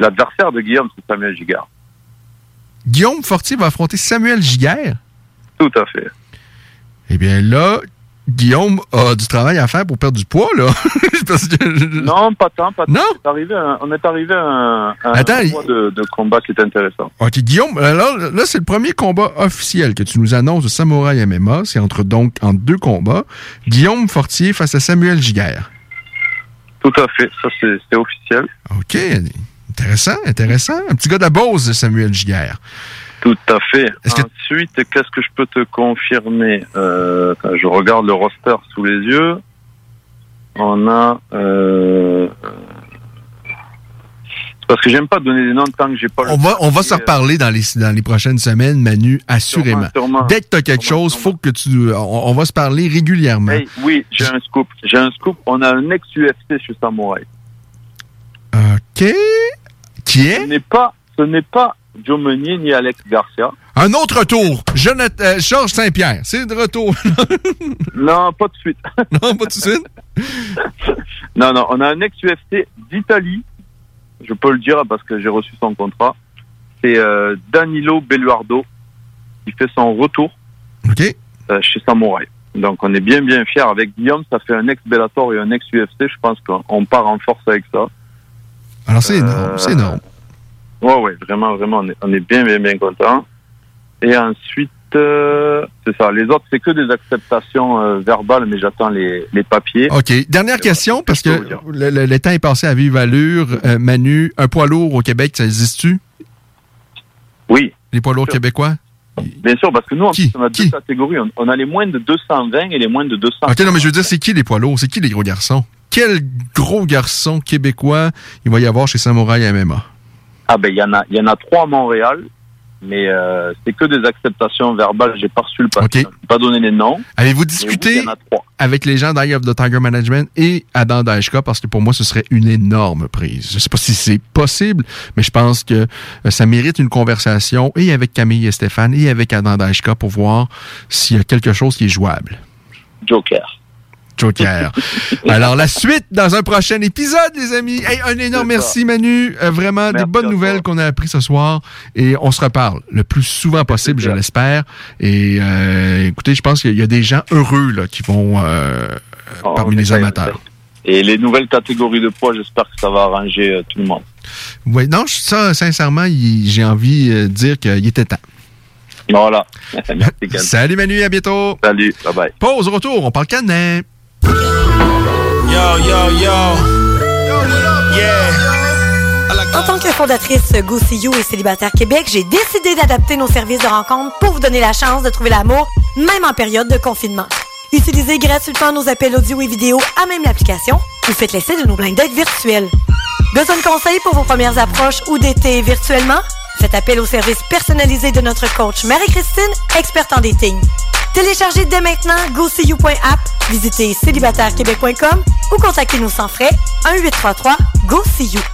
L'adversaire de Guillaume, c'est Samuel Gigard. Guillaume Fortier va affronter Samuel Giguère? Tout à fait. Eh bien là, Guillaume a du travail à faire pour perdre du poids, là. Parce que- Non, pas tant, pas tant. Non? On est arrivé à un, on est arrivé à un, à un Attends, il- poids de, de combat qui est intéressant. OK, Guillaume, alors là, c'est le premier combat officiel que tu nous annonces de Samouraï MMA. C'est entre donc entre deux combats. Guillaume Fortier face à Samuel Giguère. Tout à fait, ça c'est officiel. OK, intéressant, intéressant. Un petit gars de la Beauce, Samuel Giguère. Tout à fait. Ensuite, qu'est-ce que je peux te confirmer? Euh, Je regarde le roster sous les yeux. On a... Euh, parce que j'aime pas donner des noms tant que j'ai pas le On va, on va se reparler dans les, dans les prochaines semaines, Manu, assurément. Sûrement, sûrement. Dès que tu as quelque chose, faut que tu. On, on va se parler régulièrement. Hey, oui, j'ai un scoop. J'ai un scoop. On a un ex-UFC chez Samouraï. OK. Qui est? Ce n'est pas, ce n'est pas Joe Meunier ni Alex Garcia. Un autre retour. Jonathan, euh, Georges Saint-Pierre. C'est de retour. non, pas de suite. non, pas de suite? non, non, on a un ex-UFC d'Italie. Je peux le dire parce que j'ai reçu son contrat. C'est euh, Danilo Belluardo qui fait son retour euh, chez Samouraï. Donc on est bien bien fiers avec Guillaume. Ça fait un ex-Bellator et un ex-UFC. Je pense qu'on part en force avec ça. Alors, c'est énorme, c'est énorme. Ouais, ouais, vraiment, vraiment, on est, on est bien, bien, bien content. Et ensuite, euh, c'est ça. Les autres, c'est que des acceptations euh, verbales, mais j'attends les, les papiers. OK. Dernière question, parce que le, le- le temps est passé à vive allure. Euh, Manu, un poids lourd au Québec, ça existe-tu? Oui. Les poids lourds québécois? Bien sûr, parce que nous, en plus, on a deux catégories. On, on a les moins de 220 et les moins de 200. OK, non, mais je veux dire, c'est qui les poids lourds? C'est qui les gros garçons? Quel gros garçon québécois il va y avoir chez Samouraï MMA? Ah ben, il y en a, il y en a trois à Montréal, mais euh, c'est que des acceptations verbales. J'ai pas reçu le papier. Peux pas donner les noms. Avez-vous oui, discuté avec les gens d'Eye of the Tiger Management et Adam Daishka? Parce que pour moi, ce serait une énorme prise. Je sais pas si c'est possible, mais je pense que euh, ça mérite une conversation et avec Camille et Stéphane et avec Adam Daishka pour voir s'il y a quelque chose qui est jouable. Joker. Joker. Alors, la suite dans un prochain épisode, les amis. Hey, un énorme merci, Manu. Euh, vraiment, des bonnes nouvelles qu'on a appris ce soir. Et on se reparle le plus souvent possible, je l'espère. Et euh, écoutez, je pense qu'il y a des gens heureux là, qui vont euh, parmi les amateurs. Et les nouvelles catégories de poids, j'espère que ça va arranger tout le monde. Oui, non, ça, sincèrement, j'ai envie de dire qu'il était temps. Voilà. Merci. Salut Manu, à bientôt. Salut, bye bye. Pause, retour, on parle canet. Yo, yo, yo. En tant que fondatrice Go See You et Célibataire Québec, j'ai décidé d'adapter nos services de rencontre pour vous donner la chance de trouver l'amour, même en période de confinement. Utilisez gratuitement nos appels audio et vidéo à même l'application ou faites l'essai de nos blind dates virtuels. Besoin de conseils pour vos premières approches ou d'été virtuellement? Faites appel au service personnalisé de notre coach Marie-Christine, experte en dating. Téléchargez dès maintenant GoSeeYou.app, visitez célibatairequebec.com ou contactez-nous sans frais 1-833-GO-SEE-YOU.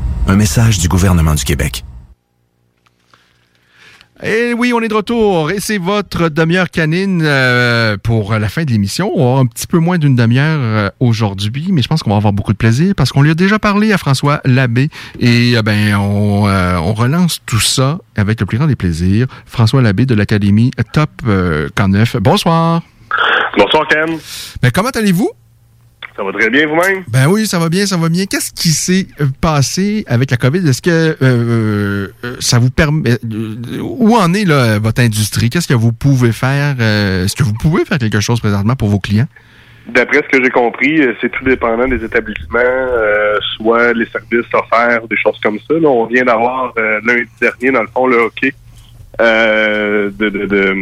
Un message du gouvernement du Québec. Et oui, on est de retour et c'est votre demi-heure canine euh, pour la fin de l'émission. On va avoir un petit peu moins d'une demi-heure euh, aujourd'hui, mais je pense qu'on va avoir beaucoup de plaisir parce qu'on lui a déjà parlé à François Labbé et euh, ben on, euh, on relance tout ça avec le plus grand des plaisirs. François Labbé de l'Académie Top euh, K9. Bonsoir. Bonsoir, Ken. Ben, comment allez-vous? Ça va très bien vous-même? Ben oui, ça va bien, ça va bien. Qu'est-ce qui s'est euh, passé avec la COVID? Est-ce que euh, euh, ça vous permet... où en est là, votre industrie? Qu'est-ce que vous pouvez faire? Est-ce que vous pouvez faire quelque chose présentement pour vos clients? D'après ce que j'ai compris, c'est tout dépendant des établissements, euh, soit les services offerts, des choses comme ça. Là, on vient d'avoir euh, lundi dernier, dans le fond, le hockey euh, de, de- de,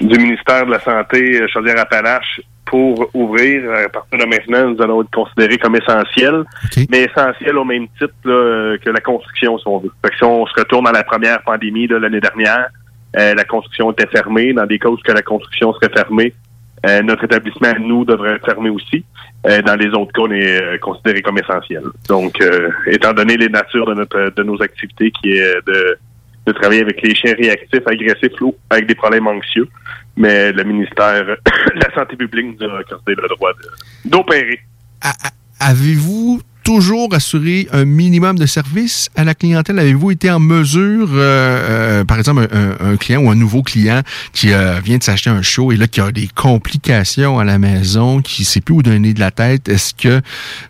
du ministère de la Santé Chaudière-Appalaches pour ouvrir. À partir de maintenant, nous allons être considérés comme essentiels, mais essentiels au même titre là, euh, que la construction, si on veut. Fait que si on se retourne à la première pandémie de l'année dernière, euh, la construction était fermée. Dans des cas où que la construction serait fermée, euh, notre établissement, nous, devrait être fermé aussi. Euh, dans les autres cas, on est euh, considéré comme essentiel. Donc, euh, étant donné les natures de notre de nos activités, qui est euh, de, de travailler avec les chiens réactifs, agressifs ou avec des problèmes anxieux, mais le ministère de la Santé publique nous a accordé le droit d'opérer. Avez-vous toujours assuré un minimum de service à la clientèle? Avez-vous été en mesure, euh, euh, par exemple, un, un- un client ou un nouveau client qui euh, vient de s'acheter un show et là qui a des complications à la maison, qui ne sait plus où donner de la tête, est-ce que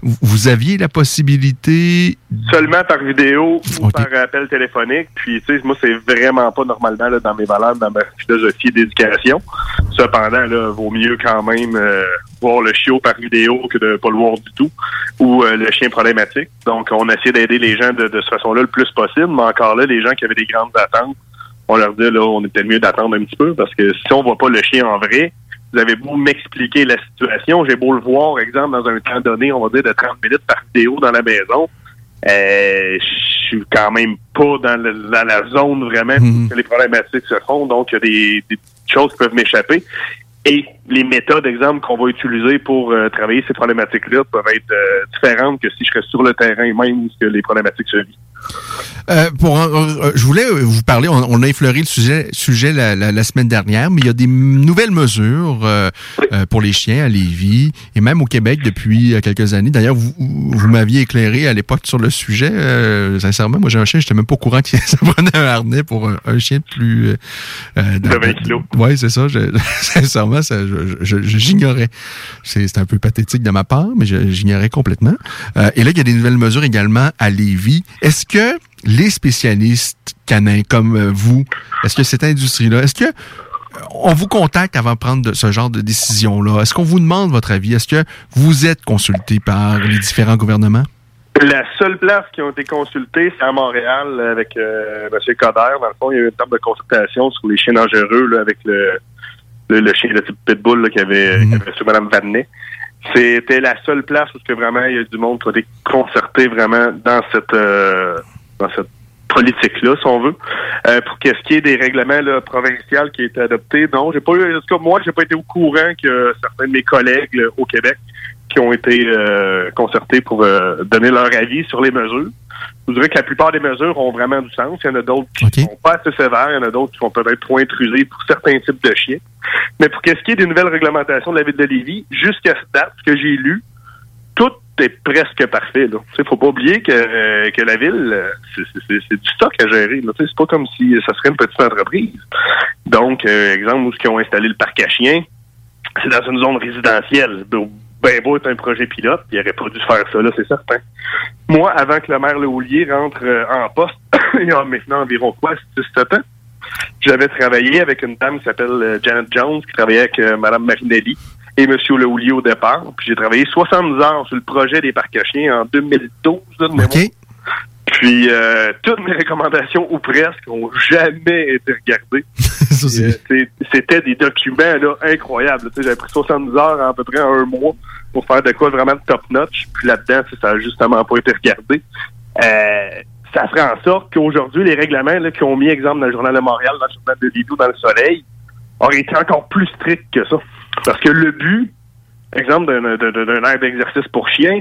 vous- vous aviez la possibilité Seulement par vidéo ou par appel téléphonique. Puis, tu sais, moi, c'est vraiment pas normalement là, dans mes valeurs, dans ma philosophie d'éducation. Cependant, là, vaut mieux quand même euh, voir le chiot par vidéo que de pas le voir du tout ou euh, le chien problématique. Donc, on essaie d'aider les gens de, de cette façon-là le plus possible. Mais encore là, les gens qui avaient des grandes attentes, on leur dit, là, on peut-être mieux d'attendre un petit peu parce que si on voit pas le chien en vrai, vous avez beau m'expliquer la situation, j'ai beau le voir, exemple, dans un temps donné, on va dire de 30 minutes par vidéo dans la maison, euh, je suis quand même pas dans, le- dans la zone vraiment où que les problématiques se font, donc il y a des, des choses qui peuvent m'échapper. Et les méthodes, exemple, qu'on va utiliser pour euh, travailler ces problématiques-là peuvent être euh, différentes que si je serais sur le terrain même où les problématiques se vivent. Euh, pour, euh, euh, je voulais vous parler, on, on a effleuré le sujet, sujet la, la- la semaine dernière, mais il y a des nouvelles mesures euh, euh, pour les chiens à Lévis et même au Québec depuis euh, quelques années. D'ailleurs, vous, vous m'aviez éclairé à l'époque sur le sujet. euh, sincèrement, moi j'ai un chien, j'étais même pas au courant qu'il ça prenait un harnais pour un, un chien de plus... Euh, euh, De 20 kilos. Oui, c'est ça. je- sincèrement, ça, j'ignorais. C'est un peu pathétique de ma part, mais j'ignorais complètement. Euh, et là, il y a des nouvelles mesures également à Lévis. Est-ce que les spécialistes canins comme euh, vous, est-ce que cette industrie-là, est-ce que euh, on vous contacte avant de prendre ce genre de décision-là? Est-ce qu'on vous demande votre avis? Est-ce que vous êtes consulté par les différents gouvernements? La seule place qui ont été consultées, c'est à Montréal avec euh, M. Coder. Dans le fond, il y a eu une table de consultation sur les chiens dangereux là, avec le, le, le chien de type pitbull là, qui avait, sur Mme Vadenet. C'était la seule place où que vraiment il y a du monde qui a été concerté vraiment dans cette euh, dans cette politique-là, si on veut. Euh, pour qu'est-ce qui est des règlements là, provinciaux qui ont été adoptés, non, j'ai pas eu, en tout cas, moi, j'ai pas été au courant que certains de mes collègues là, au Québec qui ont été euh, concertés pour euh, donner leur avis sur les mesures. Je vous dirais que la plupart des mesures ont vraiment du sens. Il y en a d'autres qui sont pas assez sévères. Il y en a d'autres qui sont peut-être trop intrusées pour certains types de chiens. Mais pour qu'est-ce qui est des nouvelles réglementations de la ville de Lévis, jusqu'à cette date, ce que j'ai lu, tout est presque parfait. Il ne faut pas oublier que, euh, que la ville, c'est- du stock à gérer. là. Tu sais, C'est pas comme si ça serait une petite entreprise. Donc, euh, exemple, où ils ont installé le parc à chiens, c'est dans une zone résidentielle. Ben beau est un projet pilote, il aurait pas dû faire ça, là, c'est certain. Moi, avant que le maire Le Houlier rentre euh, en poste, il y a maintenant environ quoi, 6-7 ans, j'avais travaillé avec une dame qui s'appelle euh, Janet Jones, qui travaillait avec euh, Mme Marinelli et M. Le Houlier au départ. Puis j'ai travaillé 70 heures sur le projet des parcs à chiens en 2012, là, de mémoire. Puis euh, toutes mes recommandations, ou presque, ont jamais été regardées. Euh, C'était des documents là, incroyables. J'avais pris 70 heures à peu près un mois pour faire de quoi vraiment de top notch. Puis là-dedans, ça a justement pas été regardé. Euh, ça ferait en sorte qu'aujourd'hui, les règlements là, qui ont mis, exemple, dans le Journal de Montréal, dans le Journal de Lido, dans le Soleil, auraient été encore plus stricts que ça. Parce que le but, exemple, d'un air d'exercice pour chien,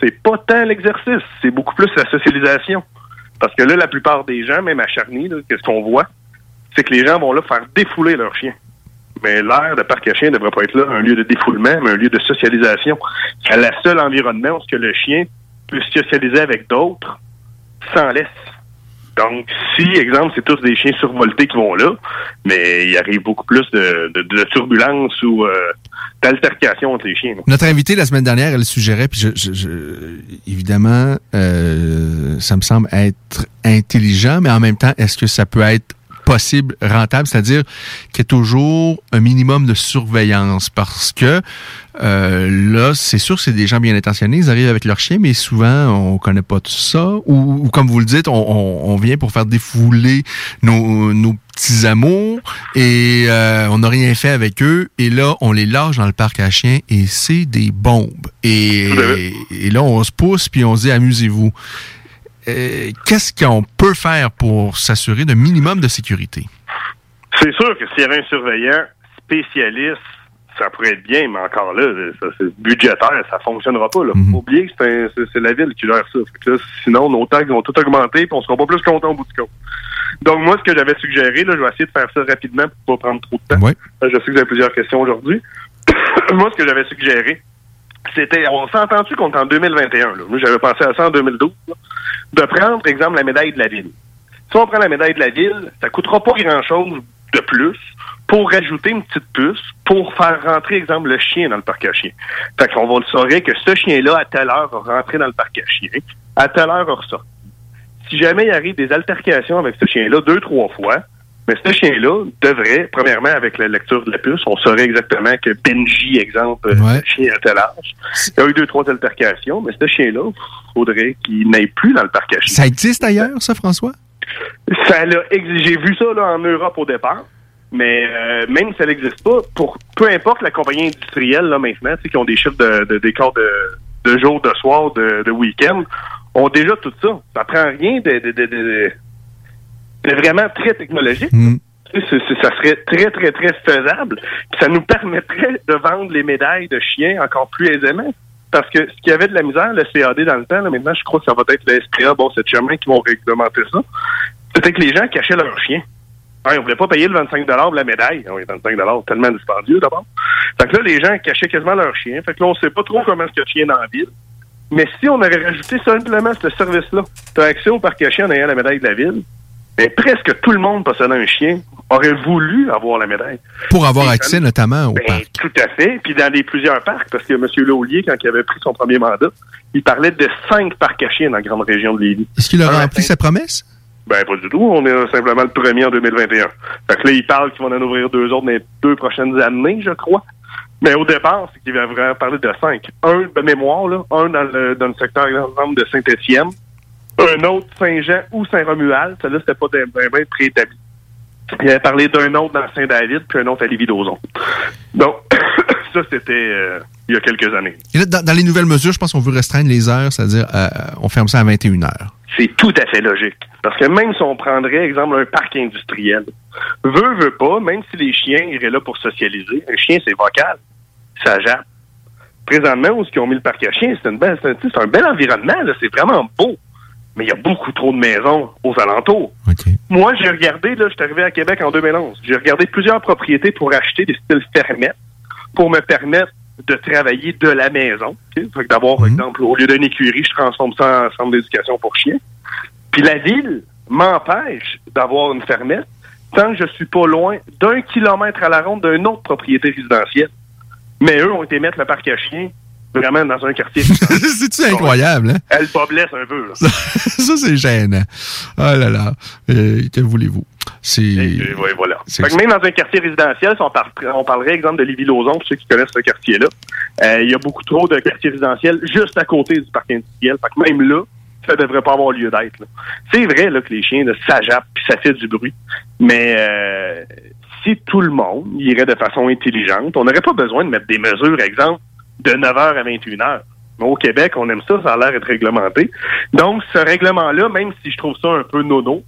c'est pas tant l'exercice, c'est beaucoup plus la socialisation. Parce que là, la plupart des gens, même à Charny, qu'est-ce qu'on voit, c'est que les gens vont là faire défouler leur chien. Mais l'air de parc à chien ne devrait pas être là un lieu de défoulement, mais un lieu de socialisation. C'est le seul environnement où le chien peut socialiser avec d'autres sans laisse. Donc, si, exemple, c'est tous des chiens survoltés qui vont là, mais il arrive beaucoup plus de, de, de turbulences ou euh, d'altercations entre les chiens. Notre invitée la semaine dernière, elle suggérait, puis je, je- je- évidemment, euh, ça me semble être intelligent, mais en même temps, est-ce que ça peut être possible, rentable, c'est-à-dire qu'il y a toujours un minimum de surveillance parce que euh, là, c'est sûr que c'est des gens bien intentionnés, ils arrivent avec leur chien, mais souvent, on connaît pas tout ça. Ou, ou comme vous le dites, on, on- on vient pour faire défouler nos, nos petits amours et euh, on n'a rien fait avec eux. Et là, on les lâche dans le parc à chiens et c'est des bombes. Et, et là, on se pousse puis on se dit amusez-vous. Euh, Qu'est-ce qu'on peut faire pour s'assurer d'un minimum de sécurité? C'est sûr que s'il y avait un surveillant spécialiste, ça pourrait être bien, mais encore là, ça, c'est budgétaire, ça fonctionnera pas. Là. Faut oublier que c'est, la ville qui gère ça. Fait que là, sinon, nos taxes vont tout augmenter et on sera pas plus content au bout du compte. Donc, moi, ce que j'avais suggéré, là, je vais essayer de faire ça rapidement pour pas prendre trop de temps. Je sais que vous avez plusieurs questions aujourd'hui. moi, ce que j'avais suggéré, c'était, on s'entend-tu qu'on est en 2021? Là? Moi, j'avais pensé à ça en 2012. là, de prendre, par exemple, la médaille de la ville. Si on prend la médaille de la ville, ça coûtera pas grand-chose de plus pour rajouter une petite puce pour faire rentrer, exemple, le chien dans le parc à chiens. Fait qu'on va le saurait que ce chien-là, à telle heure, va rentrer dans le parc à chiens, à telle heure, va ressortir. Si jamais il arrive des altercations avec ce chien-là deux, trois fois, mais ce chien-là devrait, premièrement, avec la lecture de la puce, on saurait exactement que Benji, exemple, le chien à tel âge, il y a eu deux, trois altercations, mais ce chien-là, faudrait qu'il n'aille plus dans le parc à chiens. Ça existe ailleurs, ça, François? Ça l'a J'ai vu ça là, en Europe au départ. Mais euh, même si ça n'existe pas, pour peu importe la compagnie industrielle là maintenant, tu sais, qui ont des chiffres de, de décor de, de jour, de soir, de, de week-end, ont déjà tout ça. Ça prend rien de, de, de, de vraiment très technologique. C'est- ça serait très, très, très faisable. Puis ça nous permettrait de vendre les médailles de chiens encore plus aisément. Parce que ce qu'il y avait de la misère, le CAD dans le temps, là, maintenant, je crois que ça va être le SPA, bon, c'est chemin qui vont réglementer ça. C'était que les gens cachaient leurs chiens. Ils ne voulaient pas payer le 25 de la médaille. Ah oui, 25 tellement dispendieux d'abord. Fait que là, les gens cachaient quasiment leurs chiens. Fait que là, on sait pas trop comment est-ce a de chiens dans la ville. Mais si on avait rajouté simplement ce service-là, tu as accès au parc à chiens en ayant la médaille de la ville, mais presque tout le monde possédant un chien aurait voulu avoir la médaille. Pour avoir accès notamment au Ben, parc. tout à fait. Puis dans les plusieurs parcs, parce que M. Laulier, quand il avait pris son premier mandat, il parlait de cinq parcs à chiens dans la grande région de Lévis. Est-ce qu'il a rempli sa promesse? Ben, pas du tout. On est simplement le premier en 2021. Fait que là, il parle qu'ils vont en ouvrir deux autres dans les deux prochaines années, je crois. Mais au départ, c'est qu'il va vraiment parler de cinq. Un de mémoire, là. Un dans le, dans le secteur, exemple, de Saint-Étienne. Un autre Saint-Jean ou Saint-Romuald. Celui-là, c'était pas ben préétabli. Il avait parlé d'un autre dans Saint-David, puis un autre à Lévis-Dozon. Donc, ça, c'était euh, il y a quelques années. Et là, dans, dans les nouvelles mesures, je pense qu'on veut restreindre les heures, c'est-à-dire euh, on ferme ça à 21 heures. C'est tout à fait logique. Parce que même si on prendrait, exemple, un parc industriel, veut, veut pas, même si les chiens iraient là pour socialiser, un chien, c'est vocal. Ça jappe. Présentement, où ils ont mis le parc à chiens, c'est un, bel environnement, là, c'est vraiment beau. Mais il y a beaucoup trop de maisons aux alentours. Moi, j'ai regardé, là, je suis arrivé à Québec en 2011. J'ai regardé plusieurs propriétés pour acheter des styles fermettes pour me permettre de travailler de la maison. ok? Fait que d'avoir, par exemple, au lieu d'une écurie, je transforme ça en centre d'éducation pour chiens. Puis la ville m'empêche d'avoir une fermette tant que je suis pas loin d'un kilomètre à la ronde d'une autre propriété résidentielle. Mais eux ont été mettre le parc à chiens vraiment dans un quartier. C'est-tu incroyable, hein? Elle blesse un peu. Là. ça, c'est gênant. Oh là là. Euh, que voulez-vous? C'est. Ouais, voilà. Fait que même dans un quartier résidentiel, si on, par- on parlerait, exemple, de Lévis-Lauzon, pour ceux qui connaissent ce quartier-là, euh, il y a beaucoup trop de quartiers résidentiels juste à côté du parc industriel. Fait que même là, ça devrait pas avoir lieu d'être. C'est vrai là, que les chiens, ça jappe puis ça fait du bruit. Mais euh, si tout le monde irait de façon intelligente, on n'aurait pas besoin de mettre des mesures, exemple, de 9h à 21h. Mais au Québec, on aime ça, ça a l'air d'être réglementé. Donc, ce règlement-là, même si je trouve ça un peu nono,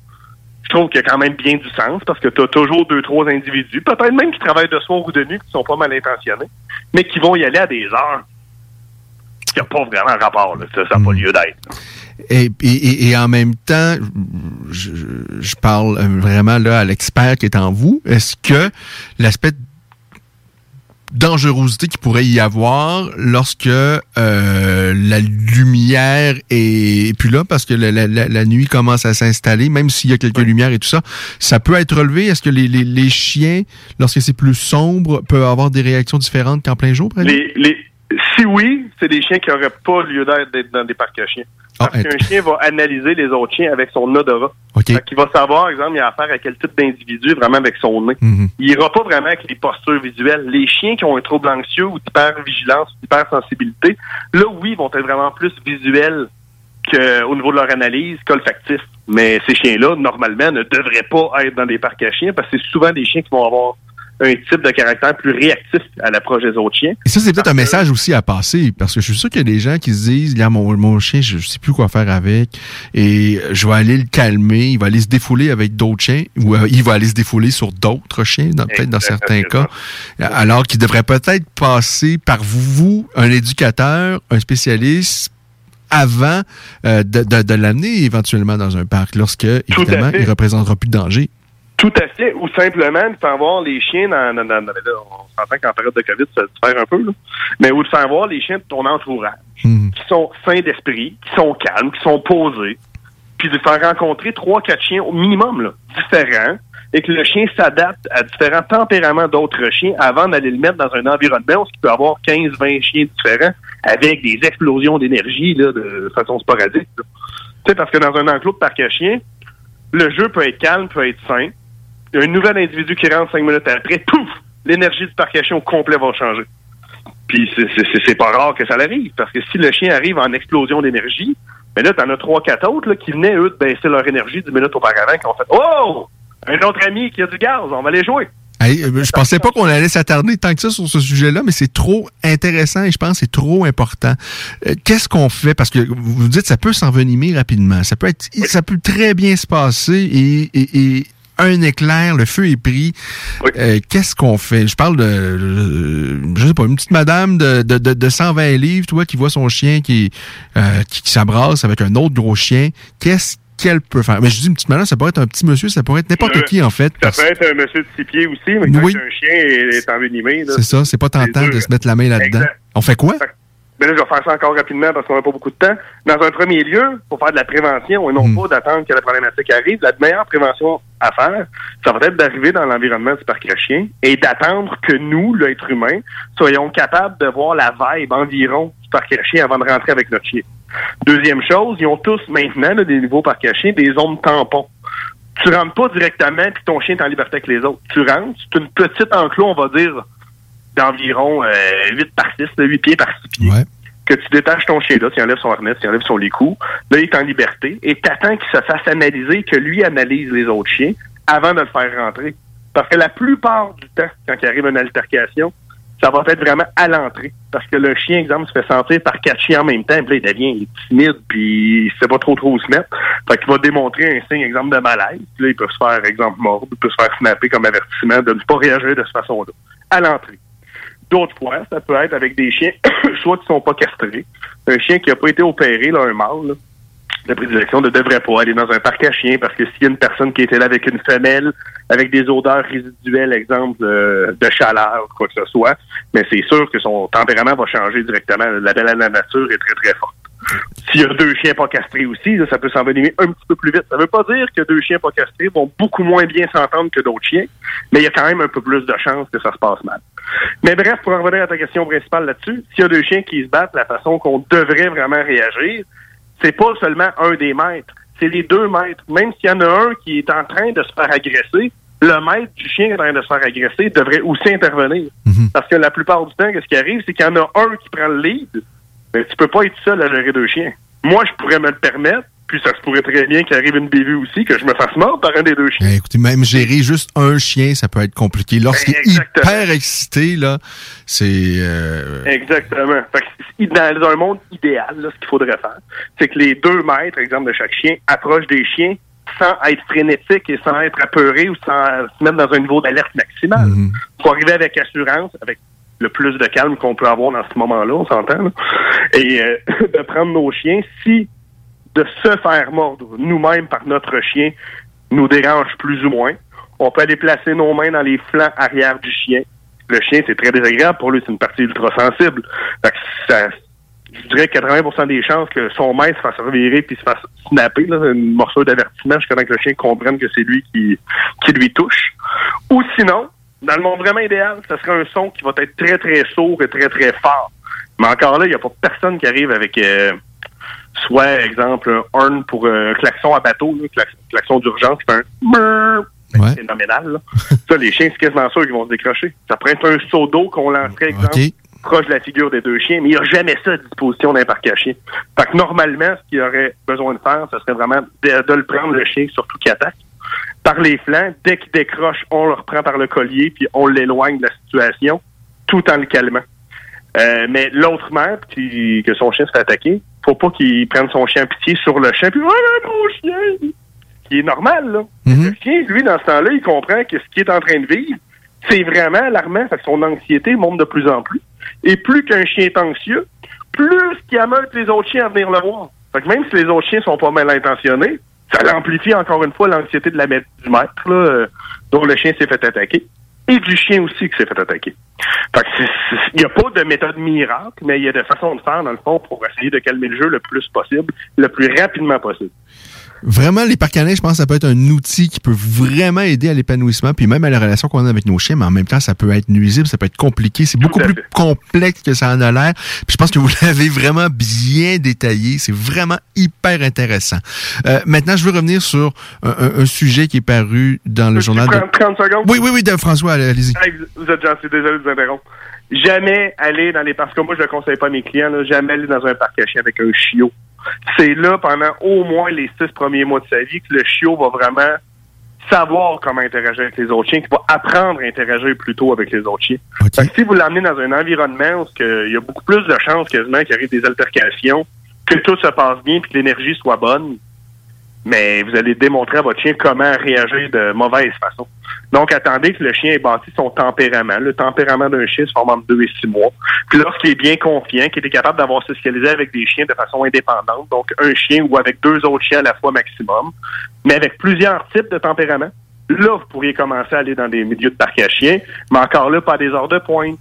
je trouve qu'il y a quand même bien du sens parce que tu as toujours deux, trois individus, peut-être même qui travaillent de soir ou de nuit, qui sont pas mal intentionnés, mais qui vont y aller à des heures qui n'ont pas vraiment rapport. là. Ça n'a pas lieu d'être. Et, et- et en même temps, je, je parle vraiment là à l'expert qui est en vous. Est-ce que l'aspect dangerosité qu'il pourrait y avoir lorsque euh, la lumière est plus là parce que la, la- la- la nuit commence à s'installer, même s'il y a quelques lumières et tout ça, ça peut être relevé. Est-ce que les, les- les chiens, lorsque c'est plus sombre, peuvent avoir des réactions différentes qu'en plein jour? par exemple? Les, les, si oui, c'est des chiens qui n'auraient pas lieu d'être dans des parcs à chiens. Parce Ah, qu'un chien va analyser les autres chiens avec son odorat. Fait qu'il va savoir, par exemple, il a affaire à quel type d'individu vraiment avec son nez. Mhm. Il ira pas vraiment avec les postures visuelles. Les chiens qui ont un trouble anxieux ou d'hypervigilance, ou d'hypersensibilité, là, oui, vont être vraiment plus visuels qu'au niveau de leur analyse qu'olfactifs. Mais ces chiens-là, normalement, ne devraient pas être dans des parcs à chiens parce que c'est souvent des chiens qui vont avoir un type de caractère plus réactif à l'approche des autres chiens. Et ça, c'est peut-être un message aussi à passer, parce que je suis sûr qu'il y a des gens qui se disent, là, mon, mon chien, je, je sais plus quoi faire avec, et je vais aller le calmer, il va aller se défouler avec d'autres chiens, ou euh, il va aller se défouler sur d'autres chiens, peut-être dans certains cas, alors qu'il devrait peut-être passer par vous, un éducateur, un spécialiste, avant euh, de, de, de l'amener éventuellement dans un parc, lorsque, évidemment, il représentera plus de danger. Tout à fait. Ou simplement de faire voir les chiens dans, dans, dans- dans- là, on s'entend qu'en période de COVID, ça diffère un peu, là. Mais ou de faire voir les chiens de ton entourage, qui sont sains d'esprit, qui sont calmes, qui sont posés, puis de faire rencontrer trois, quatre chiens au minimum, là, différents, et que le chien s'adapte à différents tempéraments d'autres chiens avant d'aller le mettre dans un environnement où il peut avoir 15, 20 chiens différents avec des explosions d'énergie, là, de façon sporadique. Tu sais, parce que dans un enclos de parc à chiens, le jeu peut être calme, peut être sain. Il y a un nouvel individu qui rentre cinq minutes après, pouf! L'énergie du parc à chiens au complet va changer. Puis c'est- pas rare que ça l'arrive, parce que si le chien arrive en explosion d'énergie, mais là, t'en as trois, quatre autres là, qui venaient, eux, de baisser leur énergie dix minutes auparavant, qui ont fait Oh! Un autre ami qui a du gaz, on va aller jouer. Hey, euh, je pensais pas qu'on allait s'attarder tant que ça sur ce sujet-là, mais c'est trop intéressant et je pense que c'est trop important. Euh, Qu'est-ce qu'on fait? Parce que vous dites ça peut s'envenimer rapidement. Ça peut être, ça peut très bien se passer et un éclair, le feu est pris. Euh, Qu'est-ce qu'on fait? Je parle de, euh, je sais pas, une petite madame de, de, de, de 120 livres, tu vois, qui voit son chien qui, euh, qui, qui s'abrasse avec un autre gros chien. Qu'est-ce qu'elle peut faire? Mais je dis une petite madame, ça pourrait être un petit monsieur, ça pourrait être n'importe Euh, qui, en fait. Ça peut être un monsieur de six pieds aussi, mais quand Oui. un chien est, envenimé. C'est ça, c'est pas tentant de se mettre la main là-dedans. On fait quoi? Mais là, je vais faire ça encore rapidement parce qu'on n'a pas beaucoup de temps. Dans un premier lieu, pour faire de la prévention et non pas d'attendre que la problématique arrive, la meilleure prévention à faire, ça va être d'arriver dans l'environnement du parc à chiens et d'attendre que nous, l'être humain, soyons capables de voir la vibe environ du parc à chiens avant de rentrer avec notre chien. Deuxième chose, ils ont tous maintenant, là, des nouveaux parcs à chiens, des zones tampons. Tu rentres pas directement puis ton chien est en liberté avec les autres. Tu rentres, c'est une petite enclos, on va dire, d'environ euh, 8 par 6, 8 pieds par 6 pieds. Que tu détaches ton chien là, tu enlèves son harnais, tu enlèves son licou, là il est en liberté, et t'attends qu'il se fasse analyser, que lui analyse les autres chiens avant de le faire rentrer. Parce que la plupart du temps, quand il arrive une altercation, ça va être vraiment à l'entrée. Parce que le chien, exemple, se fait sentir par quatre chiens en même temps, puis là, il devient timide, puis il sait pas trop trop où se mettre. Fait qu'il va démontrer un signe, exemple, de malaise. Puis là, il peut se faire, exemple, mordre, il peut se faire snapper comme avertissement de ne pas réagir de cette façon-là. À l'entrée. D'autres fois, ça peut être avec des chiens, soit qui sont pas castrés. Un chien qui a pas été opéré, là, un mâle, là, de prédilection ne devrait pas aller dans un parc à chiens parce que s'il y a une personne qui était là avec une femelle, avec des odeurs résiduelles, exemple euh, de chaleur ou quoi que ce soit, mais c'est sûr que son tempérament va changer directement. La belle à la nature est très très forte. S'il y a deux chiens pas castrés aussi, là, ça peut s'envenimer un petit peu plus vite. Ça veut pas dire que deux chiens pas castrés vont beaucoup moins bien s'entendre que d'autres chiens, mais il y a quand même un peu plus de chances que ça se passe mal. Mais bref, pour en revenir à ta question principale là-dessus, s'il y a deux chiens qui se battent, la façon qu'on devrait vraiment réagir, c'est pas seulement un des maîtres, c'est les deux maîtres. Même s'il y en a un qui est en train de se faire agresser, le maître du chien qui est en train de se faire agresser devrait aussi intervenir. Parce que la plupart du temps, qu'est-ce qui arrive, c'est qu'il y en a un qui prend le lead, mais tu peux pas être seul à gérer deux chiens. Moi, je pourrais me le permettre, Puis ça se pourrait très bien qu'il arrive une bévue aussi, que je me fasse mordre par un des deux chiens. Ben, écoutez, même gérer juste un chien, ça peut être compliqué. Lorsqu'il est hyper excité, là, c'est... euh, Exactement. Fait que, dans un monde idéal, là, ce qu'il faudrait faire, c'est que les deux maîtres, exemple, de chaque chien, approchent des chiens sans être frénétiques et sans être apeurés ou sans se mettre dans un niveau d'alerte maximal. faut arriver avec assurance, avec le plus de calme qu'on peut avoir dans ce moment-là, on s'entend, et euh, de prendre nos chiens si de se faire mordre nous-mêmes par notre chien nous dérange plus ou moins. On peut aller placer nos mains dans les flancs arrière du chien. Le chien, c'est très désagréable pour lui, c'est une partie ultra sensible. Fait je dirais 80% des chances que son maître se fasse revirer puis se fasse snapper, là, une morceau d'avertissement jusqu'à temps que le chien comprenne que c'est lui qui, qui lui touche. Ou sinon, dans le monde vraiment idéal, ce serait un son qui va être très, très sourd et très, très fort. Mais encore là, il n'y a pas personne qui arrive avec euh, soit, exemple, un horn pour euh, klaxon à bateau, là, klax- klaxon d'urgence, qui fait un brrr. Ben, C'est phénoménal. Là. ça, les chiens, c'est quasiment sûr qu'ils vont se décrocher. Ça pourrait être un seau d'eau qu'on lancerait, exemple, proche de la figure des deux chiens, mais il n'y a jamais ça à disposition d'un parc à chiens. Fait que normalement, ce qu'il aurait besoin de faire, ce serait vraiment de, de le prendre, le chien, surtout qui attaque, par les flancs. Dès qu'il décroche, on le reprend par le collier, puis on l'éloigne de la situation, tout en le calmant. Euh, mais l'autre maître, qui, que son chien se fait attaquer, faut pas qu'il prenne son chien en pitié sur le chien, puis « Voilà mon chien! » Qui est normal, là. Le chien, lui, dans ce temps-là, il comprend que ce qu'il est en train de vivre, c'est vraiment alarmant, que son anxiété monte de plus en plus. Et plus qu'un chien est anxieux, plus qu'il ameute les autres chiens à venir le voir. Fait que même si les autres chiens sont pas mal intentionnés, ça amplifie encore une fois l'anxiété de la maître, du maître, là, euh, dont le chien s'est fait attaquer. Et du chien aussi qui s'est fait attaquer. Fait il n'y a pas de méthode miracle, mais il y a des façons de faire, dans le fond, pour essayer de calmer le jeu le plus possible, le plus rapidement possible. Vraiment, les parcs canins, je pense que ça peut être un outil qui peut vraiment aider à l'épanouissement, puis même à la relation qu'on a avec nos chiens, mais en même temps, ça peut être nuisible, ça peut être compliqué. C'est beaucoup plus complexe que ça en a l'air. Puis je pense que vous l'avez vraiment bien détaillé. C'est vraiment hyper intéressant. Euh, maintenant, je veux revenir sur un, un- un sujet qui est paru dans le journal de... Prends 30 secondes? Oui, oui, oui, de François, allez-y. Vous- êtes gentil, désolé de vous interrompre. Jamais aller dans les parcs, comme moi je ne le conseille pas à mes clients, là, jamais aller dans un parc à chiens avec un chiot. C'est là, pendant au moins les six premiers mois de sa vie, que le chiot va vraiment savoir comment interagir avec les autres chiens, qu'il va apprendre à interagir plutôt avec les autres chiens. Fait que si vous l'amenez dans un environnement où il y a beaucoup plus de chances quasiment qu'il arrive des altercations, que tout se passe bien puis que l'énergie soit bonne, mais vous allez démontrer à votre chien comment réagir de mauvaise façon. Donc, attendez que le chien ait bâti son tempérament. Le tempérament d'un chien se forme entre deux et six mois. Puis lorsqu'il est bien confiant, qu'il est capable d'avoir socialisé avec des chiens de façon indépendante, donc un chien ou avec deux autres chiens à la fois maximum, mais avec plusieurs types de tempéraments, là, vous pourriez commencer à aller dans des milieux de parc à chiens, mais encore là, pas à des heures de pointe.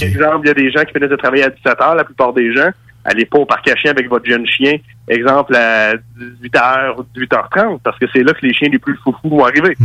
Exemple, il y a des gens qui finissent de travailler à 17 heures, la plupart des gens, allez pas au parc à chiens avec votre jeune chien, exemple à 18h ou 18h30, parce que c'est là que les chiens les plus foufous vont arriver.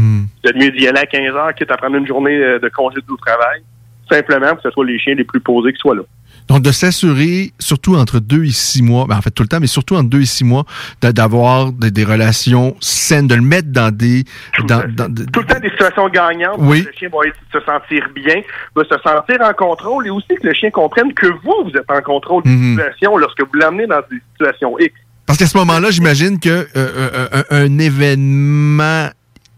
C'est mieux d'y aller à 15h, quitte à prendre une journée euh, de congé de travail, simplement pour que ce soit les chiens les plus posés qui soient là. Donc, de s'assurer, surtout entre deux et six mois, ben, en fait tout le temps, mais surtout entre deux et six mois, d'a- d'avoir des, des relations saines, de le mettre dans des... Dans, dans- Tout le temps des situations gagnantes, Oui. le chien va se sentir bien, va se sentir en contrôle et aussi que le chien comprenne que vous, vous êtes en contrôle de la situation lorsque vous l'amenez dans des situations X. Parce qu'à ce moment-là, j'imagine que euh, euh, un, un événement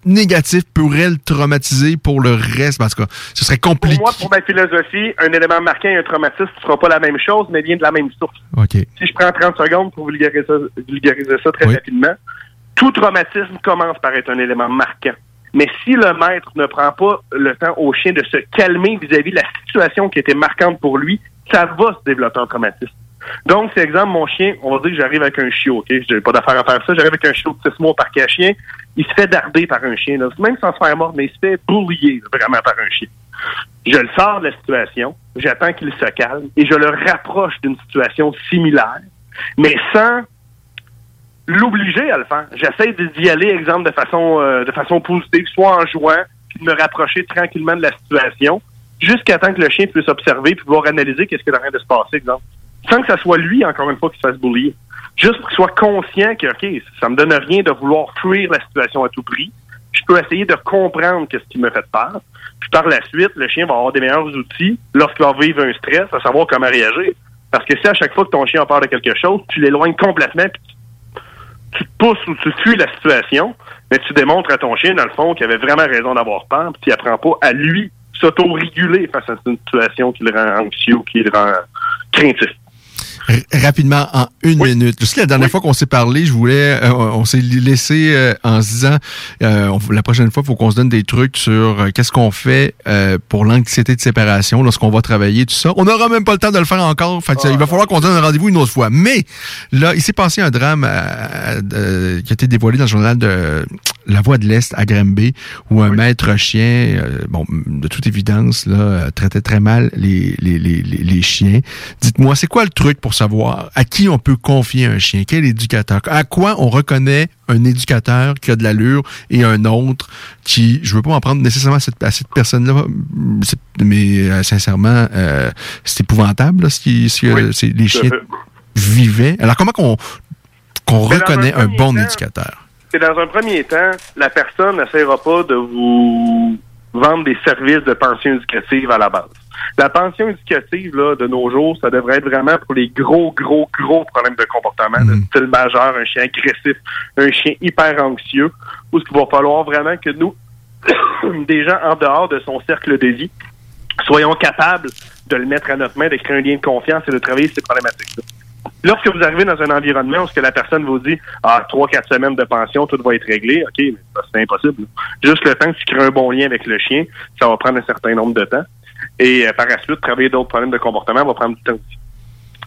négatif pourrait le traumatiser pour le reste. Parce que ce serait Pour compliqué. moi, pour ma philosophie, un élément marquant et un traumatisme ne sera pas la même chose, mais vient de la même source. Si je prends 30 secondes pour vulgariser ça, vulgariser ça très rapidement, tout traumatisme commence par être un élément marquant. Mais si le maître ne prend pas le temps au chien de se calmer vis-à-vis de la situation qui était marquante pour lui, ça va se développer un traumatisme. Donc, c'est exemple, mon chien, on va dire que j'arrive avec un chiot, OK? J'ai pas d'affaire à faire ça. J'arrive avec un chiot de 6 mois par cas chien. Il se fait darder par un chien. Même sans se faire mordre, mais il se fait boulier vraiment par un chien. Je le sors de la situation, j'attends qu'il se calme et je le rapproche d'une situation similaire, mais sans l'obliger à le faire. J'essaie d'y aller, exemple, de façon euh, de façon positive, soit en jouant, puis de me rapprocher tranquillement de la situation, jusqu'à temps que le chien puisse observer puis pouvoir analyser qu'est-ce qui est en train de se passer, exemple. Sans que ça soit lui, encore une fois, qui se fasse boulier. Juste pour qu'il soit conscient que, OK, ça me donne rien de vouloir fuir la situation à tout prix. Je peux essayer de comprendre qu'est-ce qui me fait peur. Puis par la suite, le chien va avoir des meilleurs outils lorsqu'il va vivre un stress, à savoir comment réagir. Parce que si à chaque fois que ton chien a peur de quelque chose, tu l'éloignes complètement, puis tu te pousses ou tu fuis la situation, mais tu démontres à ton chien, dans le fond, qu'il avait vraiment raison d'avoir peur, puis il apprend pas à lui s'auto-réguler face à une situation qui le rend anxieux ou qui le rend craintif. Rapidement, en une minute. Sais la dernière fois qu'on s'est parlé, je voulais, euh, on s'est laissé euh, en se disant, euh, on- la prochaine fois, il faut qu'on se donne des trucs sur qu'est-ce qu'on fait pour l'anxiété de séparation lorsqu'on va travailler, tout ça. On n'aura même pas le temps de le faire encore. Fait il va falloir qu'on se donne un rendez-vous une autre fois. Mais là, il s'est passé un drame qui a été dévoilé dans le journal de La Voix de l'Est à Granby, où un maître chien, bon, de toute évidence, là, traitait très mal les, les, les, les, les chiens. Dites-moi, c'est quoi le truc pour savoir à qui on peut confier un chien? Quel éducateur? À quoi on reconnaît un éducateur qui a de l'allure et un autre qui, je veux pas en prendre nécessairement à cette, cette personne-là, mais euh, sincèrement, euh, c'est épouvantable, là, ce qui, ce que les chiens vivaient. Alors, comment qu'on reconnaît un bon temps, éducateur? c'est dans un premier temps, la personne n'essaiera pas de vous vendre des services de pension éducative à la base. La pension éducative, là, de nos jours, ça devrait être vraiment pour les gros, gros, gros problèmes de comportement, de style majeur, un chien agressif, un chien hyper anxieux, où ce qu'il va falloir vraiment que nous, des gens en dehors de son cercle de vie, soyons capables de le mettre à notre main, de créer un lien de confiance et de travailler ces problématiques-là. Lorsque vous arrivez dans un environnement où ce que la personne vous dit Ah, trois, quatre semaines de pension, tout va être réglé, OK, mais c'est impossible. Juste le temps que tu crées un bon lien avec le chien, ça va prendre un certain nombre de temps. Et euh, par la suite, travailler d'autres problèmes de comportement va prendre du temps aussi.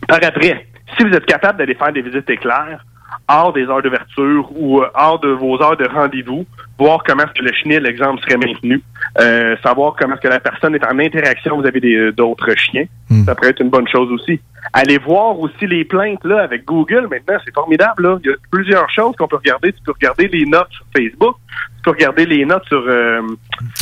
Par après, si vous êtes capable d'aller faire des visites éclairs, hors des heures d'ouverture ou euh, hors de vos heures de rendez-vous, voir comment est-ce que le chenil, l'exemple, serait maintenu, euh, savoir comment est-ce que la personne est en interaction vous avez des- euh, d'autres chiens, ça pourrait être une bonne chose aussi. Allez voir aussi les plaintes là avec Google maintenant, c'est formidable. Là. Il y a plusieurs choses qu'on peut regarder. Tu peux regarder les notes sur Facebook, tu peux regarder les notes sur euh,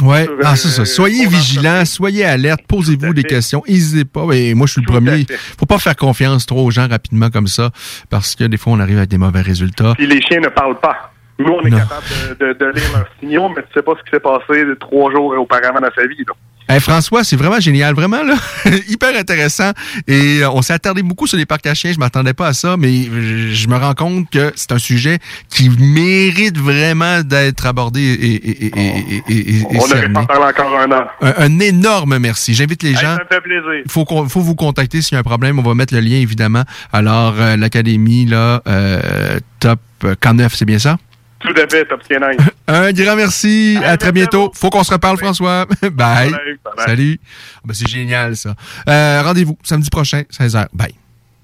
Ouais, sur, ah, c'est ça. euh, Soyez vigilants, soyez alerte, posez-vous des questions, n'hésitez pas. Et moi, je suis le premier. Faut pas faire confiance trop aux gens rapidement comme ça, parce que des fois, on arrive avec des mauvais résultats. Puis les chiens ne parlent pas. Nous, on est Non. capable de, de, de lire leurs signaux, mais tu sais pas ce qui s'est passé trois jours auparavant dans sa vie. là. Hey, François, c'est vraiment génial, vraiment là, hyper intéressant. Et euh, on s'est attardé beaucoup sur les parcs à chiens. Je m'attendais pas à ça, mais je me rends compte que c'est un sujet qui mérite vraiment d'être abordé et, et, et, et, et- et On n'aurait pas parlé encore un an. Un, un énorme merci. J'invite les Hey, gens. ça me fait plaisir. Il faut, qu'on- faut vous contacter s'il y a un problème. On va mettre le lien, évidemment. Alors, euh, l'Académie, là, euh, top euh, K9, c'est bien ça? Tout à fait, top. Un grand merci. à très bientôt. Faut qu'on se reparle, François. Bye. Salut. Ah, ben, c'est génial, ça. Euh, Rendez-vous samedi prochain, 16h. Bye.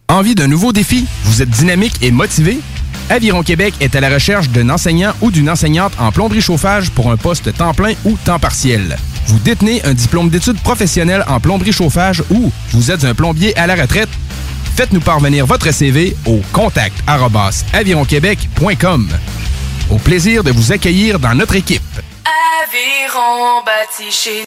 Envie d'un nouveau défi? Vous êtes dynamique et motivé? Aviron Québec est à la recherche d'un enseignant ou d'une enseignante en plomberie chauffage pour un poste temps plein ou temps partiel. Vous détenez un diplôme d'études professionnelles en plomberie chauffage ou vous êtes un plombier à la retraite? Faites-nous parvenir votre CV au contact avironquebec.com. Au plaisir de vous accueillir dans notre équipe. Aviron bâti chez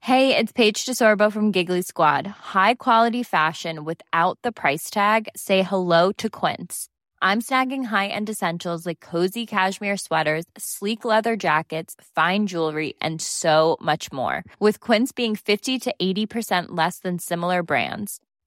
Hey, it's Paige DeSorbo from Giggly Squad. High quality fashion without the price tag. Say hello to Quince. I'm snagging high-end essentials like cozy cashmere sweaters, sleek leather jackets, fine jewelry, and so much more. With Quince being 50 to 80% less than similar brands.